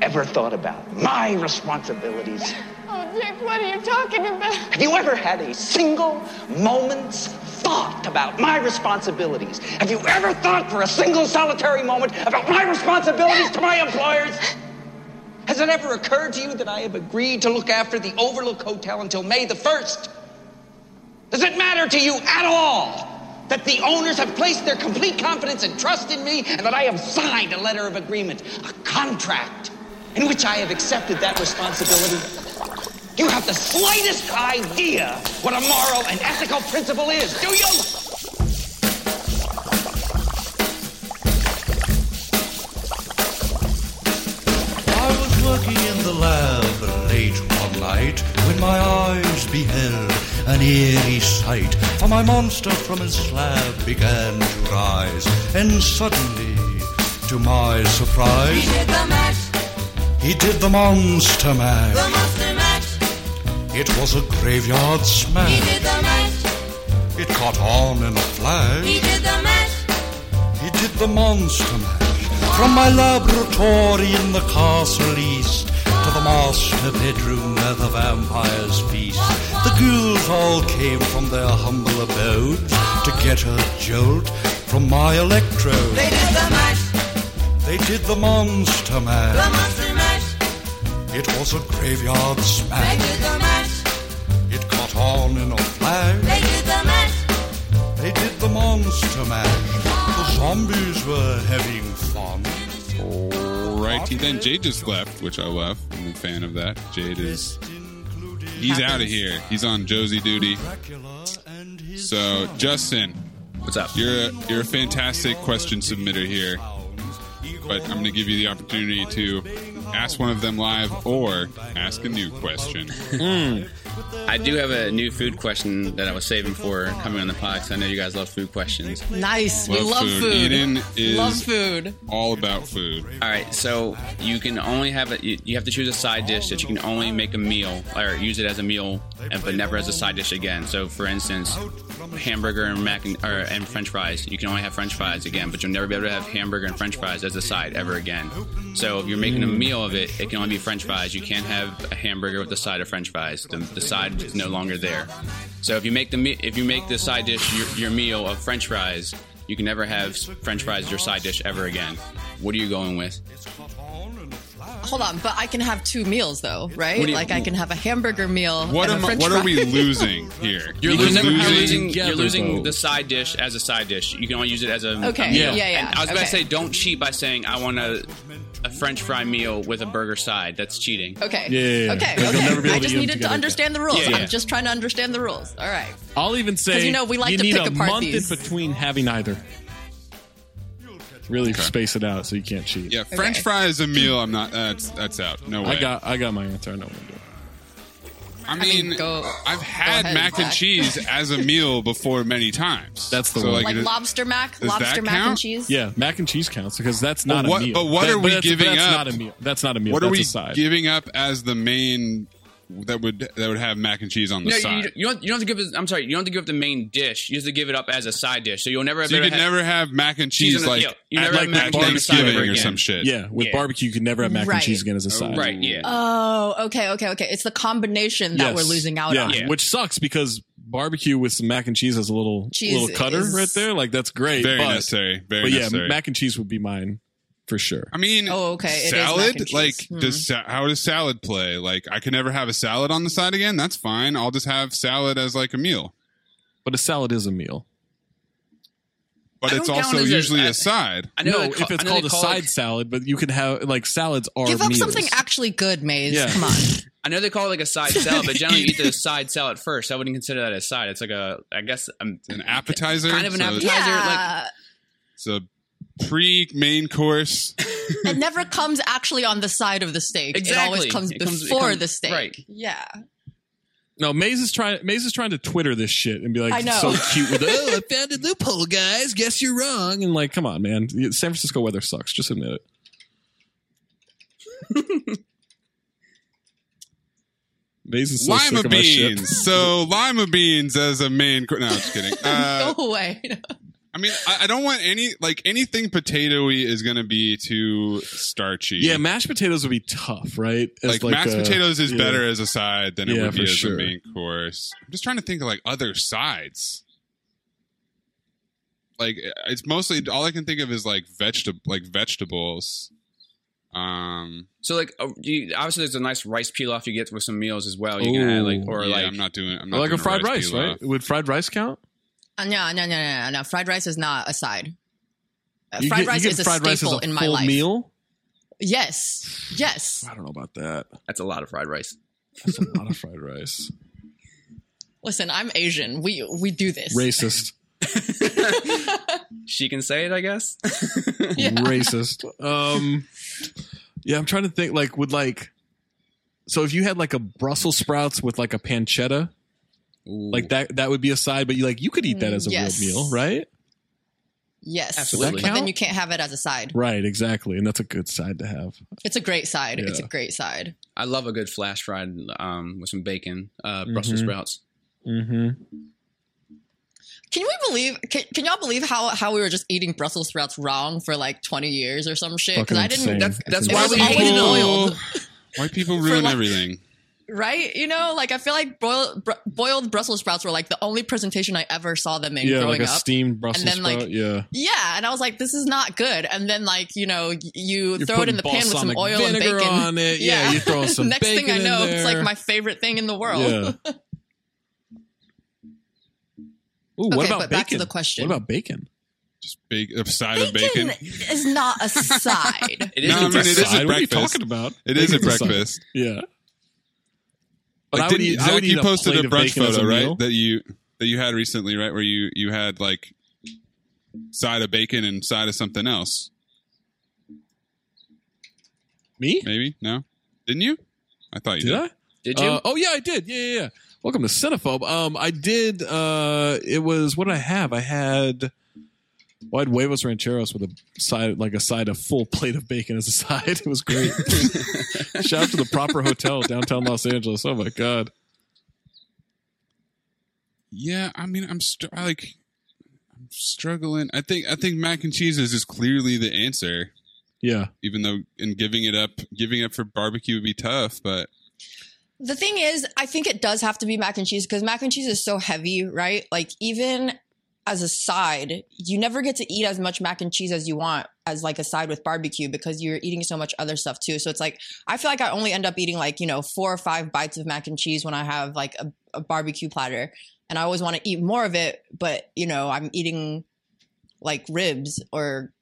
Ever thought about my responsibilities?
Oh, Dick, what are you talking about?
Have you ever had a single moment's thought about my responsibilities? Have you ever thought for a single solitary moment about my responsibilities to my employers? Has it ever occurred to you that I have agreed to look after the Overlook Hotel until May the 1st? Does it matter to you at all that the owners have placed their complete confidence and trust in me and that I have signed a letter of agreement, a contract, in which I have accepted that responsibility? You have the slightest idea what a moral and ethical principle is, do you?
I was working in the lab late one night when my eyes beheld an eerie sight. For my monster from his slab began to rise, and suddenly, to my surprise,
He did the mash,
he did the monster mash.
the monster mash.
It was a graveyard smash.
He did the mash,
It caught on in a flash.
he did the mash.
He did the monster mash from my laboratory in the castle east to the master bedroom where the vampires feast. The ghouls all came from their humble abodes to get a jolt from my electrode.
They did the mash,
They did the monster
the monster.
It was a graveyard smash.
They
smash.
did the mash,
It caught on in a flash.
they did the mash.
They did the monster mash. The zombies were having fun.
Alrighty then. Jade just left, which I love. I'm a fan of that. Jade is. He's out of here. He's on Josie duty. So, Justin.
What's up?
You're a, you're a fantastic question submitter here. But I'm going to give you the opportunity to ask one of them live or ask a new question.
Hmm. I do have a new food question that I was saving for coming on the pod 'cause I know you guys love food questions.
Nice. we love food.
Eden is
love food.
all about food. All right, so you can only have it. You, you have to choose a side dish that you can only make a meal or use it as a meal, and, but never as a side dish again. So, for instance, hamburger and mac and, or, and French fries. You can only have French fries again, but you'll never be able to have hamburger and French fries as a side ever again. So, if you're making a mm. meal of it, it can only be French fries. You can't have a hamburger with a side of French fries. The, the side is no longer there. So, if you make the me- if you make the side dish your, your meal of French fries, you can never have French fries as your side dish ever again. What are you going with?
Hold on, but I can have two meals though, right?
You-
like I can have a hamburger meal.
What
and
am
a
I,
French
what
fry.
are we losing here?
You're
Because
losing, you're
losing-
losing, you're losing the side dish as a side dish. You can only use it as a a
Okay,
meal.
yeah, yeah,
And I was about
okay.
to say, don't cheat by saying I want a a French fry meal with a burger side. That's cheating.
Okay.
Yeah, yeah, yeah.
Okay.
Like, you'll
okay.
never be able
I just
eat them
needed to
together
understand the rules.
Yeah, yeah.
I'm just trying to understand the rules. All right.
I'll even say
you know, we like to
need
pick
a
apart
month
these.
in between having either. Really space it out so you can't cheat.
Yeah, French
Okay.
fry is a meal. I'm not. That's that's out. No way.
I got I got my answer. I know what I'm doing.
I mean,
mean, go-
I've had
ahead,
mac and
Zach.
cheese as a meal before many times.
That's the
so,
one.
Like
it-
lobster mac, lobster
that
mac and cheese.
Yeah, mac and cheese counts because that's
But
not
what-
a meal.
but what
That-
are we
that's,
giving
that's
up?
Not a meal. That's not a meal.
what are we
a side.
giving up as the main that would that would have mac and cheese on the
No,
side?
you, you don't. You don't have to give. It, I'm sorry. You don't have to give up the main dish. You have to give it up as a side dish. So you'll never.
so you could
have-
never have mac and
Cheese
cheese
the-
like
yeah, you
at
never
like
have mac and cheese on the side
Thanksgiving or
again.
some shit.
yeah, with
Yeah.
barbecue, you can never have mac and cheese again as a oh, side.
Right. Yeah.
Oh, okay, okay, okay. It's the combination that
Yes.
we're losing out
yeah.
on.
which sucks because barbecue with some mac and cheese has a little
Cheese
little cutter
is-
right there. Like that's great.
Very
but,
necessary. Very
but yeah,
necessary.
mac and cheese would be mine for sure.
I mean,
Oh, okay. It is
salad.
mac.
Like,
Hmm.
does sa- how does salad play? Like, I can never have a salad on the side again. That's fine. I'll just have salad as like a meal.
But a salad is a meal.
But
I
it's also
usually a-
usually
I-
a side.
I know
no,
they
if it's
know
called
they
a
call
side
it-
salad, but you can have like salads are
Give up
meals.
something actually good, Maze.
Yeah.
Come on.
I know they call it like a side salad, but generally you eat the side salad first. I wouldn't consider that a side. It's like a, I guess, um,
An appetizer.
kind of an
So
appetizer.
Yeah.
It's a pre main course.
it never comes actually on the side of the steak.
Exactly.
It always comes
It comes-
before
comes-
the steak.
right.
Yeah.
No, Maze is trying. Maze is trying to Twitter this shit and be like
I know.
so cute with, "Oh, I found a loophole, guys. Guess you're wrong." And like, come on, man. San Francisco weather sucks. Just admit it. Maze is so sick
lima
of my shit.
beans. So lima beans as a main course. No, I'm just kidding. Uh,
Go away.
I mean, I, I don't want any like anything potatoy is going to be too starchy.
Yeah, mashed potatoes would be tough, right? As
like, mashed
a-
potatoes is
yeah.
better as a side than it
Yeah,
would be as
sure.
a main course. I'm just trying to think of like other sides. Like it's mostly all I can think of is like vegetable like vegetables. Um,
So like, uh, you, obviously, there's a nice rice pilaf you get with some meals as well. You can add like, or
yeah,
like,
I'm not doing. I'm
Or
not
like a fried rice,
pilaf.
right? Would fried rice count?
No, no, no, no, no, no. Fried rice is not a side. Uh,
You
fried
get-
rice is a
fried rice
staple
a
in my life.
meal.
Yes. Yes.
I don't know about that.
that's a lot of fried rice.
That's a lot of fried rice.
Listen, I'm Asian. We we do this.
Racist.
She can say it, I guess.
Racist. Um, yeah, I'm trying to think. Like, would like, so if you had like a Brussels sprouts with like a pancetta, like that, that would be a side. But you like, you could eat that as a
Mm, yes.
real meal, right?
Yes.
Absolutely.
But then you can't have it as a side.
Right, exactly, and that's a good side to have.
It's a great side. It's a great side.
I love a good flash fried um, with some bacon, uh, Brussels
Mhm.
sprouts.
Mm-hmm.
Can we believe? Can, can y'all believe how how we were just eating Brussels sprouts wrong for like 20 years or some shit? Because I didn't.
That's that's
It
why we
always
people.
boiled.
White people ruin
like-
everything.
Right? You know, like I feel like boiled, br- boiled Brussels sprouts were like the only presentation I ever saw them in
Yeah,
growing
like a
up.
steamed Brussels
and then like
sprout. yeah,
yeah, and I was like, this is not good. And then like you know, you
You're
throw it in the pan with some oil and bacon
on it. Yeah, you throw some bacon.
Next thing I know, it's like my favorite thing in the world.
yeah. Ooh, what
Okay,
about
but
bacon?
back to the question.
What about bacon?
Just bake a side of bacon.
is not a side.
It is
No, I
a
mean, it is
Side?
at
What are you talking about?
It is at
Bacon's a side.
breakfast.
Yeah. But
Like,
I would
didn't,
eat- I
Zach,
would
you
eat a
posted
plate
a brunch
bacon as a
photo, right?
meal.
That you that you had recently, right? Where you you had like side of bacon and side of something else.
Me?
Maybe no, didn't you? I thought you
Did
did.
I?
Did you?
Uh, oh yeah, I did. Yeah, yeah, yeah. Welcome to Cinephobe. Um, I did. Uh, it was what did I have. I had. Well, I had huevos rancheros with a side, like a side, a full plate of bacon as a side. It was great. Shout out to the proper hotel downtown Los Angeles. Oh my god.
Yeah, I mean, I'm str- I like I'm struggling. I think I think mac and cheese is just clearly the answer.
Yeah.
Even though and giving it up, giving it for barbecue would be tough, but
The thing is, I think it does have to be mac and cheese because mac and cheese is so heavy, right? Like even as a side, you never get to eat as much mac and cheese as you want as like a side with barbecue because you're eating so much other stuff too. So it's like I feel like I only end up eating like, you know, four or five bites of mac and cheese when I have like a, a barbecue platter. And I always want to eat more of it, but you know, I'm eating like ribs or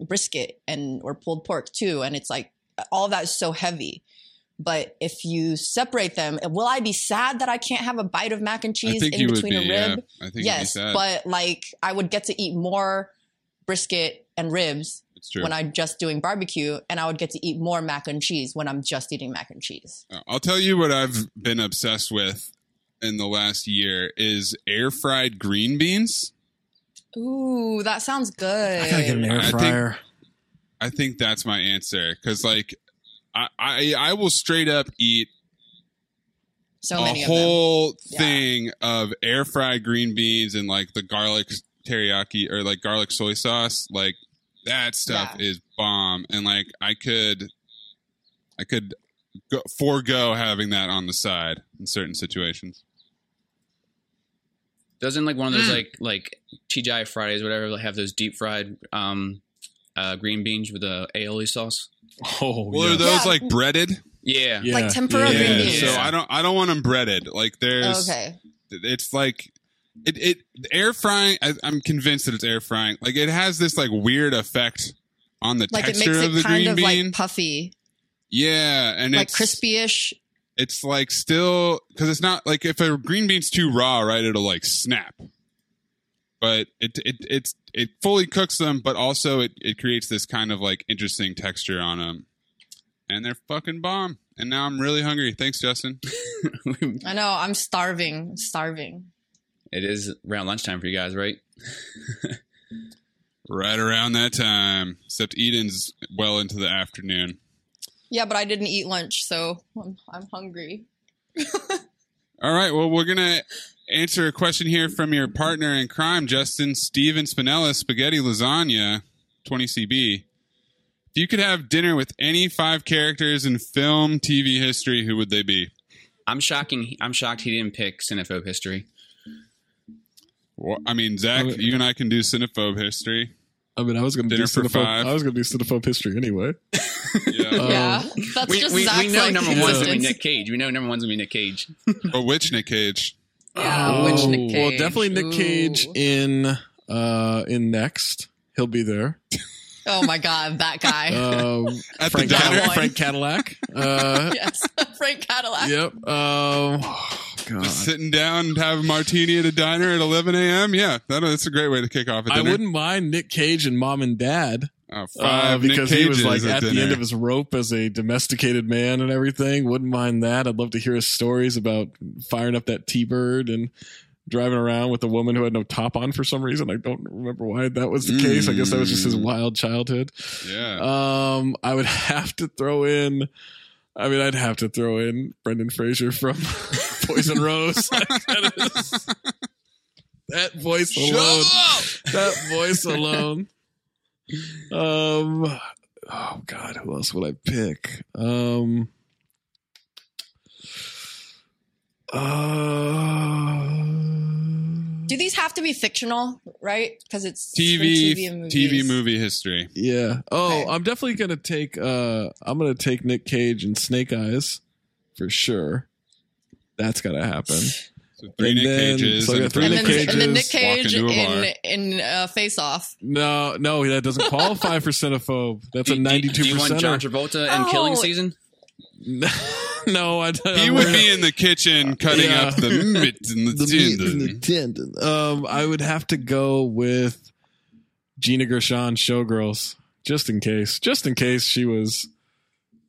brisket and or pulled pork too. And it's like all that is so heavy. But if you separate them, will I be sad that I can't have a bite of mac and cheese in between
be,
a
yeah.
rib?
I think you'd be
yes,
sad.
but like I would get to eat more brisket and ribs
true.
when I'm just doing barbecue, and I would get to eat more mac and cheese when I'm just eating mac and cheese.
Uh, I'll tell you what I've been obsessed with in the last year is air fried green beans.
Ooh, that sounds good.
I gotta get an air
I think- I think that's my answer because, like, I, I I will straight up eat
so
a
many of them.
whole thing of air fried green beans and like the garlic teriyaki or like garlic soy sauce. Like that stuff is bomb, and like I could, I could go, forego having that on the side in certain situations.
Doesn't like one of those
Mm.
like like TGI Fridays, whatever, like have those deep fried um uh green beans with the aioli sauce?
Oh,
Well, are those like breaded?
Yeah,
Like tempura green
Yeah,
beans.
So I don't I don't want them breaded. Like there's
Okay.
it's like it it air frying. I, I'm convinced that it's air frying. Like it has this like weird effect on the
Like it
texture
makes
of the
it kind
green
of
bean.
like puffy,
yeah, and
like
it's
crispy-ish.
It's like still because it's not like if a green bean's too raw, right? It'll like snap. But it it it's it fully cooks them, but also it it creates this kind of like interesting texture on them, and they're fucking bomb. And now I'm really hungry. Thanks, Justin.
I know. I'm starving. Starving.
It is around lunchtime for you guys, right?
right around that time. Except Eden's well into the afternoon.
Yeah, but I didn't eat lunch, so I'm, I'm hungry.
All right. Well, we're gonna answer a question here from your partner in crime, Justin Steven Spinella, Spaghetti Lasagna, 20CB. If you could have dinner with any five characters in film, TV history, who would they be?
I'm shocking. I'm shocked he didn't pick Cinephobe history.
Well, I mean, Zach, you and I can do cinephobe history.
I mean, I was going to do
Dinner for
cinephobe.
five.
I was going to do cinephobe history anyway.
yeah,
Um,
that's
we,
just
we,
Zach's
we know
like
number one's gonna be
existence.
Nick Cage. We know number one's gonna be Nick Cage.
But which Nick Cage?
Yeah, which Nick
Oh, Well,
Cage?
definitely Nick Cage in uh in next. He'll be there.
Oh my god, that guy.
Um,
At the
Frank,
diner?
Cadillac, Frank Cadillac. Uh,
yes, Frank Cadillac.
yep. Um, oh, God.
Sitting down and have a martini at a diner at 11 a.m. Yeah, that, that's a great way to kick off a
I
dinner.
I wouldn't mind Nick Cage and Mom and Dad. Uh,
Nick
because he was like
at
at the end of his rope as a domesticated man and everything. Wouldn't mind that. I'd love to hear his stories about firing up that T Bird and driving around with a woman who had no top on for some reason. I don't remember why that was the case. I guess that was just his
Mm.
wild childhood.
Yeah.
Um, I would have to throw in. I mean, I'd have to throw in Brendan Fraser from Poison Rose. that, is- that voice alone. That voice alone. Um. Oh God, who else would I pick? Um. Uh,
Do these have to be fictional, right? Because it's
TV,
TV, and movies.
TV movie history.
yeah. Oh, I'm definitely gonna take. Uh, I'm gonna take Nick Cage and Snake Eyes for sure. That's gotta happen.
three
And
Nick
then-
Cages
So I
and
got three
And
Nick
then,
Cages.
and then Nick Cage
a
in in uh, Face Off.
No, no, that doesn't qualify for cinephobe. That's
Do-
a
do-
ninety-two
Do you want John
percent.
Travolta in Killing
Oh.
Season?
no, I.
He would be in the kitchen cutting
Yeah.
up the meat and the,
the meat and the
tendon.
tendon. Um, I would have to go with Gina Gershon Showgirls, just in case, just in case she was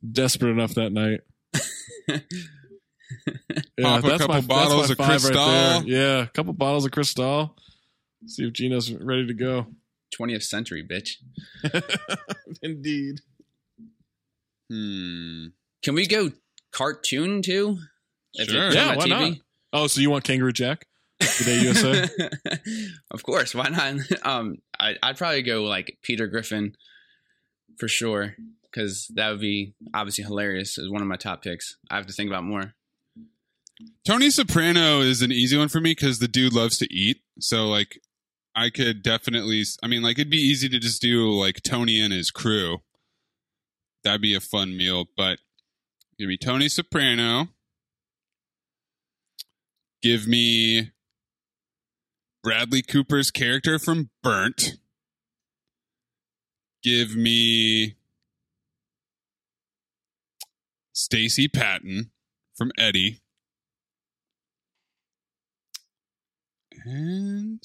desperate enough that night. yeah,
Pop a couple
my,
bottles
that's my
of
five
Cristal.
Right. Yeah, a couple bottles of Cristal. See if Gina's ready to go.
20th century, bitch.
Indeed.
Hmm.
Can we go cartoon too?
Sure.
Yeah, why
about
not? Oh, so you want Kangaroo Jack? G'Day USA.
of course, why not? Um, I, I'd probably go like Peter Griffin for sure because that would be obviously hilarious. Is one of my top picks. I have to think about more.
Tony Soprano is an easy one for me because the dude loves to eat. So like, I could definitely. I mean, like it'd be easy to just do like Tony and his crew. That'd be a fun meal, but give me Tony Soprano. Give me Bradley Cooper's character from Burnt. Give me Stacy Patton from Eddie. And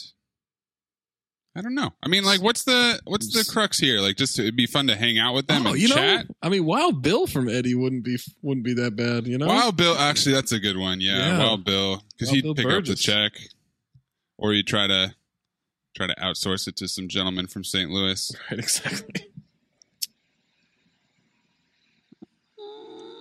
I don't know. I mean, like, what's the what's the crux here? Like, just it'd be fun to hang out with them
Oh,
and
you know,
chat.
I mean, Wild Bill from Eddie wouldn't be wouldn't be that bad, you know.
Wild Bill, actually, that's a good one. Yeah,
Yeah.
Wild Bill, because he'd
Bill
pick
Burgess.
up the check, or you try to try to outsource it to some gentleman from St. Louis.
Right, exactly.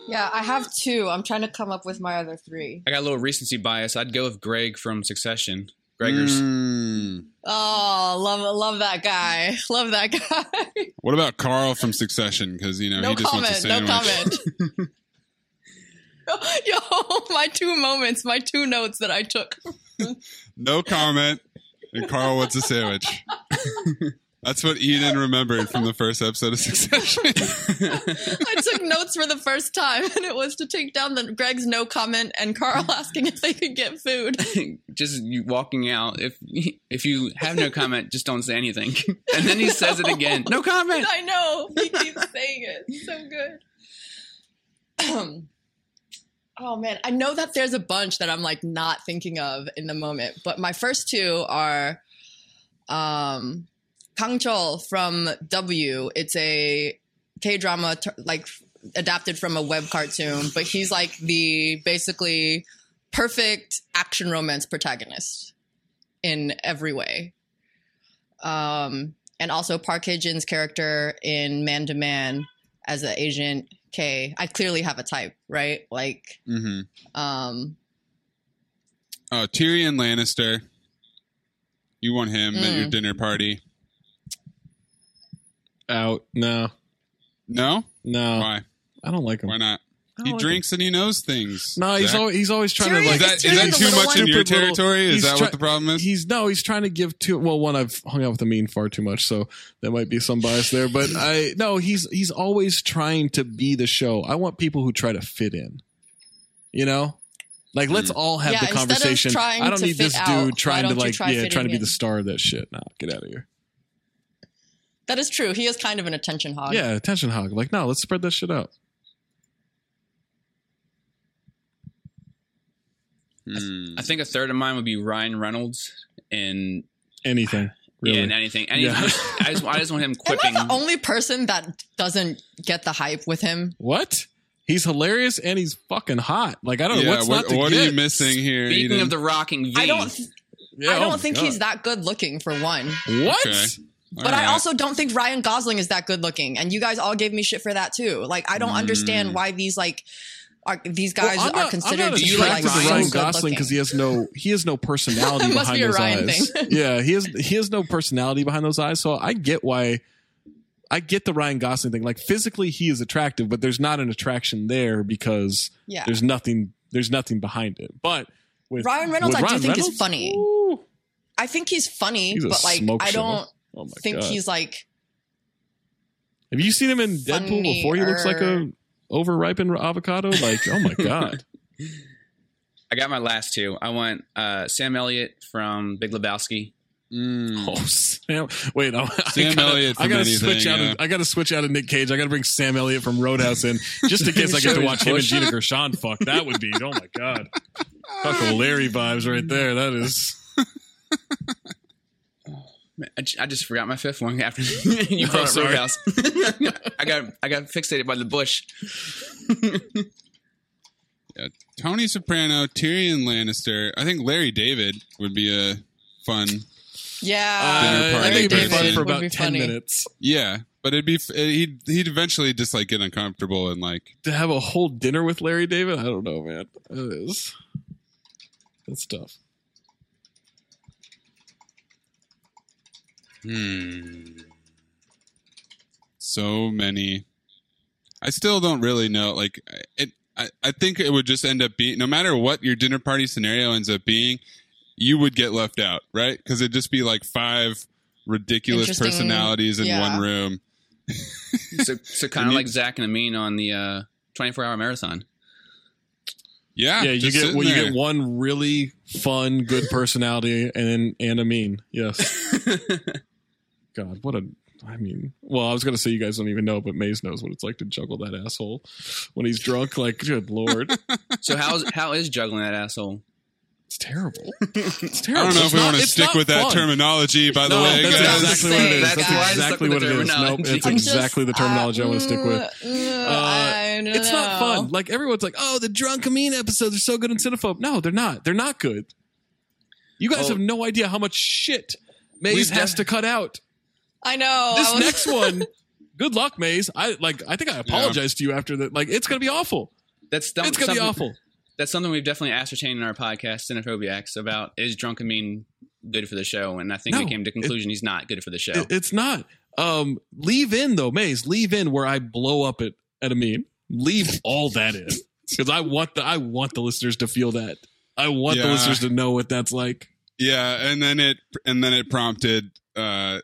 Yeah, I have two. I'm trying to come up with my other three.
I got a little recency bias. I'd go with Greg from Succession. Gregor's.
Mm.
Oh, love love that guy. Love that guy.
What about Carl from Succession? Because you know
No
he just wants a
comment. No comment. Yo, my two moments, my two notes that I took.
no comment. And Carl wants a sandwich. That's what Eden remembered from the first episode of Succession.
I took notes for the first time, and it was to take down the Greg's no comment and Carl asking if they could get food.
just you walking out. If if you have no comment, just don't say anything. And then he says it again. No comment.
I know. He keeps saying it. It's so good. oh man, I know that there's a bunch that I'm like not thinking of in the moment, but my first two are um Kang Chol from W. It's a K drama t- like adapted from a web cartoon, but he's like the basically perfect action romance protagonist in every way. Um, and also Park Hae Jin's character in Man to Man as an Agent K. I clearly have a type, right? Like,
hmm
um,
Oh, Tyrion Lannister. You want him at your
Mm.
dinner party?
Out. No.
No?
No.
Why?
I don't like him.
Why not? He
like
drinks and he knows things.
No, he's
Zach.
always, he's always trying
Tyrion-
to like.
Is that- is that too much in your
Stupid little-
territory? Is
he's
that what the problem is?
He's no, he's trying to give too. Well, one, I've hung out with the mean far too much, so there might be some bias there. But I no, he's he's always trying to be the show. I want people who try to fit in. You know, like let's mm. all have
Yeah,
the
instead of
conversation.
trying
I don't
to
need
fit
this
out,
dude
why
trying to like
try
yeah, trying to be
fitting
the star of that shit. Nah, get out of here.
That is true. He is kind of an attention hog.
Yeah, attention hog. Like no, let's spread that shit out.
Hmm.
I think a third of mine would be Ryan Reynolds and
Anything. Really.
yeah, and anything. anything.
Yeah.
I just I just want him
Am I
quipping.
the only person that doesn't get the hype with him?
What? He's hilarious and he's fucking hot. Like I don't know what's
what-
not to
what are you missing here?
Speaking
Eden?
of the Rocking V,
I don't. th-
Yeah,
I
oh
don't
my
think
God.
he's that good looking for one.
What?
Okay.
But I also don't think Ryan Gosling is that good looking, and you guys all gave me shit for that too. Like I don't understand why these like are these guys
Mm. Well, I'm
are considered
I'm not
to be
attracted
like
to Ryan
good
Gosling because he has no he has no personality
It must
behind
be a
those
Ryan
eyes.
thing.
yeah, he has he has no personality behind those eyes. So I get why I get the Ryan Gosling thing. Like physically, he is attractive, but there's not an attraction there because
Yeah.
there's nothing there's nothing behind it. But with
Ryan Reynolds,
with
I do
Ryan
think
Reynolds,
is funny. I think he's funny,
He's
but like I don't
Oh my
think
God.
he's like
Have you seen him in Deadpool before? He looks like a
Funnier.
overripened avocado. Like oh my god.
I got my last two. I want uh, Sam Elliott from Big Lebowski.
Oh, Sam! Wait, I,
Sam
I gotta,
Elliott
I
from
gotta
anything,
switch out. Of, I gotta switch out of Nick Cage. I gotta bring Sam Elliott from Roadhouse in just in case I get to watch him and Gina. Gershon. Fuck, that would be. Oh my god, fuck Larry vibes right there. That is.
Man, I, j- I just forgot my fifth one after you
Oh,
brought up
sorry.
Roadhouse. I got I got fixated by the bush.
Yeah, Tony Soprano, Tyrion Lannister. I think Larry David would be a fun.
yeah.
Dinner
Uh,
party
I think it'd be fun for about ten
funny.
minutes
Yeah, but it'd be he'd he'd eventually just like get uncomfortable and like
to have a whole dinner with Larry David. I don't know, man. That is. That's tough.
Hmm. So many. I still don't really know. Like it, I, I think it would just end up being no matter what your dinner party scenario ends up being. you would get left out, right? Because it'd just be like five ridiculous personalities in
yeah.
one room.
so so kind of like Zach and Amin on the uh, 24 hour marathon.
Yeah,
yeah. You get
sitting
well, you get one really fun, good personality, and then and Amin. Yes. God, what a. I mean, well, I was gonna say you guys don't even know, but Mays knows what it's like to juggle that asshole when he's drunk. Like, good lord,
So how's how is juggling that asshole?
it's terrible. It's terrible.
I don't know
It's
if we
not-
want to stick
not
with that
fun.
terminology. By the
No,
way,
that's
guys.
exactly what it is.
That's
That's
why I stuck
exactly what it is. Nope, it's
I'm
just-
exactly the terminology I want to stick with.
Uh,
Uh,
I don't
it's not fun. Like everyone's like, "Oh, the drunk Amin episodes are so good in Cinephobe." No, they're not. They're not good. You guys
Oh.
have no idea how much shit
Mays
has to cut out.
I know.
This
I was-
next one, good luck, Mays. I like. I think I apologized to you after that. Like, it's gonna be awful.
That's th-
It's gonna be
something-
awful.
That's something we've definitely ascertained in our podcast, Cinephobiacs, about is drunk Amin good for the show? And I think we came to the conclusion he's not good for the show.
It- it's not. Um, leave in though, Mays. Leave in where I blow up at at Amin. Leave all that in because I want the I want the listeners to feel that. I want the listeners to know what that's like.
Yeah, and then it and then it prompted uh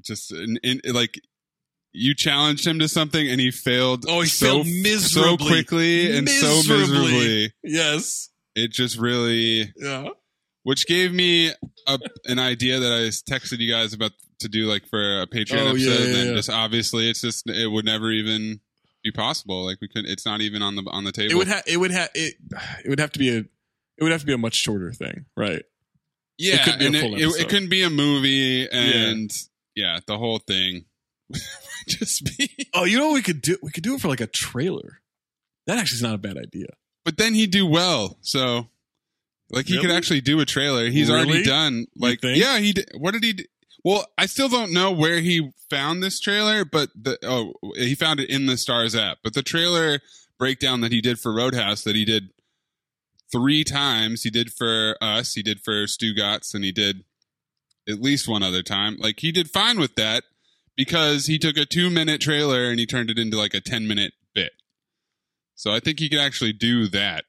just uh, in, in, like you challenged him to something and he failed.
Oh, he
so,
failed
so
miserably.
quickly and so
Miserably.
miserably.
Yes.
It just really
Yeah.
which gave me a, an idea that I texted you guys about to do like for a Patreon
Oh,
episode.
yeah, yeah,
and
yeah.
just obviously, it's just it would never even be possible. Like we could, it's not even on the on the table.
It would have it would have it it would have to be a it would have to be a much shorter thing, right?
yeah,
it could be a
and it, it, it couldn't be a movie, and yeah, the whole thing just be.
Oh, you know what we could do? We could do it for like a trailer. That actually is not a bad idea.
But then he'd do well, so like he could actually do a trailer. He's already done. Like yeah, he. d- What did he? d- Well, I still don't know where he found this trailer, but the oh, he found it in the Starz app. But the trailer breakdown that he did for Roadhouse that he did three times. He did for us. He did for Stugotz, and he did at least one other time. Like he did fine with that because he took a two minute trailer and he turned it into like a ten minute bit. So I think he could actually do that.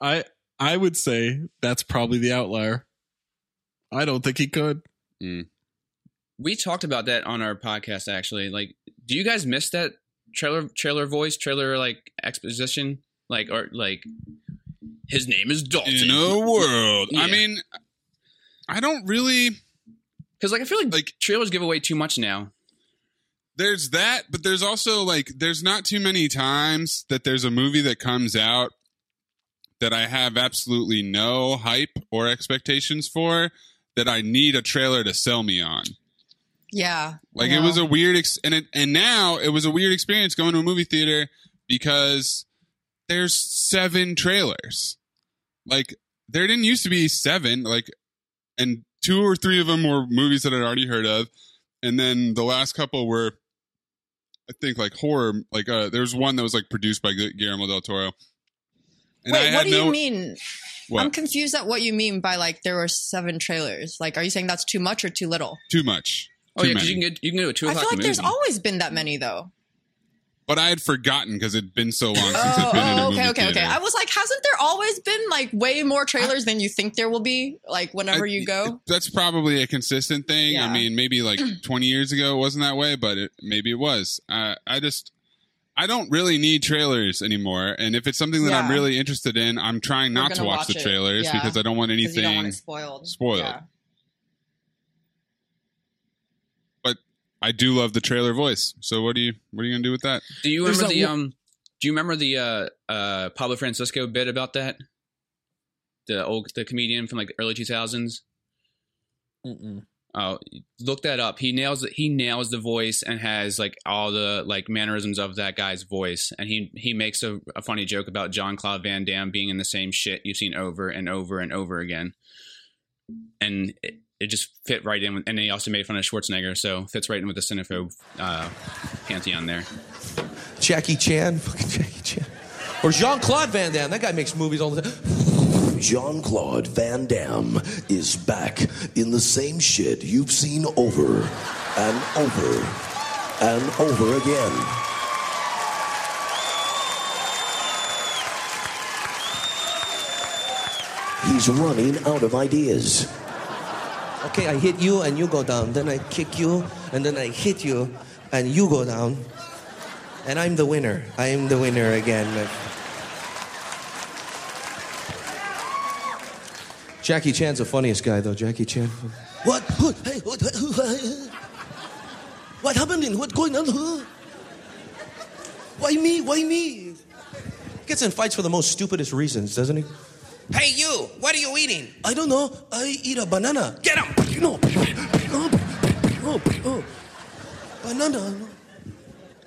I I would say that's probably the outlier. I don't think he could. Mm.
we talked about that on our podcast actually. Like, do you guys miss that trailer trailer voice, trailer like exposition? Like or like his name is Dalton.
In a world. I mean, I don't really
Because like I feel like, like trailers give away too much now.
there's that, but there's also like there's not too many times that there's a movie that comes out that I have absolutely no hype or expectations for that I need a trailer to sell me on.
Yeah.
Like it was a weird ex- and it, and now it was a weird experience going to a movie theater because there's seven trailers. Like there didn't used to be seven like and two or three of them were movies that I'd already heard of and then the last couple were I think like horror like uh there's one that was like produced by Gu- Guillermo del Toro. And
Wait,
I
what do
no
you mean?
What?
I'm confused at what you mean by like there were seven trailers. Like, are you saying that's too much or too little?
too much.
Oh
Too
yeah, because you can get you can do a two
I feel like
movie.
there's always been that many though.
But I had forgotten because it'd been so long since I'd been in a
Oh,
movie
okay, okay, okay. I was like, hasn't there always been like way more trailers than you think there will be? Like whenever you go.
that's probably a consistent thing. I mean, maybe like 20 years ago it wasn't that way, but it, maybe it was. Uh, I just, I don't really need trailers anymore. And if it's something that I'm really interested in, I'm trying not to watch,
watch
the trailers
Yeah.
because I don't want anything
want spoiled.
spoiled.
Yeah.
But I do love the trailer voice. So what do you, what are you gonna do with that?
Do you remember
that
the
one-
um? Do you remember the uh uh Pablo Francisco bit about that? The old the comedian from like the early two thousands. Oh, look that up. He nails it. He nails the voice and has like all the like mannerisms of that guy's voice. And he he makes a, a funny joke about Jean Claude Van Damme being in the same shit you've seen over and over and over again. And it, it just fit right in. With, and he also made fun of Schwarzenegger, so fits right in with the cinephobe uh, pantheon there.
Jackie Chan, fucking Jackie Chan, or Jean Claude Van Damme. That guy makes movies all the time.
Jean Claude Van Damme is back in the same shit you've seen over and over and over again. He's running out of ideas.
Okay, I hit you and you go down. Then I kick you and then I hit you and you go down. And I'm the winner. I am the winner again. Jackie Chan's the funniest guy, though. Jackie Chan.
What? What? Hey, what? What uh, happening? What's going on?
Why me? Why me? Gets in fights for the most stupidest reasons, doesn't he? Hey, you! What are you eating?
I don't know. I eat a banana.
Get him!
No. Oh, oh. Banana.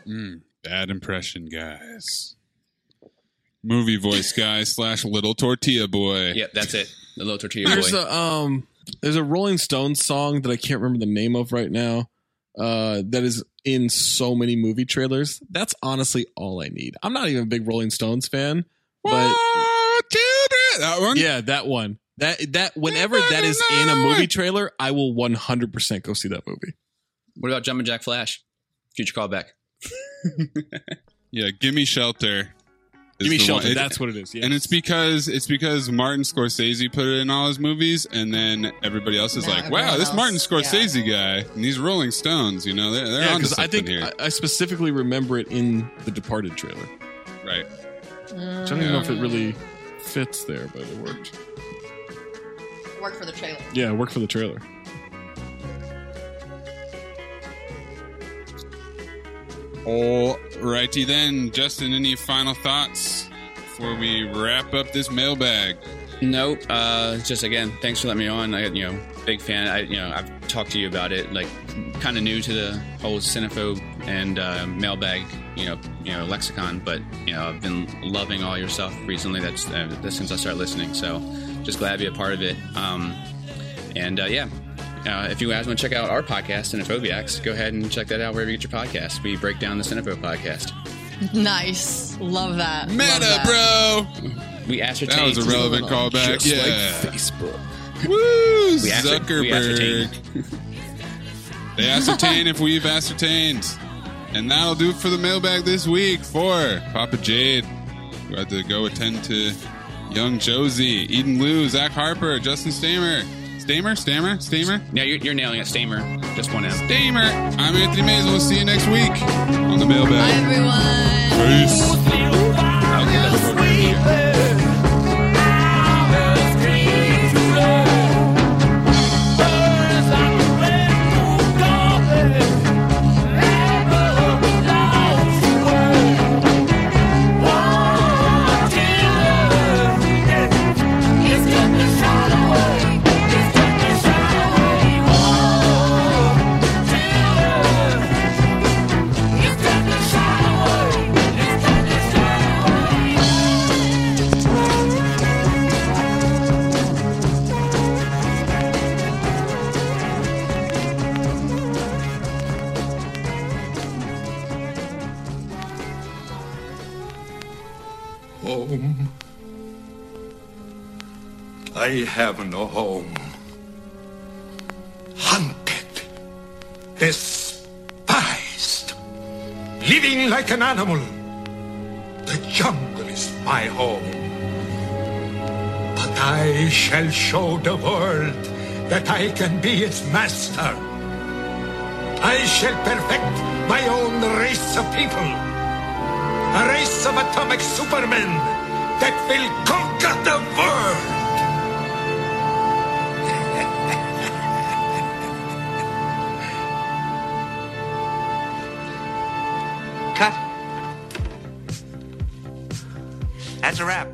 Mm, bad impression, guys. Movie voice guy slash little tortilla boy.
Yep, that's it. The little tortilla
There's
boy.
a um there's a Rolling Stones song that I can't remember the name of right now. Uh, that is in so many movie trailers. That's honestly all I need. I'm not even a big Rolling Stones fan, but
that one.
Yeah, that one. That that whenever that is in a movie trailer, I will 100% go see that movie.
What about Jumpin' Jack Flash? Future callback.
Yeah, gimme shelter.
Gimme Shelter,
one-
that's what it is, yes.
And it's because it's because Martin Scorsese put it in all his movies, and then everybody else is
Now
like, "Wow,
everyone
this Martin Scorsese guy and these Rolling Stones, you know, they're, they're
Yeah,
onto
because I
something
think
here."
I, I specifically remember it in the Departed trailer.
right.
Which I don't even know if it really fits there, but it worked.
Work for the trailer.
Yeah, it worked for the trailer.
Alrighty then, Justin. Any final thoughts before we wrap up this mailbag?
Nope. Uh, just again, thanks for letting me on. I, you know, big fan. I, you know, I've talked to you about it. Like, kind of new to the whole cinephobe and uh, mailbag, you know, you know, lexicon. But you know, I've been loving all your stuff recently. That's, uh, that's since I started listening. So, just glad to be a part of it. Um, and uh, yeah. Uh, if you guys want to check out our podcast, Cinephobiacs, go ahead and check that out wherever you get your podcast. We break down the Cinephobe podcast.
Nice. Love that. Love
Meta,
that.
bro.
We ascertained.
That was a relevant callback.
Just like
yeah.
Facebook.
Woo!
We ascer-
Zuckerberg.
we ascertained.
they ascertain if we've ascertained. And that'll do it for the mailbag this week for Papa Jade. We had to go attend to young Josie, Eden Lou, Zach Harper, Justin Stamer. Stamer? Stammer? Stamer?
Yeah, you're, you're nailing it. Stamer. Just one M.
Stamer. I'm Anthony Mays. We'll see you next week on the mailbag.
Bye,
everyone. Peace.
I have no home. Hunted. Despised. Living like an animal. The jungle is my home. But I shall show the world that I can be its master. I shall perfect my own race of people. A race of atomic supermen that will conquer the world.
That's a wrap.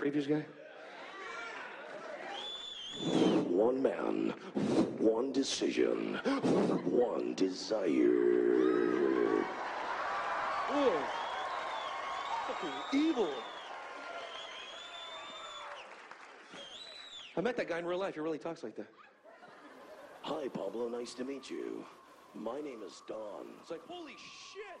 Guy, you know the previews guy? One man, one decision, one desire.
Ugh. Fucking evil.
I met that guy in real life. He really talks like that. Hi, Pablo. Nice to meet you. My name is Don. It's like, holy shit!